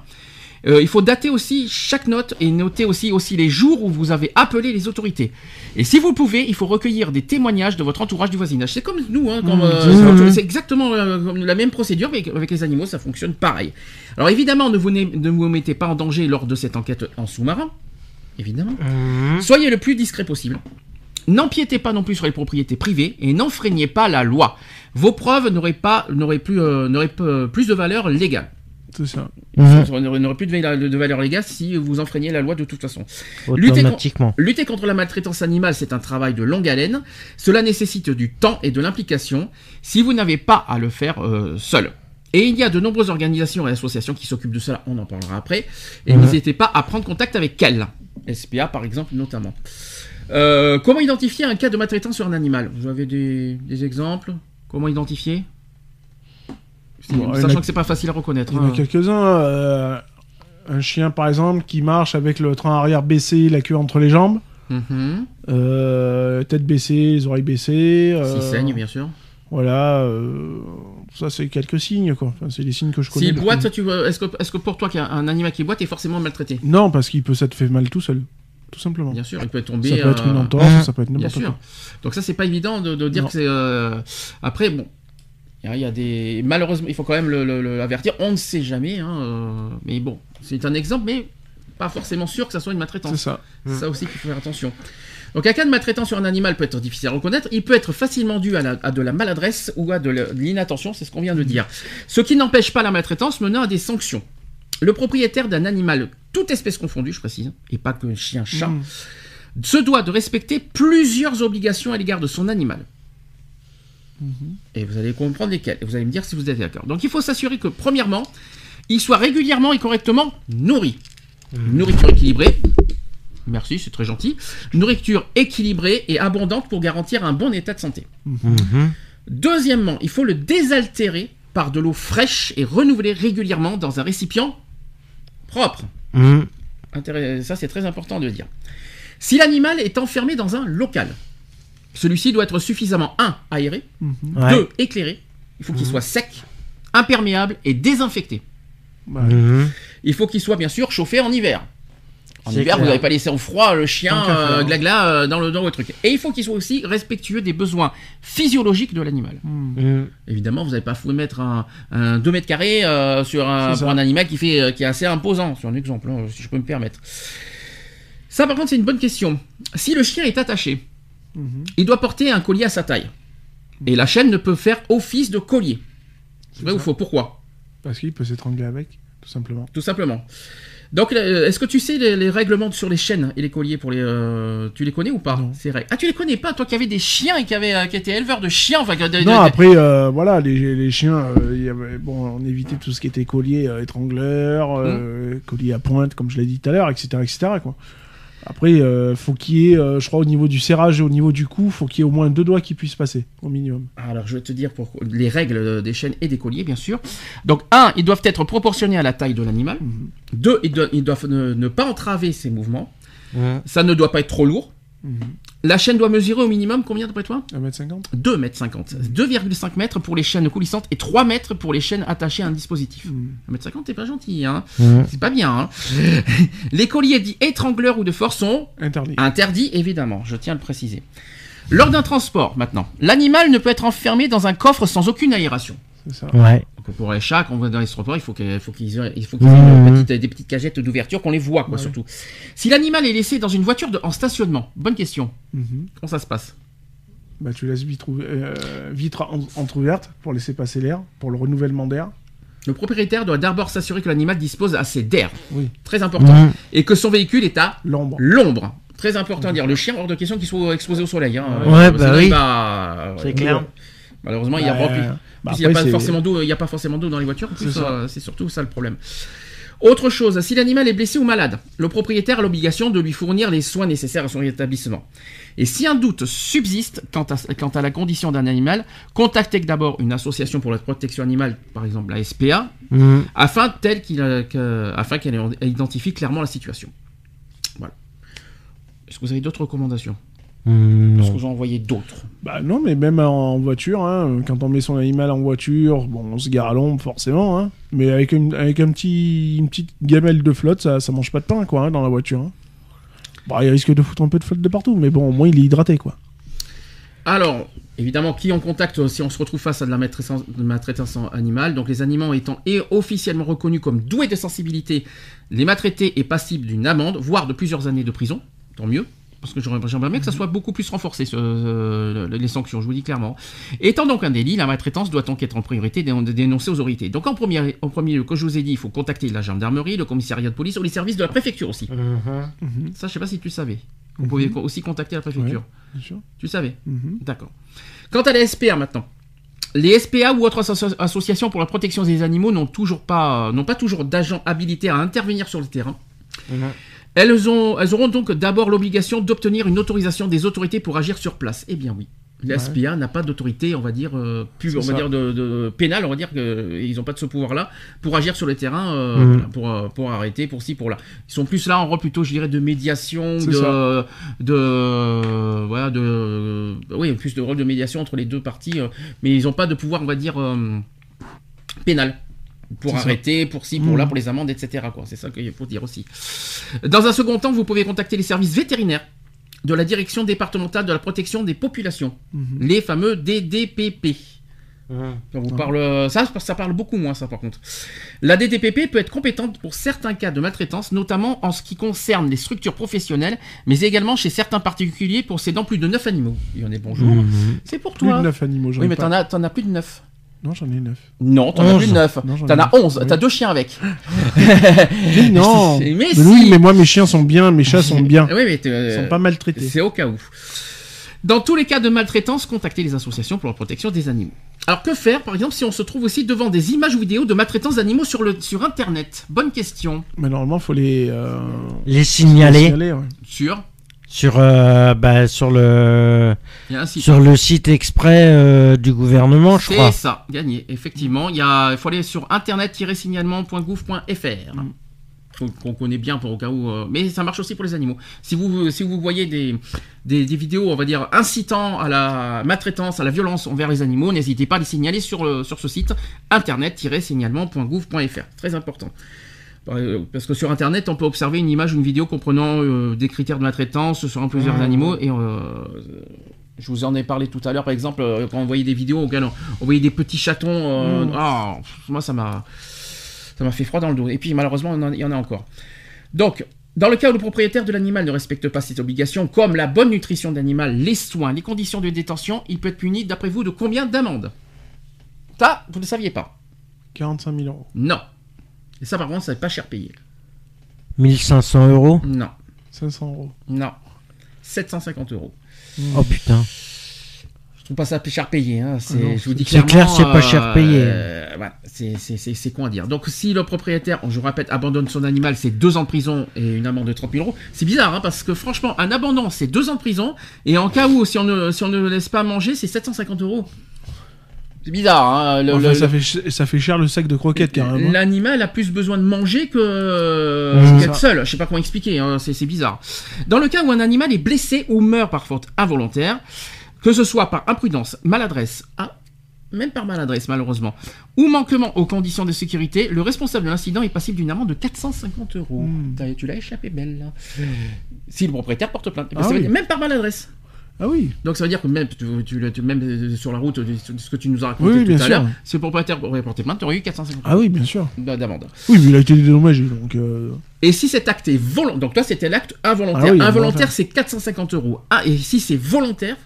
Euh, il faut dater aussi chaque note et noter aussi, aussi les jours où vous avez appelé les autorités. Et si vous le pouvez, il faut recueillir des témoignages de votre entourage du voisinage. C'est comme nous, hein, Mmh, euh, c'est exactement euh, comme la même procédure, mais avec les animaux, ça fonctionne pareil. Alors évidemment, ne vous, ne vous mettez pas en danger lors de cette enquête en sous-marin, évidemment. Mhm. Soyez le plus discret possible. N'empiétez pas non plus sur les propriétés privées et n'enfreignez pas la loi. Vos preuves n'auraient pas, n'auraient plus, euh, n'auraient peu- plus de valeur légale. C'est ça. Mhm. Ça n'aurait plus de valeur, légale si vous enfreignez la loi de toute façon. Automatiquement. Lutter contre la maltraitance animale, c'est un travail de longue haleine. Cela nécessite du temps et de l'implication si vous n'avez pas à le faire euh, seul. Et il y a de nombreuses organisations et associations qui s'occupent de cela, on en parlera après. Et Mhm. n'hésitez pas à prendre contact avec elles. SPA par exemple notamment. Euh, comment identifier un cas de maltraitance sur un animal? Vous avez des, des exemples? Comment identifier? Bon, Sachant a- que c'est pas facile à reconnaître. Il y en a hein. quelques-uns. euh, un chien, par exemple, qui marche avec le train arrière baissé, la queue entre les jambes, Mhm. euh, tête baissée, les oreilles baissées. S'il saigne, bien sûr. Voilà. Ça, c'est quelques signes, quoi. Enfin, c'est les signes que je connais. S'il boite, tu veux- est-ce que, est-ce que pour toi, qu'un un animal qui boite est forcément maltraité Non, parce qu'il peut s'être fait mal tout seul. Tout simplement. Bien sûr, il peut tomber. Ça peut être une euh, entorse, ça peut être Bien n'importe sûr. quoi. Donc ça, c'est pas évident de, de dire Non. que c'est. euh, Après, bon, il y a- des. Malheureusement, il faut quand même le, le- le avertir. On ne sait jamais, hein, euh, mais bon, c'est un exemple, mais pas forcément sûr que ça soit une C'est maltraitance. ça. C'est ça aussi qu'il faut faire attention. Donc un cas de maltraitance sur un animal peut être difficile à reconnaître. Il peut être facilement dû à, la- à de la maladresse ou à de l'inattention, c'est ce qu'on vient de dire. Ce qui n'empêche pas la maltraitance menant à des sanctions. Le propriétaire d'un animal, toute espèce confondue, je précise, et pas que chien, chat, Mhm. se doit de respecter plusieurs obligations à l'égard de son animal. Et vous allez comprendre lesquels. Et vous allez me dire si vous êtes d'accord. Donc il faut s'assurer que, premièrement, il soit régulièrement et correctement nourri. Nourriture équilibrée. Merci, c'est très gentil. Nourriture équilibrée et abondante pour garantir un bon état de santé. Mhm. Deuxièmement, il faut le désaltérer par de l'eau fraîche et renouvelée régulièrement dans un récipient propre. Mhm. Ça, c'est très important de le dire. Si l'animal est enfermé dans un local, celui-ci doit être suffisamment 1. aéré, Ouais. 2. éclairé, il faut qu'il soit sec, imperméable et désinfecté. Ouais. Mhm. Il faut qu'il soit bien sûr chauffé en hiver. En C'est hiver, vous n'avez pas laissé au froid le chien euh, faire. glagla euh, dans le, dans le truc. Et il faut qu'il soit aussi respectueux des besoins physiologiques de l'animal. Mhm. Évidemment, vous n'allez pas foutre mettre un, un 2 mètres carrés euh, sur un, pour un animal qui, fait, euh, qui est assez imposant. C'est un exemple, hein, si je peux me permettre. Ça, par contre, c'est une bonne question. Si le chien est attaché, Mhm. il doit porter un collier à sa taille. Et la chaîne ne peut faire office de collier. C'est vrai ou faux Pourquoi Parce qu'il peut s'étrangler avec, tout simplement. Tout simplement. Donc, euh, est-ce que tu sais les, les règlements sur les chaînes et les colliers pour les, euh, tu les connais ou pas. Ces règles? Ah, tu les connais pas Toi qui avais des chiens et qui avait, euh, qui était éleveur de chiens, enfin, de- de- Non, de- après, euh, voilà, les, les chiens, euh, y avait, bon, on évitait tout ce qui était collier, euh, étrangleur, euh, collier à pointe, comme je l'ai dit tout à l'heure, etc., etc., quoi. Après, euh, faut qu'il y ait, euh, je crois, au niveau du serrage et au niveau du cou, faut qu'il y ait au moins deux doigts qui puissent passer, au minimum. Alors, je vais te dire pour les règles euh, des chaînes et des colliers, bien sûr. Donc, un, ils doivent être proportionnés à la taille de l'animal. Mhm. Deux, ils, do- ils doivent ne, ne pas entraver ses mouvements. Ça ne doit pas être trop lourd. Mhm. La chaîne doit mesurer au minimum combien d'après toi? 1m50 2 mètres 50. 2,5 mètres pour les chaînes coulissantes et 3 mètres pour les chaînes attachées à un dispositif. Mhm. 1 mètre 50, t'es pas gentil, hein Mhm. C'est pas bien, hein [LAUGHS] Les colliers dits étrangleurs ou de force sont Interdit. Interdit, évidemment, je tiens à le préciser. Lors d'un transport, maintenant, l'animal ne peut être enfermé dans un coffre sans aucune aération. C'est ça. Ouais. Donc pour les chats, quand on va dans les transports, il faut qu'il faut qu'ils aient, il faut qu'ils aient une petite- des petites cagettes d'ouverture, qu'on les voit, quoi, Ouais. surtout. Si l'animal est laissé dans une voiture de- en stationnement, bonne question, Mhm. comment ça se passe? Bah, tu laisses vitre, euh, vitre en- entrouverte pour laisser passer l'air, pour le renouvellement d'air. Le propriétaire doit d'abord s'assurer que l'animal dispose assez d'air, Oui. très important, Mhm. et que son véhicule est à L'ombre. l'ombre. Très important à dire. Le chien, hors de question qu'il soit exposé au soleil. Hein. Ouais, Euh, bah sinon, oui. il va- C'est clair. Malheureusement, il y a Bah, bah, il n'y a pas forcément d'eau, il n'y a pas forcément d'eau dans les voitures. C'est euh, C'est surtout ça le problème. Autre chose, si l'animal est blessé ou malade, le propriétaire a l'obligation de lui fournir les soins nécessaires à son rétablissement. Et si un doute subsiste quant à, quant à la condition d'un animal, contactez d'abord une association pour la protection animale, par exemple la SPA, Mhm. afin qu'elle identifie clairement la situation. Voilà. Est-ce que vous avez d'autres recommandations? Mhm, Est-ce que vous en envoyez d'autres Bah non, mais même en voiture, hein, quand on met son animal en voiture, bon, on se gare à l'ombre forcément, hein, mais avec, une, avec un petit, une petite gamelle de flotte, ça, ça mange pas de pain, quoi, hein, dans la voiture. hein. Bon, il risque de foutre un peu de flotte de partout, mais bon, au moins il est hydraté, quoi. Alors, évidemment, qui on contacte si on se retrouve face à de la maltraitance, de maltraitance animale Donc, les animaux étant et officiellement reconnus comme doués de sensibilité, les maltraités est passible d'une amende, voire de plusieurs années de prison. Tant mieux. Parce que j'aimerais bien que ça soit beaucoup plus renforcé, ce- les sanctions, je vous dis clairement. Étant donc un délit, la maltraitance doit donc être en priorité dé- dénoncée aux autorités. Donc en premier, en premier lieu, comme je vous ai dit, il faut contacter la gendarmerie, le commissariat de police ou les services de la préfecture aussi. Mhm. Ça, je sais pas si tu savais. Vous pouvez co- aussi contacter la préfecture. Bien sûr. Tu savais. D'accord. Quant à les SPA maintenant. Les SPA ou autres asso- associations pour la protection des animaux n'ont toujours pas, n'ont pas toujours d'agents habilités à intervenir sur le terrain. Elles, ont, elles auront donc d'abord l'obligation d'obtenir une autorisation des autorités pour agir sur place. Eh bien oui. Ouais. SPA n'a pas d'autorité, on va dire, euh, C'est on va dire de, de- pénale, on va dire qu'ils n'ont pas de ce pouvoir-là pour agir sur le terrain, euh, Mhm. voilà, pour, euh, pour arrêter, pour ci, pour là. Ils sont plus là en rôle plutôt, je dirais, de médiation, de, voilà, de, oui, plus de rôle de médiation entre les deux parties, euh, mais ils n'ont pas de pouvoir, on va dire, euh, pénal. Pour ça. arrêter, pour ci, pour là, pour les amendes, etc. C'est ça qu'il faut dire aussi. Dans un second temps, vous pouvez contacter les services vétérinaires de la Direction départementale de la protection des populations, Mhm. les fameux DDPP. Mhm. Ça, vous Ouais. parle, ça, ça parle beaucoup moins, ça, par contre. La DDPP peut être compétente pour certains cas de maltraitance, notamment en ce qui concerne les structures professionnelles, mais également chez certains particuliers possédant plus de 9 animaux. Il y en a bonjour. Mhm. C'est pour Plus toi. de 9 animaux, j'en Oui, ai mais t'en as, t'en as plus de 9. Non, j'en ai 9. Non, t'en as plus de 9. Non, j'en T'en as neuf. 11. Oui. T'as deux chiens avec. [LAUGHS] Mais non Mais Mais si. oui, mais moi mes chiens sont bien, mes chats sont bien. Oui, mais t'es- Ils sont pas maltraités. C'est au cas où. Dans tous les cas de maltraitance, contactez les associations pour la protection des animaux. Alors que faire, par exemple, si on se trouve aussi devant des images ou vidéos de maltraitance d'animaux sur, le, sur Internet? Bonne question. Mais normalement, faut les. euh, Les signaler signaler, ouais. Sur sur, euh, bah, sur, le, sur le site exprès euh, du gouvernement, je crois. C'est ça, gagné. Effectivement, il y a, il faut aller sur internet-signalement.gouv.fr. Faut- Qu'on connaît bien pour au cas où, euh, mais ça marche aussi pour les animaux. Si vous si vous voyez des, des, des vidéos, on va dire incitant à la maltraitance, à la violence envers les animaux, n'hésitez pas à les signaler sur sur ce site internet-signalement.gouv.fr. Très important. Parce que sur Internet, on peut observer une image ou une vidéo comprenant euh, des critères de maltraitance sur plusieurs animaux. Et euh, je vous en ai parlé tout à l'heure, par exemple, euh, quand on voyait des vidéos on, on voyait des petits chatons. euh, ah, pff, moi, ça m'a, ça m'a fait froid dans le dos. Et puis, malheureusement, il y en a encore. Donc, dans le cas où le propriétaire de l'animal ne respecte pas ses obligations, comme la bonne nutrition de l'animal, les soins, les conditions de détention, il peut être puni, d'après vous, de combien d'amendes? Ça, vous ne le saviez pas 45 000 euros. Non. Et ça, par contre, ça n'est pas cher payé. 1500 euros? Non. 500 euros. Non. 750 euros. Oh putain. Je trouve pas ça cher payé. Hein. C'est, Ah non, je vous dis c'est clairement, clair, c'est pas cher payé. euh, voilà, c'est, c'est, c'est, c'est con à dire. Donc, si le propriétaire, je vous répète, abandonne son animal, c'est deux ans de prison et une amende de 30 000 euros. C'est bizarre, hein, parce que franchement, un abandon, c'est deux ans de prison. Et en cas où, si on ne, si on ne le laisse pas manger, c'est 750 euros. C'est bizarre. Hein, le- Enfin, le- ça, fait, ça fait cher le sac de croquettes, carrément. L'animal a plus besoin de manger que euh, qu'être seul. Je sais pas comment expliquer, hein, c'est bizarre. Dans le cas où un animal est blessé ou meurt par faute involontaire, que ce soit par imprudence, maladresse, ah, même par maladresse malheureusement, ou manquement aux conditions de sécurité, le responsable de l'incident est passible d'une amende de 450 euros. Mmh. T'as- Tu l'as échappé belle là. Si le propriétaire porte plainte, Eh ben, Ah oui. même par maladresse. Ah oui. Donc ça veut dire que même, tu, tu- tu- même euh, sur la route, de ce que tu nous as raconté Oui, tout bien à l'heure, le propriétaire aurait porté plainte, tu aurais eu 450 Ah oui, bien sûr. euros d'amende. Oui, mais il a été dédommagé, donc. euh, Et si cet acte est volontaire, donc toi c'était l'acte involontaire. Ah oui, involontaire c'est 450 euros. Ah, et si c'est volontaire,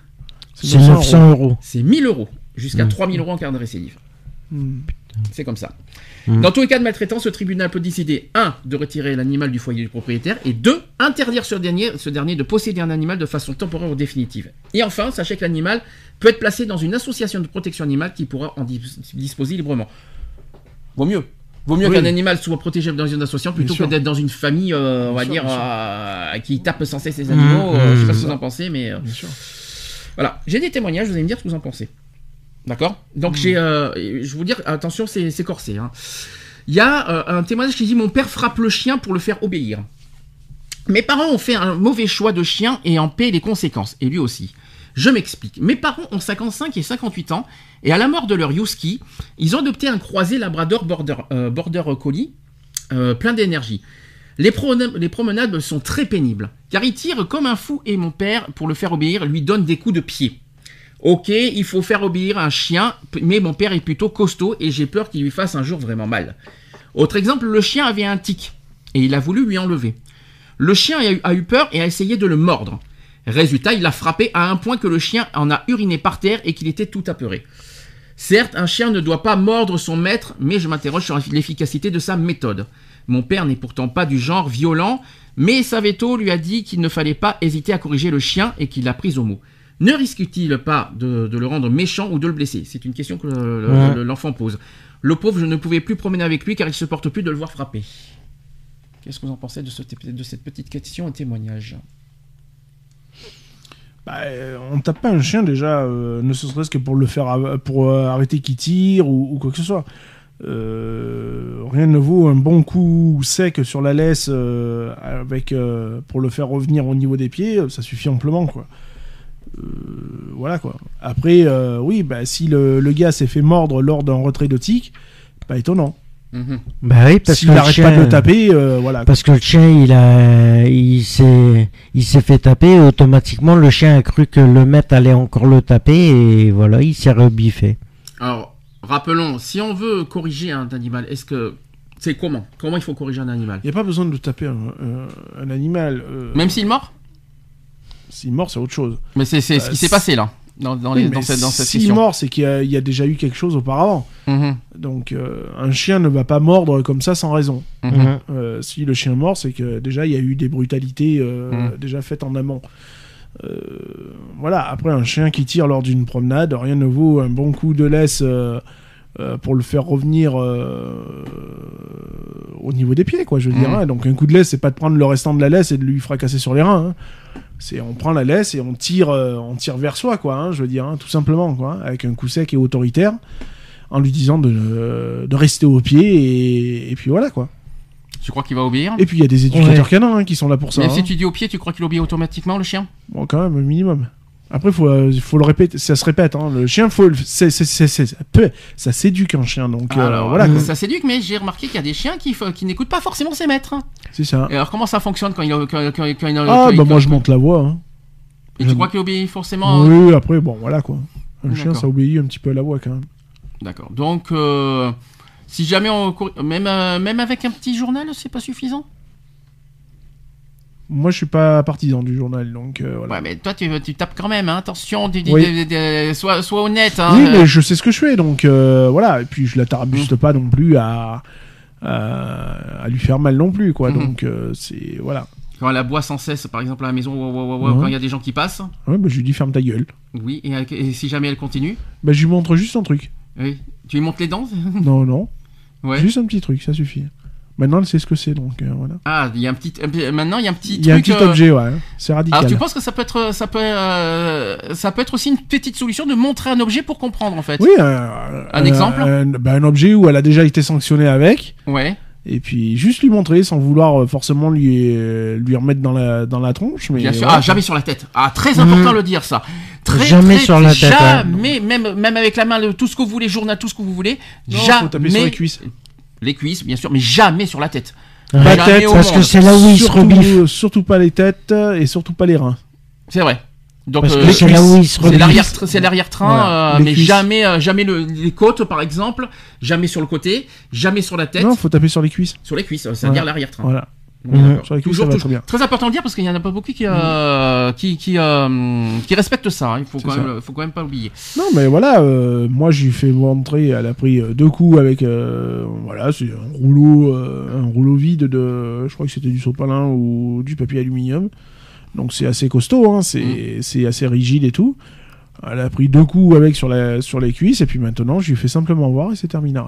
C'est 900 euros. c'est 1000 euros. Jusqu'à Mm. 3000 euros en cas de récidive. Hmm. C'est comme ça. Mm. Dans tous les cas de maltraitance, le tribunal peut décider 1. de retirer l'animal du foyer du propriétaire et 2. interdire ce dernier, ce dernier de posséder un animal de façon temporaire ou définitive. Et enfin, sachez que l'animal peut être placé dans une association de protection animale qui pourra en dis- disposer librement. Vaut mieux. Vaut mieux Oui. qu'un animal soit protégé dans une association plutôt Bien que d'être dans une famille, euh, on va sûr, dire, euh, qui tape sans cesse les animaux. Mmh, euh, je sais pas mmh. ce que vous en pensez, mais euh, Bien sûr. voilà. J'ai des témoignages, vous allez me dire ce que vous en pensez. D'accord Donc j'ai, euh, je vais vous dire, attention, c'est c'est corsé. hein. Il y a euh, un témoignage qui dit Mon père frappe le chien pour le faire obéir. Mes parents ont fait un mauvais choix de chien et en paient les conséquences, et lui aussi. Je m'explique. Mes parents ont 55 et 58 ans, et à la mort de leur Yuski, ils ont adopté un croisé Labrador Border, euh, border Collie, plein d'énergie. Les promenades sont très pénibles, car il tire comme un fou et mon père, pour le faire obéir, lui donne des coups de pied. Ok, il faut faire obéir un chien, mais mon père est plutôt costaud et j'ai peur qu'il lui fasse un jour vraiment mal. Autre exemple, le chien avait un tic et il a voulu lui enlever. Le chien a eu, a eu peur et a essayé de le mordre. Résultat, il l'a frappé à un point que le chien en a uriné par terre et qu'il était tout apeuré. Certes, un chien ne doit pas mordre son maître, mais je m'interroge sur l'efficacité de sa méthode. Mon père n'est pourtant pas du genre violent, mais Saveto lui a dit qu'il ne fallait pas hésiter à corriger le chien et qu'il l'a pris au mot. Ne risque-t-il pas de, de le rendre méchant ou de le blesser? C'est une question que le- le- Ouais. le- l'enfant pose. Le pauvre, je ne pouvais plus promener avec lui car il se porte plus de le voir frapper. Qu'est-ce que vous en pensez de, ce- de cette petite question et témoignage? Bah, euh, on tape pas un chien déjà, euh, ne serait-ce que pour le faire, pour euh, arrêter qu'il tire ou, ou quoi que ce soit. Euh, rien ne vaut un bon coup sec sur la laisse euh, avec euh, pour le faire revenir au niveau des pieds, ça suffit amplement quoi. Euh, voilà quoi. Après, euh, oui, bah, si le, le gars s'est fait mordre lors d'un retrait de tic, pas étonnant. Mhm. Bah oui, parce S'il que le n'arrête chien, pas de le taper, euh, voilà. Parce que le chien, il a, il s'est, il s'est fait taper. Automatiquement, le chien a cru que le maître allait encore le taper et voilà, il s'est rebiffé. Alors, rappelons, si on veut corriger un animal, est-ce que c'est comment? Comment il faut corriger un animal? Il n'y a pas besoin de taper un, un- un animal. euh, Même s'il mord? S'il mord, c'est autre chose. Mais c'est ce Euh, qui s'est c'est- passé là, dans, dans, les- dans cette, dans cette s'il session. mord, c'est qu'il y, a- il y a déjà eu quelque chose auparavant. Mhm, Donc, euh, un chien ne va pas mordre comme ça sans raison. mhm. Euh, si le chien mord, c'est que déjà il y a eu des brutalités euh, Mhm. déjà faites en amont. Euh, voilà, après un chien qui tire lors d'une promenade, rien ne vaut un bon coup de laisse euh, pour le faire revenir euh, au niveau des pieds, quoi, je veux dire. Mhm. hein. Donc un coup de laisse, c'est pas de prendre le restant de la laisse et de lui fracasser sur les reins. hein. C'est on prend la laisse et on tire, euh, on tire vers soi, quoi. hein, je veux dire, hein, tout simplement, quoi, avec un coup sec et autoritaire, en lui disant de, de rester au pied et, et puis voilà, quoi. Tu crois qu'il va obéir? Et puis il y a des éducateurs canins hein, qui sont là pour ça. Même hein. si tu dis au pied, tu crois qu'il obéit automatiquement le chien? Bon, quand même, un minimum. Après, faut, euh, faut le répéter, ça se répète. Hein. Le chien, faut, c'est, c'est, c'est, ça peut- ça s'éduque un chien, donc euh, Alors, voilà. quoi. ça s'éduque, mais j'ai remarqué qu'il y a des chiens qui, n'écoutent pas forcément ses maîtres. hein. C'est ça. Et alors, comment ça fonctionne quand il. Quand, quand, quand il- Ah, quand il- bah moi je monte la voix. Hein. Et tu crois qu'il obéit forcément Oui, après, bon, voilà quoi. Un chien, ça obéit un petit peu à la voix quand même. D'accord. Donc, euh, si jamais on. Même, euh, même avec un petit journal, c'est pas suffisant? Moi, je suis pas partisan du journal, donc euh, voilà. Ouais, mais toi, tu, tu tapes quand même, hein. attention, tu, Oui. tu- sois, sois honnête. Hein, oui, mais je sais ce que je fais, donc euh, voilà. Et puis, je la tarabuste pas non plus à, à, à lui faire mal non plus, quoi. Mhm. Donc, euh, c'est. Voilà. Quand elle aboie sans cesse, par exemple, à la maison, Ouais. quand il y a des gens qui passent. Ouais, bah, je lui dis ferme ta gueule. Oui, et, si jamais elle continue? Bah, je lui montre juste un truc. Oui. Tu lui montes les dents? Non, non. Ouais. Juste un petit truc, ça suffit. Maintenant, elle sait ce que c'est, donc euh, voilà. Ah, il y a un petit. Maintenant, il y a un petit Il y a un petit euh, objet, ouais. C'est radical. Alors, tu penses que ça peut être, ça peut, euh, ça peut être aussi une petite solution de montrer un objet pour comprendre, en fait? Oui, un, exemple? un, bah, un objet où elle a déjà été sanctionnée avec, Ouais. et puis juste lui montrer sans vouloir forcément lui, lui remettre dans la, dans la tronche. Mais Bien sûr. voilà. Ah, jamais sur la tête. Ah, très important de le dire, ça. Très, Jamais très- sur la tête, Jamais, même, même avec la main, le- tout ce que vous voulez, journal, tout ce que vous voulez. Non, jamais. faut taper sur les cuisses. Les cuisses, bien sûr, mais jamais sur la tête. Jamais tête, parce que c'est là où il se surtout, rebiffe. surtout pas les têtes et surtout pas les reins. C'est vrai. Donc, Parce euh, que c'est là où il se c'est rebiffe. l'arrière, c'est l'arrière-train, Voilà, euh, mais cuisses. jamais, euh, jamais le- les côtes, par exemple, jamais sur le côté, jamais sur la tête, Non, faut taper sur les cuisses. sur les cuisses, c'est-à-dire l'arrière-train. Voilà. Cuisses, Toujours, ça bien. Très important de le dire parce qu'il y en a pas beaucoup qui, euh, qui, qui, euh, qui respectent ça. hein. Il faut quand, ça. même, faut quand même pas oublier. Non, mais voilà, euh, moi j'ai fait montrer, elle a pris deux coups avec, euh, voilà, c'est un rouleau, un rouleau vide de, je crois que c'était du sopalin ou du papier aluminium. Donc c'est assez costaud, hein, c'est c'est assez rigide et tout. Elle a pris deux coups avec sur, la, sur les cuisses et puis maintenant je lui fais simplement voir et c'est terminé.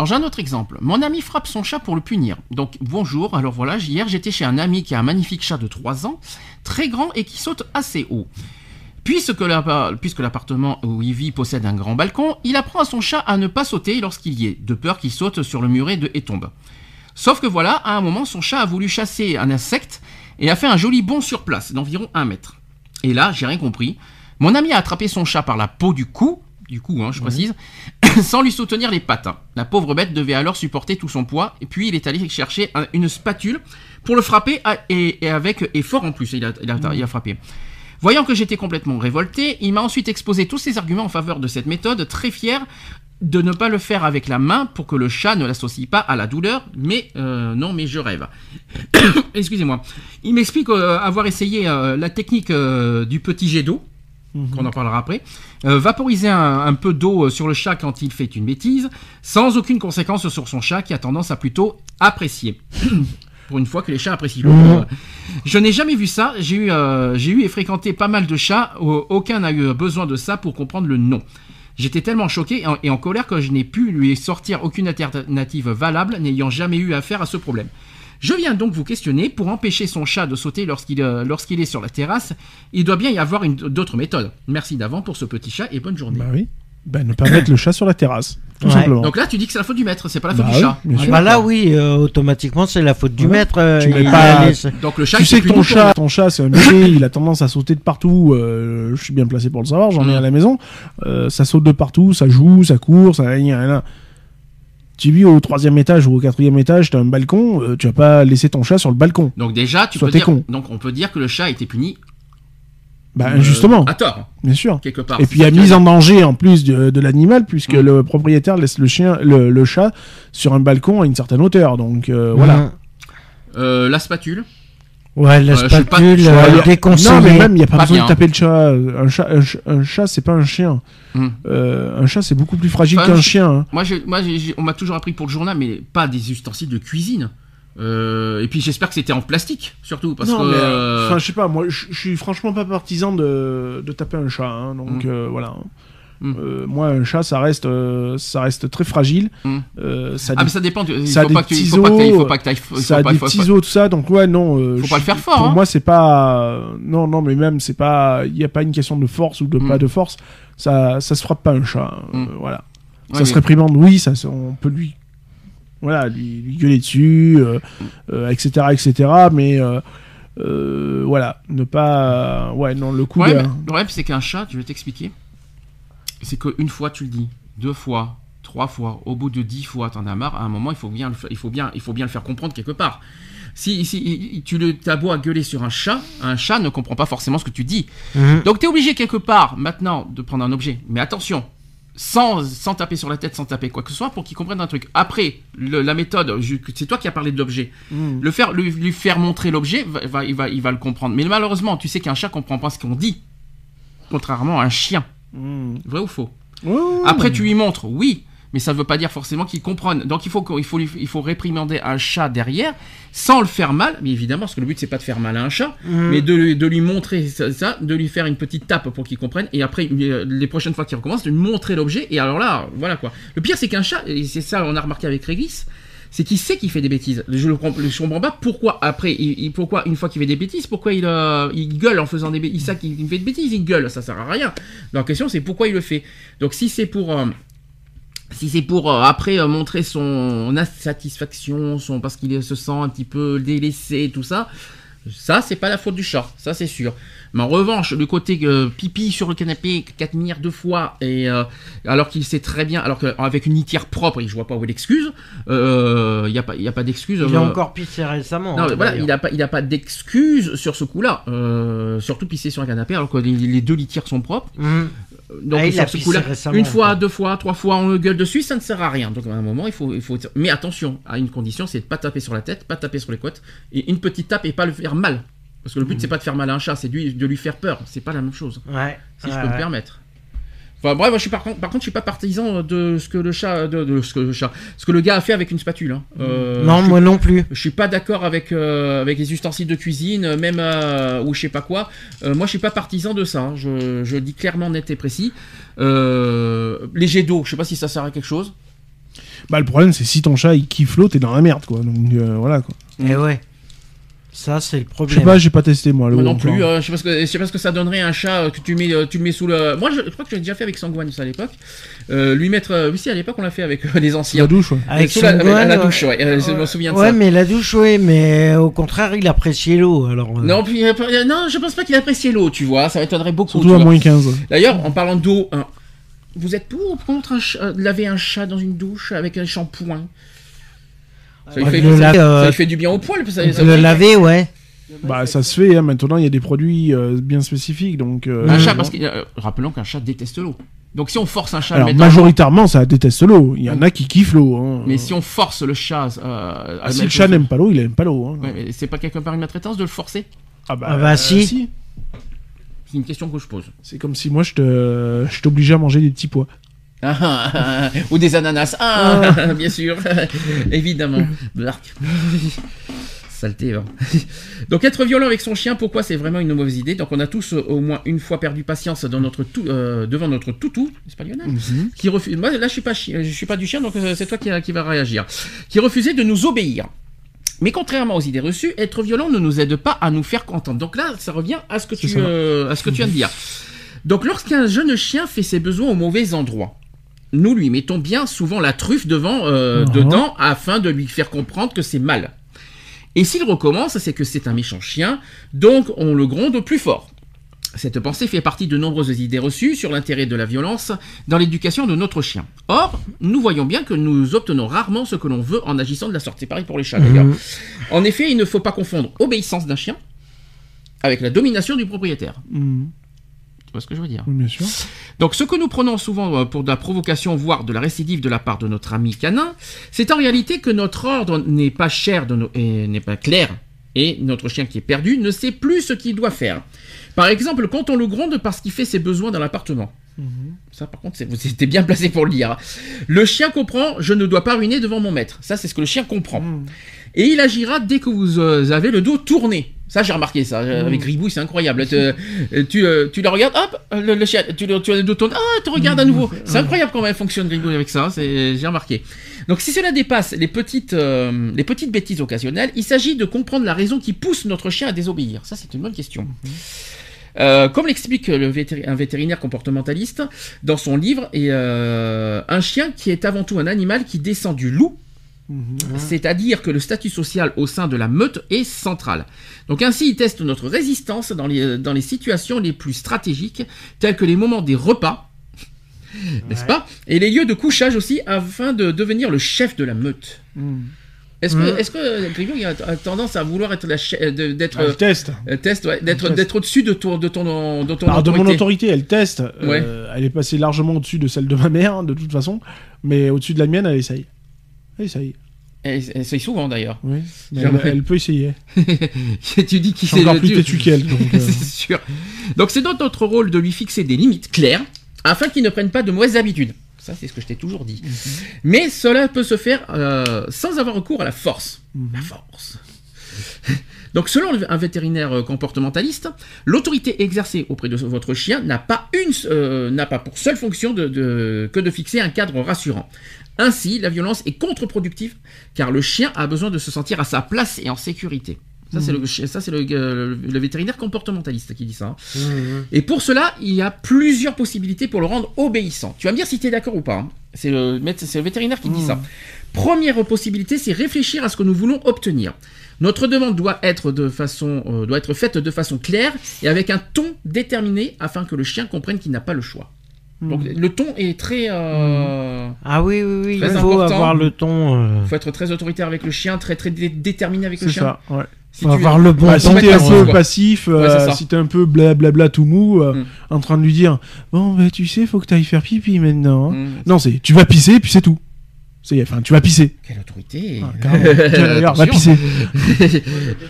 Alors j'ai un autre exemple. Mon ami frappe son chat pour le punir. Donc bonjour, alors voilà, hier j'étais chez un ami qui a un magnifique chat de 3 ans, très grand et qui saute assez haut. Puisque l'appa- puisque l'appartement où il vit possède un grand balcon, il apprend à son chat à ne pas sauter lorsqu'il y est, de peur qu'il saute sur le muret de, et tombe. Sauf que voilà, à un moment, son chat a voulu chasser un insecte et a fait un joli bond sur place, d'environ un mètre. Et là, j'ai rien compris. Mon ami a attrapé son chat par la peau du cou, du cou, hein, je précise, [COUGHS] sans lui soutenir les pattes. La pauvre bête devait alors supporter tout son poids, et puis il est allé chercher un- une spatule pour le frapper, à- et, et avec effort en plus, il a, il a- il a frappé. Voyant que j'étais complètement révolté, il m'a ensuite exposé tous ses arguments en faveur de cette méthode, très fier de ne pas le faire avec la main pour que le chat ne l'associe pas à la douleur, mais euh, non, mais je rêve. [COUGHS] Excusez-moi. Il m'explique euh, avoir essayé euh, la technique du petit jet d'eau, qu'on en parlera après, euh, vaporiser un, un peu d'eau euh, sur le chat quand il fait une bêtise, sans aucune conséquence sur son chat qui a tendance à plutôt apprécier. [COUGHS] Pour une fois que les chats apprécient l'eau. Euh, Je n'ai jamais vu ça. J'ai eu, euh, j'ai eu et fréquenté pas mal de chats. Au- Aucun n'a eu besoin de ça pour comprendre le non. J'étais tellement choqué et en, et en colère que je n'ai pu lui sortir aucune alternative valable, n'ayant jamais eu affaire à ce problème. Je viens donc vous questionner pour empêcher son chat de sauter lorsqu'il euh, lorsqu'il est sur la terrasse. Il doit bien y avoir une- d'autres méthodes. Merci d'avant pour ce petit chat et bonne journée. Bah oui. Bah ne pas mettre le chat sur la terrasse, tout Ouais. simplement. Donc là, tu dis que c'est la faute du maître, c'est pas la faute Bah du oui, chat. Ah bah là, oui, euh, automatiquement, c'est la faute du Ouais. maître. euh, Tu il pas- Donc le chat, tu sais que ton chat, ton chat, c'est un bébé, [LAUGHS] il a tendance à sauter de partout. euh, je suis bien placé pour le savoir, j'en ai Mm. à la maison. Euh, ça saute de partout, ça joue, ça court, ça. Tu vis au troisième étage ou au quatrième étage, t'as un balcon, euh, tu vas pas laisser ton chat sur le balcon. Donc déjà, tu peux dire, con. donc on peut dire que le chat a été puni Bah euh, justement, à tort bien sûr. quelque part. Et puis il y a mise en danger en plus de, de l'animal puisque le propriétaire laisse le chien, le, le chat sur un balcon à une certaine hauteur. Donc euh, voilà. Euh, la spatule. Ouais, la pas- spatule, euh, pas- Non mais déconseillée. même il y a pas, Pas besoin bien. de taper le chat. Un chat, un, ch- un chat, c'est pas un chien. Hmm. Euh, un chat c'est beaucoup plus fragile Enfin, qu'un chien. hein. Moi, moi on m'a toujours appris pour le journal, mais pas des ustensiles de cuisine. Euh, et puis j'espère que c'était en plastique, surtout, parce non, que... mais, euh, enfin, je sais pas, moi, je suis franchement pas partisan de, de taper un chat, hein, donc Mm. euh, voilà. Mm. Euh, moi, un chat, ça reste, euh, ça reste très fragile. Mm. Euh, ça a Ah des- mais ça dépend, il ça faut pas que tu- faut pas que faut pas que faut ça a pas- des petits os, tout ça, donc ouais, non. Faut je pas le faire fort, Pour hein. moi, c'est pas. Non, non, mais même, c'est pas. Il n'y a pas une question de force ou de Mm. pas de force. Ça, ça se frappe pas un chat. Mm. voilà. Ouais, ça se mais- réprimande, oui, ça, se- on peut lui. Voilà, lui, lui gueuler dessus, etc., etc., mais. voilà, ne pas. Ouais, non, le coup Ouais, le problème, c'est qu'un chat, je vais t'expliquer. C'est qu'une fois, tu le dis, deux fois, trois fois, au bout de dix fois, t'en as marre. À un moment, il faut bien, le il faut bien, il faut bien le faire comprendre quelque part. Si, si tu le t'as beau à gueuler sur un chat, un chat ne comprend pas forcément ce que tu dis. Mhm. Donc, tu es obligé quelque part maintenant de prendre un objet. Mais attention, sans, sans taper sur la tête, sans taper quoi que ce soit, pour qu'il comprenne un truc. Après, le- la méthode, c'est toi qui as parlé de l'objet. Mm. Le faire, lui, lui faire montrer l'objet, va, va- il, va, il va le comprendre. Mais malheureusement, tu sais qu'un chat comprend pas ce qu'on dit. Contrairement à un chien. Mm. Vrai ou faux Après, tu lui montres, oui, mais ça ne veut pas dire forcément qu'il comprenne. Donc, il faut, faut, il faut réprimander un chat derrière, sans le faire mal, mais évidemment, parce que le but, c'est pas de faire mal à un chat, mais de, lui- de lui montrer ça, ça, de lui faire une petite tape pour qu'il comprenne, et après, euh, les prochaines fois qu'il recommence, de lui montrer l'objet, et alors là, voilà quoi. Le pire, c'est qu'un chat, et c'est ça, on a remarqué avec Régis, c'est qu'il sait qu'il fait des bêtises. Je ne comprends pas pourquoi, après, il, pourquoi, une fois qu'il fait des bêtises, pourquoi il, euh, gueule en faisant des bêtises. Il sait qu'il fait des bêtises, il gueule, ça sert à rien. La question, c'est pourquoi il le fait. Donc, si c'est pour. euh, si c'est pour euh, après montrer son insatisfaction, son parce qu'il se sent un petit peu délaissé, tout ça, ça c'est pas la faute du chat, ça c'est sûr. Mais en revanche, le côté euh, pipi sur le canapé, Katmir deux fois, et euh, alors qu'il sait très bien, alors qu'avec une litière propre, je vois pas où est l'excuse, il n'y a pas, y a pas d'excuse. Il a euh, encore pissé récemment. non, hein, voilà, il n'a pas, il a pas d'excuse sur ce coup-là. Euh, surtout pisser sur un canapé alors que les, les deux litières sont propres. Mhm. Donc Ah, ce coup-là, une fois, deux fois, trois fois, on le gueule dessus, ça ne sert à rien. Donc à un moment, il faut, il faut. Mais attention, à une condition, c'est de pas taper sur la tête, pas taper sur les côtes, et une petite tape et pas le faire mal. Parce que le but c'est pas de faire mal à un chat, c'est de lui, faire peur. C'est pas la même chose, Ouais. si je ouais, peux me ouais. permettre. Enfin bref, moi, je suis par contre, par contre, je suis pas partisan de ce que le chat, de, de ce que le chat, ce que le gars a fait avec une spatule. hein. Euh, non, suis moi non plus. je suis pas d'accord avec euh, avec les ustensiles de cuisine, même euh, ou je sais pas quoi. Euh, moi, je suis pas partisan de ça. hein. Je, je le dis clairement, net et précis. Euh, les jets d'eau, je sais pas si ça sert à quelque chose. Bah, le problème, c'est si ton chat il kiffe l'eau, t'es dans la merde, quoi. Donc euh, voilà, quoi. Et ouais. Ça, c'est le Je sais problème. pas, j'ai pas testé moi. l'eau Moi non plus. euh, je sais pas ce que je sais pas ce que ça donnerait un chat euh, que tu mets euh, tu le mets sous le. Moi, je, je crois que j'ai déjà fait avec Sangwan ça à l'époque. Euh, lui mettre. oui, si à l'époque on l'a fait avec euh, les anciens. la douche, ouais. Avec Sous la- douche, ouais. je me souviens de Ouais, ça. mais la douche, ouais, mais au contraire, il appréciait l'eau. Alors. euh, Non, puis, euh, non, je pense pas qu'il appréciait l'eau, tu vois. Ça m'étonnerait beaucoup. Surtout tu à vois. moins 15. D'ailleurs, en parlant d'eau, hein, vous êtes pour ou contre un ch- laver un chat dans une douche avec un shampoing? Ça lui, fait, le ça- la- euh, ça lui fait du bien au poil. Ça, ça- le laver, ouais. Bah, ça se fait, hein. maintenant il y a des produits euh, bien spécifiques, donc. euh, Un euh, chat, parce que euh, rappelons qu'un chat déteste l'eau. Donc si on force un chat à le Alors, mettre dans- majoritairement, ça déteste l'eau. Il y en a qui kiffent l'eau. Hein. mais si on force le chat euh, à Ah, si le chat n'aime pas l'eau, il aime pas l'eau. Hein. Ouais, mais c'est pas quelque part une maltraitance de le forcer? Ah bah, Ah bah, si. C'est une question que je pose. C'est comme si moi je te, je t'obligeais à manger des petits pois. Ah, ah, [LAUGHS] ah, Ou des ananas. Ah, bien sûr. [LAUGHS] Évidemment. Blark. [LAUGHS] Saleté. hein. Donc être violent avec son chien, pourquoi c'est vraiment une mauvaise idée? Donc on a tous euh, au moins une fois perdu patience dans notre tou- euh, devant notre toutou, c'est pas Lionel Qui refuse. Moi là je suis pas je suis pas du chien donc euh, c'est toi qui, qui va réagir. Qui refusait de nous obéir. Mais contrairement aux idées reçues, être violent ne nous aide pas à nous faire contenter. Donc là, ça revient à ce que tu, à ce que tu viens de dire. Donc lorsqu'un jeune chien fait ses besoins au mauvais endroit, nous lui mettons bien souvent la truffe devant, euh, Mhm. dedans afin de lui faire comprendre que c'est mal. Et s'il recommence, c'est que c'est un méchant chien, donc on le gronde plus fort. Cette pensée fait partie de nombreuses idées reçues sur l'intérêt de la violence dans l'éducation de notre chien. Or, nous voyons bien que nous obtenons rarement ce que l'on veut en agissant de la sorte. C'est pareil pour les chats d'ailleurs. Mhm. En effet, il ne faut pas confondre obéissance d'un chien avec la domination du propriétaire. Mhm. Tu vois ce que je veux dire Oui, bien sûr. donc ce que nous prenons souvent euh, pour de la provocation, voire de la récidive de la part de notre ami canin, c'est en réalité que notre ordre n'est pas cher de nos- et n'est pas clair, et notre chien qui est perdu ne sait plus ce qu'il doit faire. Par exemple, quand on le gronde parce qu'il fait ses besoins dans l'appartement. Ça, par contre, vous étiez bien placé pour le dire. Le chien comprend, je ne dois pas ruiner devant mon maître. Ça, c'est ce que le chien comprend. Et il agira dès que vous euh, avez le dos tourné. Ça, j'ai remarqué ça. euh, Avec Ribouille, c'est incroyable. Tu, euh, tu, euh, tu le regardes, hop, le, le chien, tu, le- tu as le dos tourné, ah, tu regardes à nouveau. C'est incroyable comment elle fonctionne, Ribouille, avec ça. J'ai remarqué. Donc, si cela dépasse les petites, euh, les petites bêtises occasionnelles, il s'agit de comprendre la raison qui pousse notre chien à désobéir. Ça, c'est une bonne question. Euh, comme l'explique vétéri- un vétérinaire comportementaliste dans son livre, et, euh, un chien qui est avant tout un animal qui descend du loup, c'est-à-dire que le statut social au sein de la meute est central. Donc ainsi, il teste notre résistance dans les, dans les situations les plus stratégiques, telles que les moments des repas, [LAUGHS] n'est-ce pas Et les lieux de couchage aussi, afin de devenir le chef de la meute. Est-ce que, Mhm. est-ce que a, tendance à vouloir être la chef, de- d'être Elle teste. euh, test, ouais, d'être d'être au-dessus de ton de ton de ton Alors, de mon autorité. elle teste. Ouais. Euh, elle est passée largement au-dessus de celle de ma mère, hein, de toute façon. Mais au-dessus de la mienne, elle essaye. Elle essaye. Elle elle essaye souvent d'ailleurs. Oui. Mais elle, elle peut essayer. [LAUGHS] tu dis qui suis encore plus tu- têtu qu'elle. donc, [LAUGHS] euh, c'est sûr. Donc c'est dans notre rôle de lui fixer des limites claires afin qu'il ne prenne pas de mauvaises habitudes. Ça c'est ce que je t'ai toujours dit. Mhm. Mais cela peut se faire euh, sans avoir recours à la force. Mhm. La force. [LAUGHS] Donc selon le- un vétérinaire euh, comportementaliste, l'autorité exercée auprès de votre chien n'a pas une euh, pas pour seule fonction de, de- que de fixer un cadre rassurant. Ainsi, la violence est contre-productive car le chien a besoin de se sentir à sa place et en sécurité. Ça, c'est le, chi- ça, c'est le, euh, le vétérinaire comportementaliste qui dit ça. hein. Et pour cela, il y a plusieurs possibilités pour le rendre obéissant. Tu vas me dire si tu es d'accord ou pas. hein. C'est le, méde- c'est le vétérinaire qui dit ça. Première possibilité, c'est réfléchir à ce que nous voulons obtenir. Notre demande doit être, de façon, euh, doit être faite de façon claire et avec un ton déterminé afin que le chien comprenne qu'il n'a pas le choix. Donc le ton est très... euh, Ah oui, oui, oui. Il Très faut important. avoir le ton. euh, faut être très autoritaire avec le chien, très très dé- déterminé avec le C'est chien. ça, ouais. Si faut tu- avoir le bon Bah, si ton. pas t'es un peu quoi. passif, euh, Ouais, c'est ça. si t'es un peu blablabla tout mou, euh, Mm. en train de lui dire Bon, bah, tu sais, faut que t'ailles faire pipi maintenant. hein. Mmh. Non, c'est tu vas pisser, puis c'est tout. Enfin, tu vas pisser. Quelle autorité Ah, d'ailleurs, [LAUGHS] va pisser.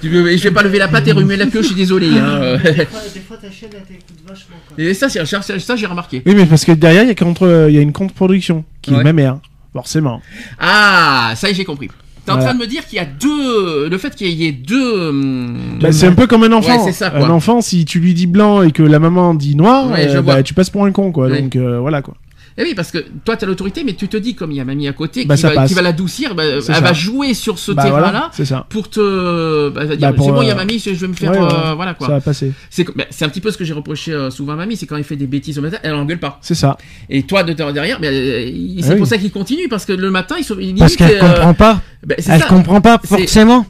Tu veux- Je vais pas lever la patte et remuer la queue, je suis désolé. hein. Des fois, des fois, [LAUGHS] ta chaîne, elle t'écoute vachement. Quoi. Et ça, c'est- ça, ça, j'ai remarqué. Oui, mais parce que derrière, il y a, contre, il y a une contre-production qui Ouais. est ma mère, forcément. Ah, ça y est, j'ai compris. T'es en Voilà. train de me dire qu'il y a deux. Le fait qu'il y ait deux. hum, Bah, c'est un peu comme un enfant. Ouais, c'est ça, quoi. Un enfant, si tu lui dis blanc et que la maman dit noir, Ouais, euh, bah, tu passes pour un con, quoi. Ouais. Donc euh, voilà, quoi. Eh oui, parce que toi, t'as l'autorité, mais tu te dis, comme il y a mamie à côté, Bah, qui, va, qui va l'adoucir, bah, elle ça. va jouer sur ce Bah, terrain-là voilà, c'est ça. pour te. Bah, dire, Bah, c'est bon, il y a euh, mamie, je vais me faire. Ouais, ouais, euh, voilà quoi. Ça va passer. C'est bah, un petit peu ce que j'ai reproché euh, souvent à mamie, c'est quand elle fait des bêtises au matin, elle engueule pas. C'est ça. Et toi, de derrière, bah, euh, il- Ah c'est oui. pour ça qu'il continue, parce que le matin, ils sont. ils Parce limite, qu'elle euh, comprend pas. bah, Elle comprend pas forcément.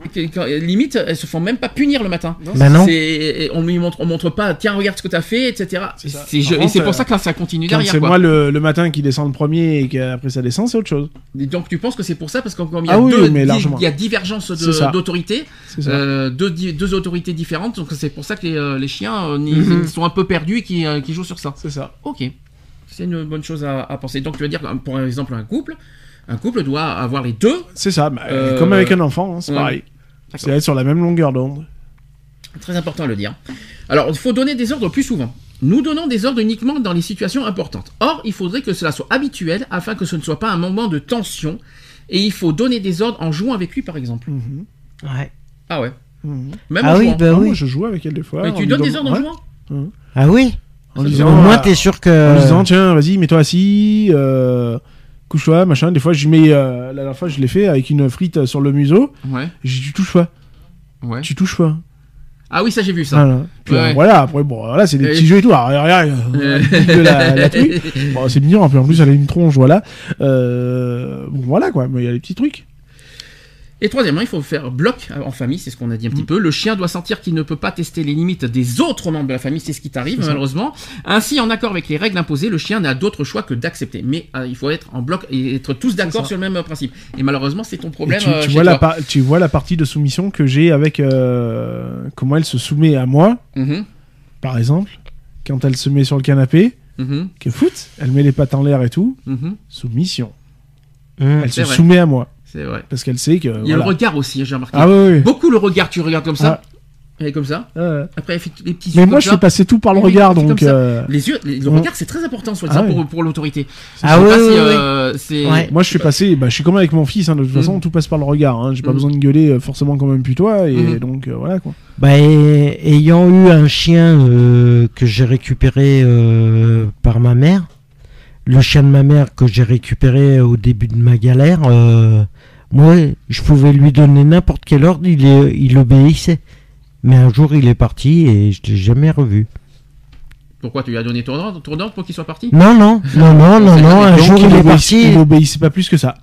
Limite, elles se font même pas punir le matin. Bah non. C'est- et on lui montre, on montre pas, tiens, regarde ce que t'as fait, etc. Et c'est pour ça que ça continue derrière. c'est moi le, matin qui descend le premier et qu'après ça descend, c'est autre chose. Et Donc tu penses que c'est pour ça? Parce qu'il y a Ah oui, deux, mais di- largement. il y a divergence C'est ça. d'autorité, euh, deux, autorités différentes. Donc c'est pour ça que les, euh, les chiens ils sont un peu perdus et qui, qui jouent sur ça. C'est ça. Ok, c'est une bonne chose à, à penser. Donc tu veux dire, pour exemple, un couple, un couple doit avoir les deux. C'est ça. Bah, Euh, Comme avec un enfant, hein, c'est ouais. pareil. C'est être sur la même longueur d'onde. Très important à le dire. Alors, il faut donner des ordres plus souvent. Nous donnons des ordres uniquement dans les situations importantes. Or, il faudrait que cela soit habituel afin que ce ne soit pas un moment de tension. Et il faut donner des ordres en jouant avec lui, par exemple. Mhm. Ouais. Ah ouais. Mhm. Même Ah en oui, jouant. bah Ah, oui. Moi, je joue avec elle des fois. Mais en tu donnes des ordres en jouant Ah oui. En disant, Au moins, t'es sûr en que. lui disant, tiens, vas-y, mets-toi assis, euh, couche-toi, machin. Des fois, je mets. euh, la dernière fois, je l'ai fait avec une frite sur le museau. Ouais. J'ai dit, tu touches pas. Ouais. Tu touches pas. Ah oui, ça j'ai vu ça. Voilà. Puis Ouais. euh, voilà, après, bon, voilà, c'est des petits jeux et tout. Alors, regarde, Euh. de la, la. Bon, c'est mignon, en plus, elle a une tronche, voilà. Euh, bon, voilà, quoi. Mais il y a des petits trucs. Et troisièmement, il faut faire bloc euh, en famille, c'est ce qu'on a dit un petit peu. Le chien doit sentir qu'il ne peut pas tester les limites des autres membres de la famille, c'est ce qui t'arrive malheureusement. Ainsi, en accord avec les règles imposées, le chien n'a d'autre choix que d'accepter. Mais euh, il faut être en bloc et être tous d'accord sur le même euh, principe. Et malheureusement, c'est ton Et problème. tu, tu chez vois la toi. par- tu vois la partie de soumission que j'ai avec euh, comment elle se soumet à moi, Mhm, par exemple, quand elle se met sur le canapé, mhm, que foot, elle met les pattes en l'air et tout, mhm. soumission. Elle se vrai. soumet à moi C'est vrai. parce qu'elle sait que. Il y a voilà. le regard aussi, j'ai remarqué. Ah oui, oui. Beaucoup le regard, tu regardes comme ça. Elle est comme ça. Ouais. Après, elle fait les petits Mais yeux moi, comme je ça. fais passer tout par le Oui, regard, donc. euh, Les yeux, les- le regard, c'est très important, Ah ouais. pour, pour l'autorité. Ah ouais, si, euh, c'est. Ouais. Moi, je suis passé, bah, je suis comme avec mon fils, hein, de toute façon, Mm. tout passe par le regard. Hein. J'ai pas Mm. besoin de gueuler euh, forcément comme un putois, et Mm. donc euh, voilà quoi. Bah, et- ayant eu un chien euh, que j'ai récupéré euh, par ma mère, le chien de ma mère que j'ai récupéré au début de ma galère, euh, moi, je pouvais lui donner n'importe quel ordre, il, est- il obéissait. Mais un jour, il est parti et je l'ai jamais revu. Pourquoi tu lui as donné ton ordre, ton ordre pour qu'il soit parti? Non, non, non, non, [LAUGHS] non, non, un jour, il, il est parti. il obéissait pas plus que ça.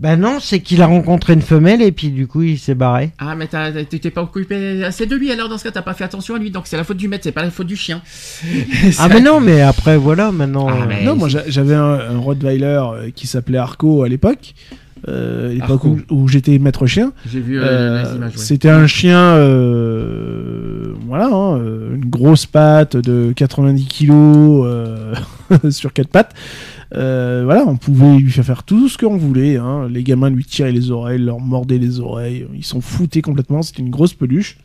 Ben non, c'est qu'il a rencontré une femelle et puis du coup, il s'est barré. Ah, mais t'es pas occupé assez de lui alors dans ce cas, t'as pas fait attention à lui, donc c'est la faute du maître, c'est pas la faute du chien. [LAUGHS] Ah, mais non, mais après, voilà, maintenant. Ah, euh, mais- Non, moi j'a- j'avais un, un Rottweiler euh, qui s'appelait Arco à l'époque. Euh, l'époque où, où j'étais maître chien. J'ai vu euh, Euh, les images. ouais. C'était un chien, euh, voilà, hein, une grosse patte de 90 kilos euh, [LAUGHS] sur quatre pattes. Euh, voilà, on pouvait lui faire faire tout ce qu'on voulait. hein. Les gamins lui tiraient les oreilles, leur mordaient les oreilles. Ils s'en foutaient complètement. C'était une grosse peluche.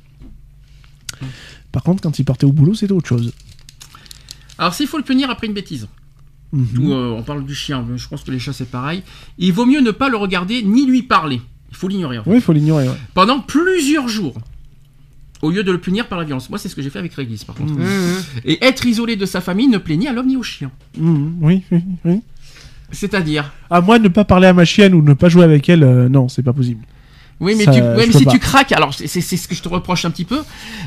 Par contre, quand il partait au boulot, c'était autre chose. Alors, s'il faut le punir après une bêtise, Mhm. Tout, euh, on parle du chien, mais je pense que les chats c'est pareil. Il vaut mieux ne pas le regarder ni lui parler. Il faut l'ignorer. en fait. Oui, il faut l'ignorer. ouais. Pendant plusieurs jours. Au lieu de le punir par la violence. Moi, c'est ce que j'ai fait avec Régis, par contre. Mhm. Et être isolé de sa famille ne plaît ni à l'homme ni au chien. Mhm, Oui, oui, oui. C'est-à-dire. À moi, ne pas parler à ma chienne ou ne pas jouer avec elle, euh, non, c'est pas possible. Oui, mais, Ça, tu, je ouais, mais peux si pas. tu craques, alors c'est c'est- c'est ce que je te reproche un petit peu,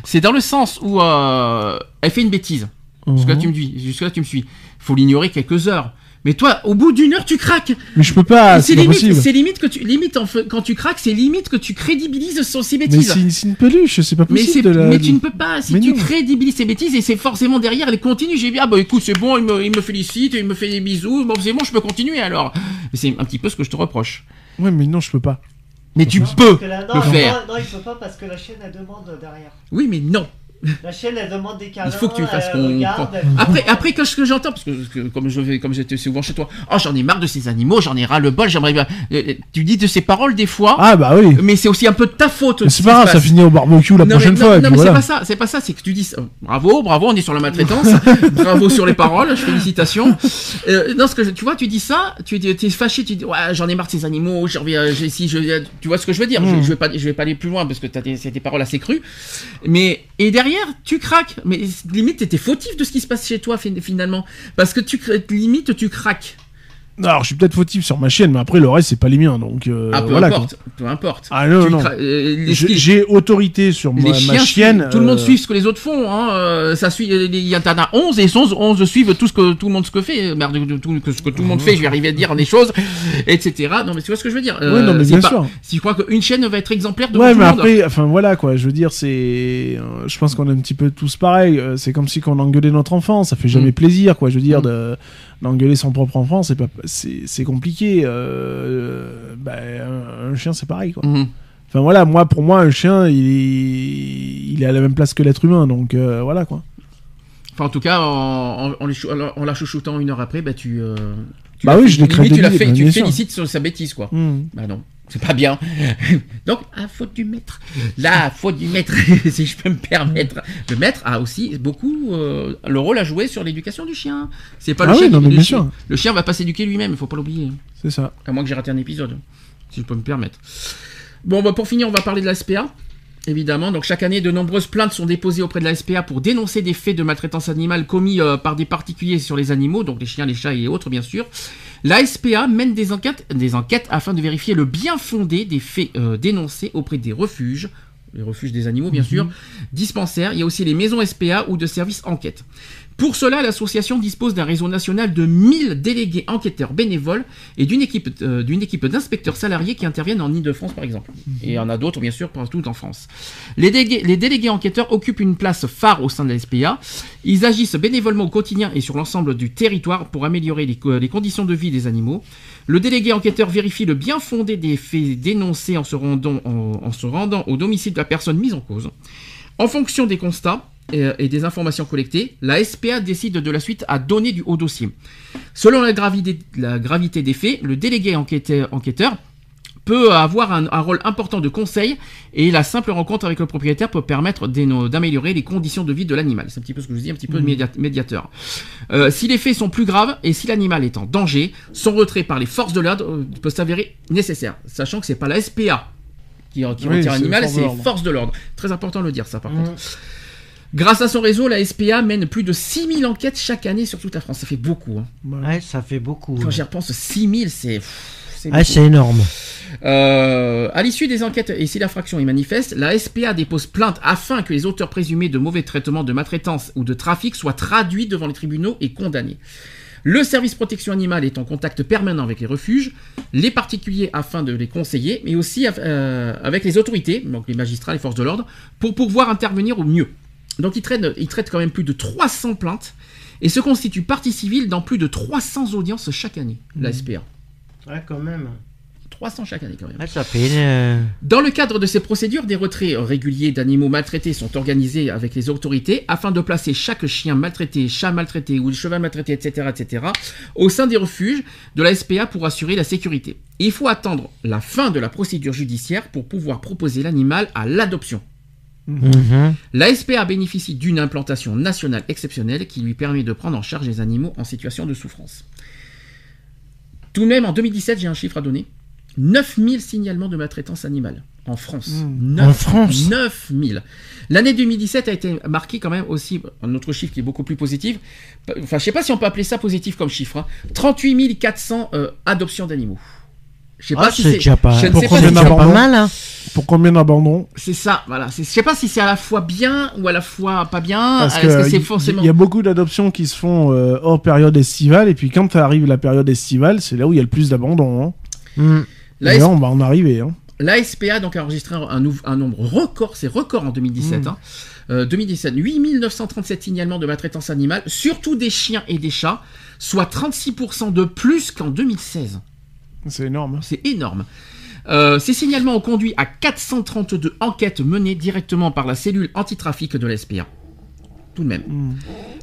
c'est dans le sens où euh, elle fait une bêtise. Jusque là, Mhm. tu me dis, jusque là, tu me suis. Faut l'ignorer quelques heures. Mais toi, au bout d'une heure, tu craques. Mais je peux pas, c'est limite, c'est limite que tu, limite en fait, quand tu craques, c'est limite que tu crédibilises son- ses Mais bêtises. c'est c'est une peluche, c'est pas Mais, possible. c'est- de la- mais tu ne peux pas, si Mais tu non. crédibilises ses bêtises et c'est forcément derrière, elle continue, j'ai dit, ah bah écoute, c'est bon, il me, il me félicite, il me fait des bisous, bon c'est bon, je peux continuer alors. Mais c'est un petit peu ce que je te reproche. Ouais, mais non, je peux pas. Mais tu peux que la- le non, faire. non, non, il peut pas parce que la chienne elle demande derrière. Oui, mais non. La chienne elle demande des câlins. Il faut que tu me fasses qu'on. Après, après, quand ce que j'entends, parce que, que comme je vais, comme j'étais souvent chez toi, oh j'en ai marre de ces animaux, j'en ai ras le bol, j'aimerais bien. Euh, euh, Tu dis de ces paroles des fois, Ah bah oui. mais c'est aussi un peu de ta faute. C'est pas grave, ça finit au barbecue la Non, prochaine mais, fois. non, non, mais c'est pas ça, c'est pas ça, c'est que tu dis euh, bravo, bravo, on est sur la maltraitance, [LAUGHS] bravo sur les paroles, félicitations. Euh, non, ce que je- tu vois, tu dis ça, tu t'es fâché, tu dis ouais, j'en ai marre de ces animaux, j'ai envie, j'ai- si je, tu vois ce que je veux dire. Mm. Je, je vais pas, je vais pas aller plus loin parce que t'as des, c'est des paroles assez crues. Mais et derrière, tu craques. Mais limite, t'étais fautif de ce qui se passe chez toi fin- finalement, parce que tu limite tu craques. Alors, je suis peut-être fautif sur ma chienne, mais après, le reste, c'est pas les miens. Donc, euh, ah peu voilà. quoi. importe, peu importe. Ah non, Tu non. euh, les- J'ai autorité sur ma, ma chiens chienne. suivent- tout le monde euh, suit ce que les autres font. Hein. euh, ça suit. Il y en a 11 et 11, 11 suivent tout ce que tout le monde ce que fait. Merde, de- tout, ce que tout le monde fait. Je vais arriver à dire des choses, etc. Non, mais tu vois ce que je veux dire. Ouais, non, mais bien pas- sûr. Si je crois qu'une chaîne va être exemplaire de Ouais, tout mais le monde. après, enfin voilà quoi. Je veux dire, c'est. Je pense qu'on est un petit peu tous pareils. euh, C'est comme si on engueulait notre enfant. Ça fait jamais Mm. plaisir, quoi. Je veux dire, Mm. de d'engueuler son propre enfant, c'est pas, c'est c'est compliqué. euh, bah, un, un chien, c'est pareil, quoi. Mhm. Enfin voilà, moi, pour moi, un chien, il est, il est à la même place que l'être humain, donc euh, voilà quoi. Enfin, en tout cas, en, en, en les chou- en la chouchoutant une heure après, bah tu. euh, tu Bah oui, fais- je l'ai tu la fais, bah, tu félicites sur sa bêtise, quoi. Hmm. Bah non, c'est pas bien. [LAUGHS] Donc, à faute du maître. La faute du maître, [LAUGHS] si je peux me permettre. Le maître a aussi beaucoup euh, le rôle à jouer sur l'éducation du chien. C'est pas Ah le oui, chien non, qui- mais le bien chien- sûr. Le chien va pas s'éduquer lui-même, il faut pas l'oublier. C'est ça. À moins que j'ai raté un épisode, si je peux me permettre. Bon, bah pour finir, on va parler de la SPA. Évidemment, donc chaque année, de nombreuses plaintes sont déposées auprès de la SPA pour dénoncer des faits de maltraitance animale commis euh, par des particuliers sur les animaux, donc les chiens, les chats et autres, bien sûr. La SPA mène des enquêtes, des enquêtes afin de vérifier le bien fondé des faits euh, dénoncés auprès des refuges, les refuges des animaux, bien sûr, dispensaires. Il y a aussi les maisons SPA ou de services enquête. Pour cela, l'association dispose d'un réseau national de 1000 délégués enquêteurs bénévoles et d'une équipe, euh, d'une équipe d'inspecteurs salariés qui interviennent en Ile-de-France, par exemple. Et il y en a d'autres, bien sûr, partout en France. Les délégués, enquêteurs occupent une place phare au sein de la SPA. Ils agissent bénévolement au quotidien et sur l'ensemble du territoire pour améliorer les, co- les conditions de vie des animaux. Le délégué enquêteur vérifie le bien fondé des faits dénoncés en se rendant au domicile de la personne mise en cause. En fonction des constats et, et des informations collectées, la SPA décide de la suite à donner du haut dossier. Selon la gravité, la gravité des faits, le délégué enquêteur, enquêteur peut avoir un, un rôle important de conseil et la simple rencontre avec le propriétaire peut permettre d'améliorer les conditions de vie de l'animal. C'est un petit peu ce que je vous dis, un petit peu de média- médiateur. Euh, si les faits sont plus graves et si l'animal est en danger, son retrait par les forces de l'ordre euh, peut s'avérer nécessaire, sachant que c'est pas la SPA qui, qui Oui, retire l'animal, de c'est les forces de l'ordre. Très important de le dire ça par contre. Grâce à son réseau, la SPA mène plus de 6000 enquêtes chaque année sur toute la France. Ça fait beaucoup. Hein. Ouais, ça fait beaucoup. Quand j'y repense, 6000, c'est... Ah, c'est énorme. Euh, à l'issue des enquêtes, et si l'infraction est manifeste, la SPA dépose plainte afin que les auteurs présumés de mauvais traitements, de maltraitance ou de trafic soient traduits devant les tribunaux et condamnés. Le service protection animale est en contact permanent avec les refuges, les particuliers afin de les conseiller, mais aussi euh, avec les autorités, donc les magistrats, les forces de l'ordre, pour pouvoir intervenir au mieux. Donc il traite, il traite quand même plus de 300 plaintes et se constitue partie civile dans plus de 300 audiences chaque année, la SPA. Ouais, quand même. 300 chaque année quand même. Ouais, ça fait. euh, Dans le cadre de ces procédures, des retraits réguliers d'animaux maltraités sont organisés avec les autorités afin de placer chaque chien maltraité, chat maltraité ou cheval maltraité, etc., etc., au sein des refuges de la SPA pour assurer la sécurité. Il faut attendre la fin de la procédure judiciaire pour pouvoir proposer l'animal à l'adoption. Mhm. La SPA bénéficie d'une implantation nationale exceptionnelle qui lui permet de prendre en charge les animaux en situation de souffrance. Tout de même, en 2017, j'ai un chiffre à donner. 9000 signalements de maltraitance animale en France. En France 9000. L'année 2017 a été marquée quand même aussi, un autre chiffre qui est beaucoup plus positif, enfin je sais pas si on peut appeler ça positif comme chiffre, hein. 38 400 euh, adoptions d'animaux. Je sais Ah, pas si c'est pas, je ne Pour sais combien pas si pas mal, hein. Pour combien d'abandons c'est ça, voilà. Je sais pas si c'est à la fois bien ou à la fois pas bien. Parce que c'est il forcément y a beaucoup d'adoptions qui se font euh, hors période estivale, et puis quand arrive la période estivale, c'est là où il y a le plus d'abandons. Hein. Mm. La, Et là, on va en arriver. Hein. la SPA donc a enregistré un, nombre record, c'est record en 2017. Mm. hein. Euh, 2017, 8937 signalements de maltraitance animale, surtout des chiens et des chats, soit 36% de plus qu'en 2016. C'est énorme. hein. C'est énorme. Euh, ces signalements ont conduit à 432 enquêtes menées directement par la cellule antitrafic de la SPA. Tout de même. Mm.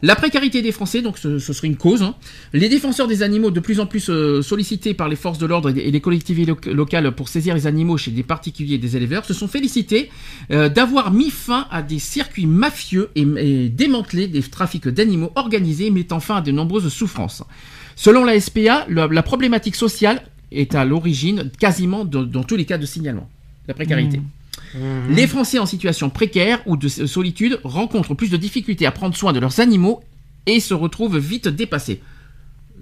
La précarité des Français, donc ce, ce serait une cause. hein. Les défenseurs des animaux, de plus en plus euh, sollicités par les forces de l'ordre et et les collectivités loc- locales pour saisir les animaux chez des particuliers et des éleveurs, se sont félicités euh, d'avoir mis fin à des circuits mafieux et, et démantelé des trafics d'animaux organisés mettant fin à de nombreuses souffrances. Selon la SPA, la, la problématique sociale est à l'origine quasiment de- dans tous les cas de signalement. La précarité. Les Français en situation précaire ou de solitude rencontrent plus de difficultés à prendre soin de leurs animaux et se retrouvent vite dépassés.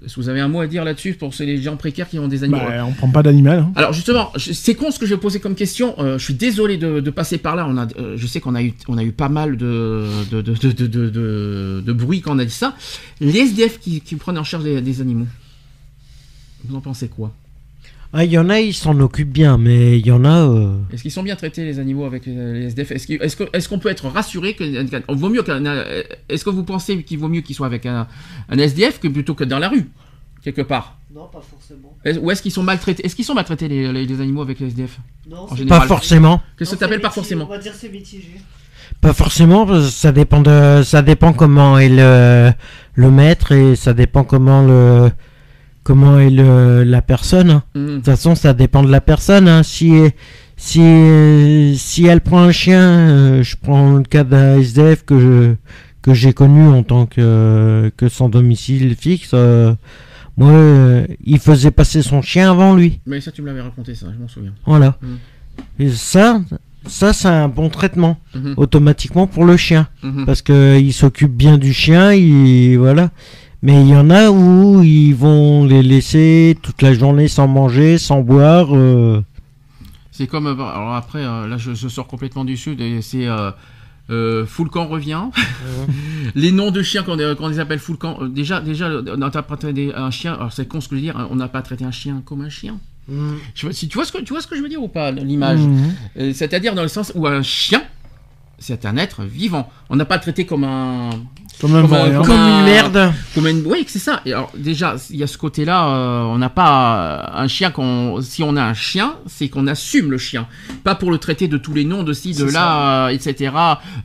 Est-ce que vous avez un mot à dire là-dessus pour ces gens précaires qui ont des animaux? Bah, on prend pas d'animal. hein. alors justement, c'est con ce que je vais poser comme question. euh, je suis désolé de, de passer par là. On a, euh, je sais qu'on a eu, on a eu pas mal de de, de, de, de, de- de- de bruit quand on a dit ça. Les SDF qui, qui prennent en charge des, des animaux. Vous en pensez quoi? Ah, il y en a, ils s'en occupent bien, mais il y en a. euh, Est-ce qu'ils sont bien traités les animaux avec euh, les SDF Est-ce qu'on peut être rassuré que qu'un- vaut mieux qu'un euh, Est-ce que vous pensez qu'il vaut mieux qu'il soit avec un, un SDF que plutôt que dans la rue quelque part? Non, pas forcément. Est- Ou est-ce qu'ils sont maltraités Est-ce qu'ils sont maltraités les, les- les animaux avec les SDF Non, En général. Pas forcément. Qu'est-ce que pas forcément On va dire c'est mitigé. Pas forcément, parce que ça dépend de, ça dépend comment est le, le maître et ça dépend comment le, comment est le, la personne. De Mhm. toute façon, ça dépend de la personne. hein. Si, si, si elle prend un chien, euh, je prends le cas d'un SDF que je, que j'ai connu en tant que, que sans domicile fixe. euh, moi, euh, il faisait passer son chien avant lui. Mais ça, tu me l'avais raconté, ça, je m'en souviens. Voilà. Mhm. Et ça, ça, c'est un bon traitement Mhm. automatiquement pour le chien Mhm. parce que il s'occupe bien du chien, il voilà. Mais il y en a où ils vont les laisser toute la journée sans manger, sans boire. euh, C'est comme. euh, Alors après, euh, là, je, je sors complètement du sud. et C'est. Euh, euh, Foulcan revient. [LAUGHS] les noms de chiens qu'on qu'on les appelle Foulcan. déjà, déjà, on n'a pas traité un chien. Alors c'est con ce que je veux dire. hein, On n'a pas traité un chien comme un chien. Je, pas si tu vois ce que tu vois ce que je veux dire ou pas l'image. Euh, C'est-à-dire dans le sens où un chien, c'est un être vivant. On n'a pas traité comme un, Comme un Comme, vrai, hein. Comme un- une merde. comme une... Oui, c'est ça. Et alors, déjà, il y a ce côté-là, euh, on n'a pas euh, un chien qu'on... Si on a un chien, c'est qu'on assume le chien. Pas pour le traiter de tous les noms, de ci, de là, euh, etc.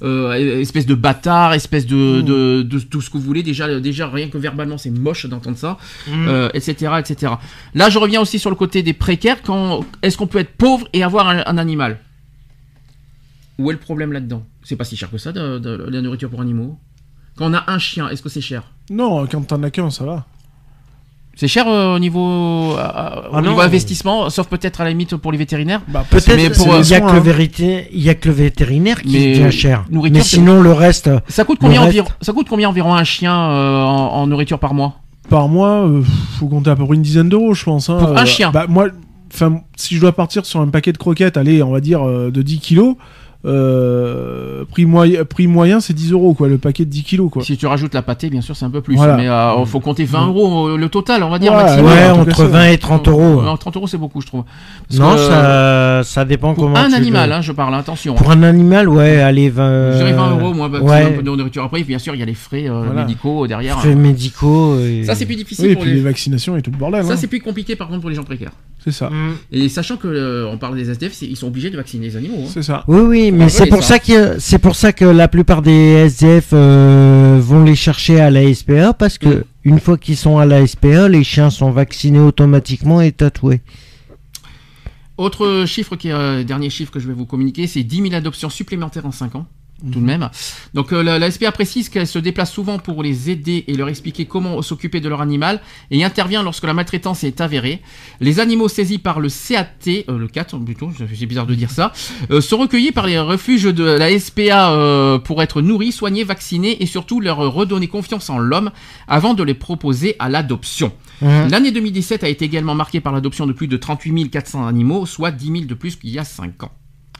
Euh, espèce de bâtard, espèce de, Mm. de, de tout ce que vous voulez. Déjà, déjà rien que verbalement, c'est moche d'entendre ça, Mm. euh, etc., etc. Là, je reviens aussi sur le côté des précaires. Quand... Est-ce qu'on peut être pauvre et avoir un, un animal? Où est le problème là-dedans? C'est pas si cher que ça, de, de- la nourriture pour animaux? Quand on a un chien, est-ce que c'est cher? Non, quand t'en as qu'un, ça va. C'est cher euh, au niveau, euh, au Ah niveau non. investissement, sauf peut-être à la limite pour les vétérinaires. Bah, Peut-être, Mais mais pour, il y a soins, que le hein. vérité, il y a que le vétérinaire qui Mais devient cher. Mais sinon le reste, Ça coûte combien reste- environ Ça coûte combien environ un chien euh, en, en nourriture par mois? Par mois, euh, faut compter à peu près une dizaine d'euros, je pense. hein. Pour un Euh, chien? Bah, moi, si je dois partir sur un paquet de croquettes, allez, on va dire euh, de 10 kilos, euh, prix, moyen, prix moyen, c'est 10 euros, quoi, le paquet de 10 kilos, quoi. Si tu rajoutes la pâtée, bien sûr, c'est un peu plus. Voilà. Mais il faut compter 20 Mm. euros euh, le total, on va dire Ouais, maximum. ouais, entre ça. 20 et 30 euros. Non, 30 euros, c'est beaucoup, je trouve. Parce non, que, ça, ça dépend Pour comment un tu animal, le- hein, je parle, attention. Pour un animal, ouais, allez, 20. Je dirais 20 euros, moi, bah, ouais, c'est un peu de nourriture. Après, bien sûr, il y a les frais euh, Voilà. médicaux euh, derrière. frais médicaux. et- Ça, c'est plus difficile Oui, et pour puis les... les vaccinations et tout le bordel. Ça, hein. c'est plus compliqué, par contre, pour les gens précaires. C'est ça. Mm. Et sachant que, euh, on parle des SDF, ils sont obligés de vacciner les animaux. hein. C'est ça. Oui, oui, mais c'est pour ça. ça que c'est pour ça que la plupart des SDF euh, vont les chercher à la SPA parce que Mm. une fois qu'ils sont à la SPA, les chiens sont vaccinés automatiquement et tatoués. Autre chiffre qui est euh, dernier chiffre que je vais vous communiquer, c'est 10 000 adoptions supplémentaires en 5 ans. Tout de même. Donc euh, la, la SPA précise qu'elle se déplace souvent pour les aider et leur expliquer comment s'occuper de leur animal et intervient lorsque la maltraitance est avérée. Les animaux saisis par le CAT, euh, le 4 plutôt, c'est bizarre de dire ça, euh, sont recueillis par les refuges de la SPA pour être nourris, soignés, vaccinés et surtout leur redonner confiance en l'homme avant de les proposer à l'adoption. Mhm. L'année 2017 a été également marquée par l'adoption de plus de 38 400 animaux, soit 10 000 de plus qu'il y a 5 ans.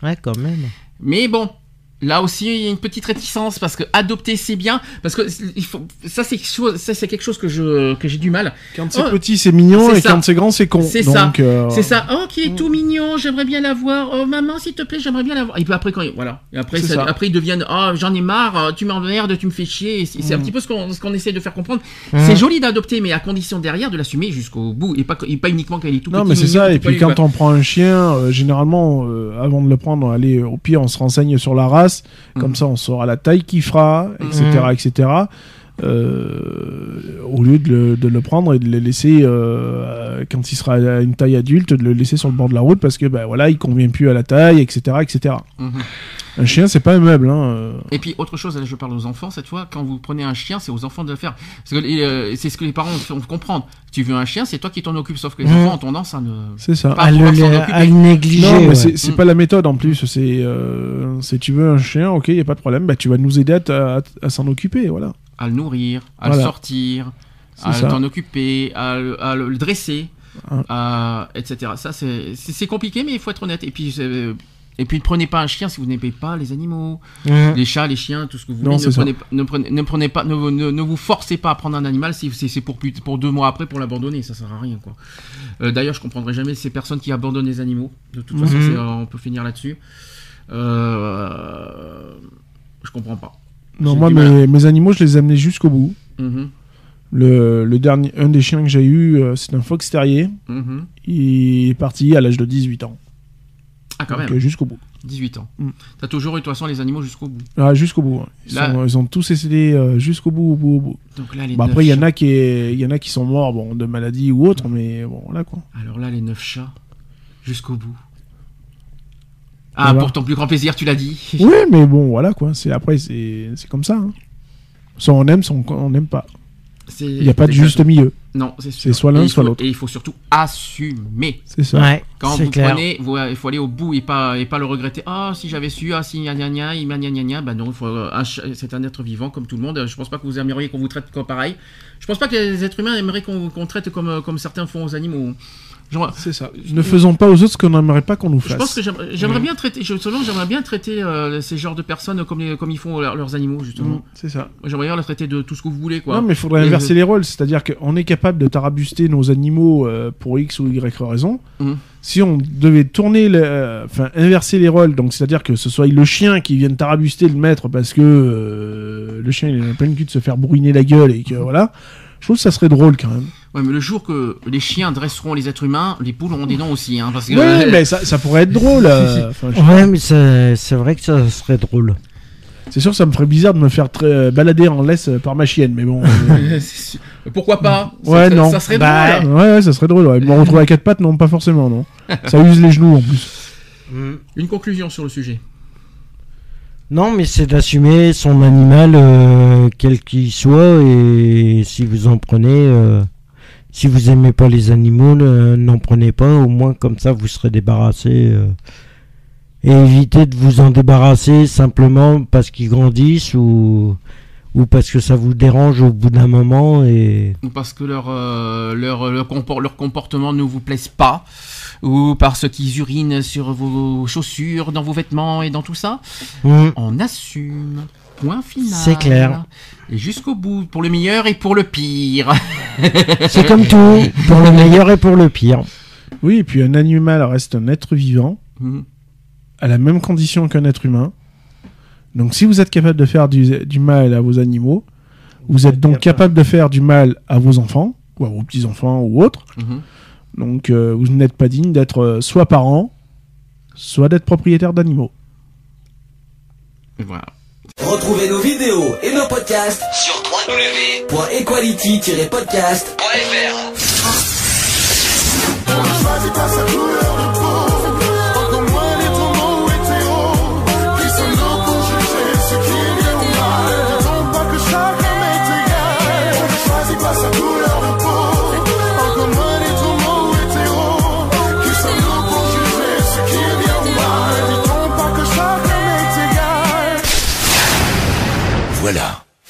Ouais, quand même. Mais bon, là aussi il y a une petite réticence parce que adopter c'est bien, parce que il faut, ça c'est quelque chose, ça c'est quelque chose que je que j'ai du mal. Quand c'est Oh, petit, c'est mignon, et ça. quand c'est grand, c'est con. C'est ça. euh, C'est ça. Oh, qui est tout mignon, j'aimerais bien l'avoir. Oh maman, s'il te plaît, j'aimerais bien l'avoir. Et puis après quand il- voilà, et après ça- ça. après ils deviennent oh j'en ai marre, euh, tu m'emmerdes, tu me fais chier. C'est un Mm. petit peu ce qu'on ce qu'on essaie de faire comprendre. Mhm. C'est joli d'adopter, mais à condition derrière de l'assumer jusqu'au bout et pas et pas uniquement quand il est tout Non, petit. mais c'est ça. Et puis quand on prend un chien, euh, généralement, euh, avant de le prendre, allez, au pire, on se renseigne sur la race. Comme Mhm. ça, on saura la taille qu'il fera, etc., Mhm. etc. Euh, au lieu de le, de le prendre et de le laisser euh, quand il sera à une taille adulte, de le laisser sur le bord de la route parce que ben voilà, il convient plus à la taille, etc., etc. Mhm. Un chien, c'est pas un meuble. Hein. euh. Et puis autre chose, là je parle aux enfants cette fois, quand vous prenez un chien, c'est aux enfants de le faire. Parce que euh, c'est ce que les parents font comprendre. Tu veux un chien, c'est toi qui t'en occupes, sauf que les Mhm. enfants ont tendance à ne... C'est ça. Pas À le, à le négliger. Non, mais ouais. c'est Mm. pas la méthode en plus. C'est euh, tu veux un chien, ok, y a pas de problème. Bah tu vas nous aider à- à s'en occuper, voilà. À le nourrir, à Voilà. le sortir, à t'en occuper, à, le- à le le dresser, Ah. à- etc. Ça c'est compliqué, mais il faut être honnête. Et puis et puis ne prenez pas un chien si vous n'aimez pas les animaux, les chats, les chiens, tout ce que vous voulez. Ne prenez, pas- ne prenez, ne prenez pas, ne, vous- ne- ne vous forcez pas à prendre un animal si c'est pour plus, pour deux mois après pour l'abandonner. Ça sert à rien quoi. Euh, D'ailleurs, je comprendrai jamais ces personnes qui abandonnent les animaux. De toute façon, Mhm. c'est- on peut finir là-dessus. Euh, je comprends pas. Non, moi mes, mes animaux, je les ai amenés jusqu'au bout. Mhm, Le, le dernier, un des chiens que j'ai eu, euh, c'est un fox terrier. mhm. Il est parti à l'âge de 18 ans. Ah quand Donc, même. euh, jusqu'au bout. 18 ans. Mm. T'as toujours eu de toute façon les animaux jusqu'au bout. Ah, jusqu'au bout. hein. Ils, Là- sont- ils ont tous essayé euh, jusqu'au bout, au bout, au bout. Donc là les après, il y en a qui, est- il y en a qui sont morts, bon, de maladie ou autre, mais bon, voilà quoi. Alors là les neuf chats jusqu'au bout. Ah pour ton plus grand plaisir tu l'as dit. [LAUGHS] Oui, mais bon, voilà quoi. C'est après, c'est c'est comme ça. hein. Soit on aime, soit on n'aime pas. C'est- Il n'y a pas de juste milieu. Non c'est sûr. C'est soit l'un, soit faut- l'autre. Et il faut surtout assumer. C'est ça. Ouais, Quand vous clair. prenez, vous- il faut aller au bout et pas, et pas le regretter. Ah, si j'avais su, ah, si, gna gna gna, il m'a gna gna gna. Bah non, il faut, euh, c'est un être vivant comme tout le monde. Je pense pas que vous aimeriez qu'on vous traite comme pareil. Je pense pas que les êtres humains aimeraient qu'on qu'on traite comme, euh, comme certains font aux animaux. Genre, C'est ça. Ne faisons pas aux autres ce qu'on n'aimerait pas qu'on nous je fasse. pense que j'aimerais bien traiter, je, selon, j'aimerais bien traiter euh, ces genres de personnes comme, les- comme ils font leurs, leurs animaux, justement. Mm, C'est ça. J'aimerais bien les traiter de tout ce que vous voulez, quoi. Non, mais il faudrait Et inverser les rôles. C'est-à-dire qu'on est capable de tarabuster nos animaux euh, pour X ou Y raison, Mhm. si on devait tourner, le- euh, enfin inverser les rôles, donc c'est-à-dire que ce soit le chien qui vienne tarabuster le maître parce que euh, le chien il est en pleine cul de se faire bourriner la gueule et que voilà, je trouve que ça serait drôle quand même. Ouais, mais le jour que les chiens dresseront les êtres humains, les poules auront des noms aussi, hein, parce que. Ouais, [LAUGHS] mais ça, ça pourrait être drôle. euh, [LAUGHS] enfin, je- Ouais, mais c'est vrai que ça serait drôle. C'est sûr, ça me ferait bizarre de me faire très- euh, balader en laisse euh, par ma chienne, mais bon. euh, [LAUGHS] C'est sûr. Pourquoi pas? Ouais, ça, non. Ça serait Bah, drôle. Ouais, ouais, ça serait drôle. Ouais. Me retrouver à quatre pattes, non, pas forcément, non. Ça use les genoux en plus. Une conclusion sur le sujet. Non, mais c'est d'assumer son animal, euh, quel qu'il soit, et si vous en prenez, euh, si vous aimez pas les animaux, ne- n'en prenez pas, au moins comme ça vous serez débarrassé. euh, et évitez de vous en débarrasser simplement parce qu'ils grandissent ou, ou parce que ça vous dérange au bout d'un moment. Et... Ou parce que leur, euh, leur, leur, compor- leur comportement ne vous plaise pas, ou parce qu'ils urinent sur vos chaussures, dans vos vêtements et dans tout ça. Mm. On assume. Point final. C'est clair. Et jusqu'au bout, pour le meilleur et pour le pire. [LAUGHS] C'est comme tout, pour le meilleur et pour le pire. Oui, et puis un animal reste un être vivant, Mhm. à la même condition qu'un être humain. Donc si vous êtes capable de faire du, du mal à vos animaux, vous êtes donc capable de faire du mal à vos enfants, ou à vos petits-enfants, ou autres. Mhm. Donc euh, vous n'êtes pas digne d'être euh, soit parent, soit d'être propriétaire d'animaux. Voilà. Retrouvez nos vidéos et nos podcasts sur www.equality-podcast.fr.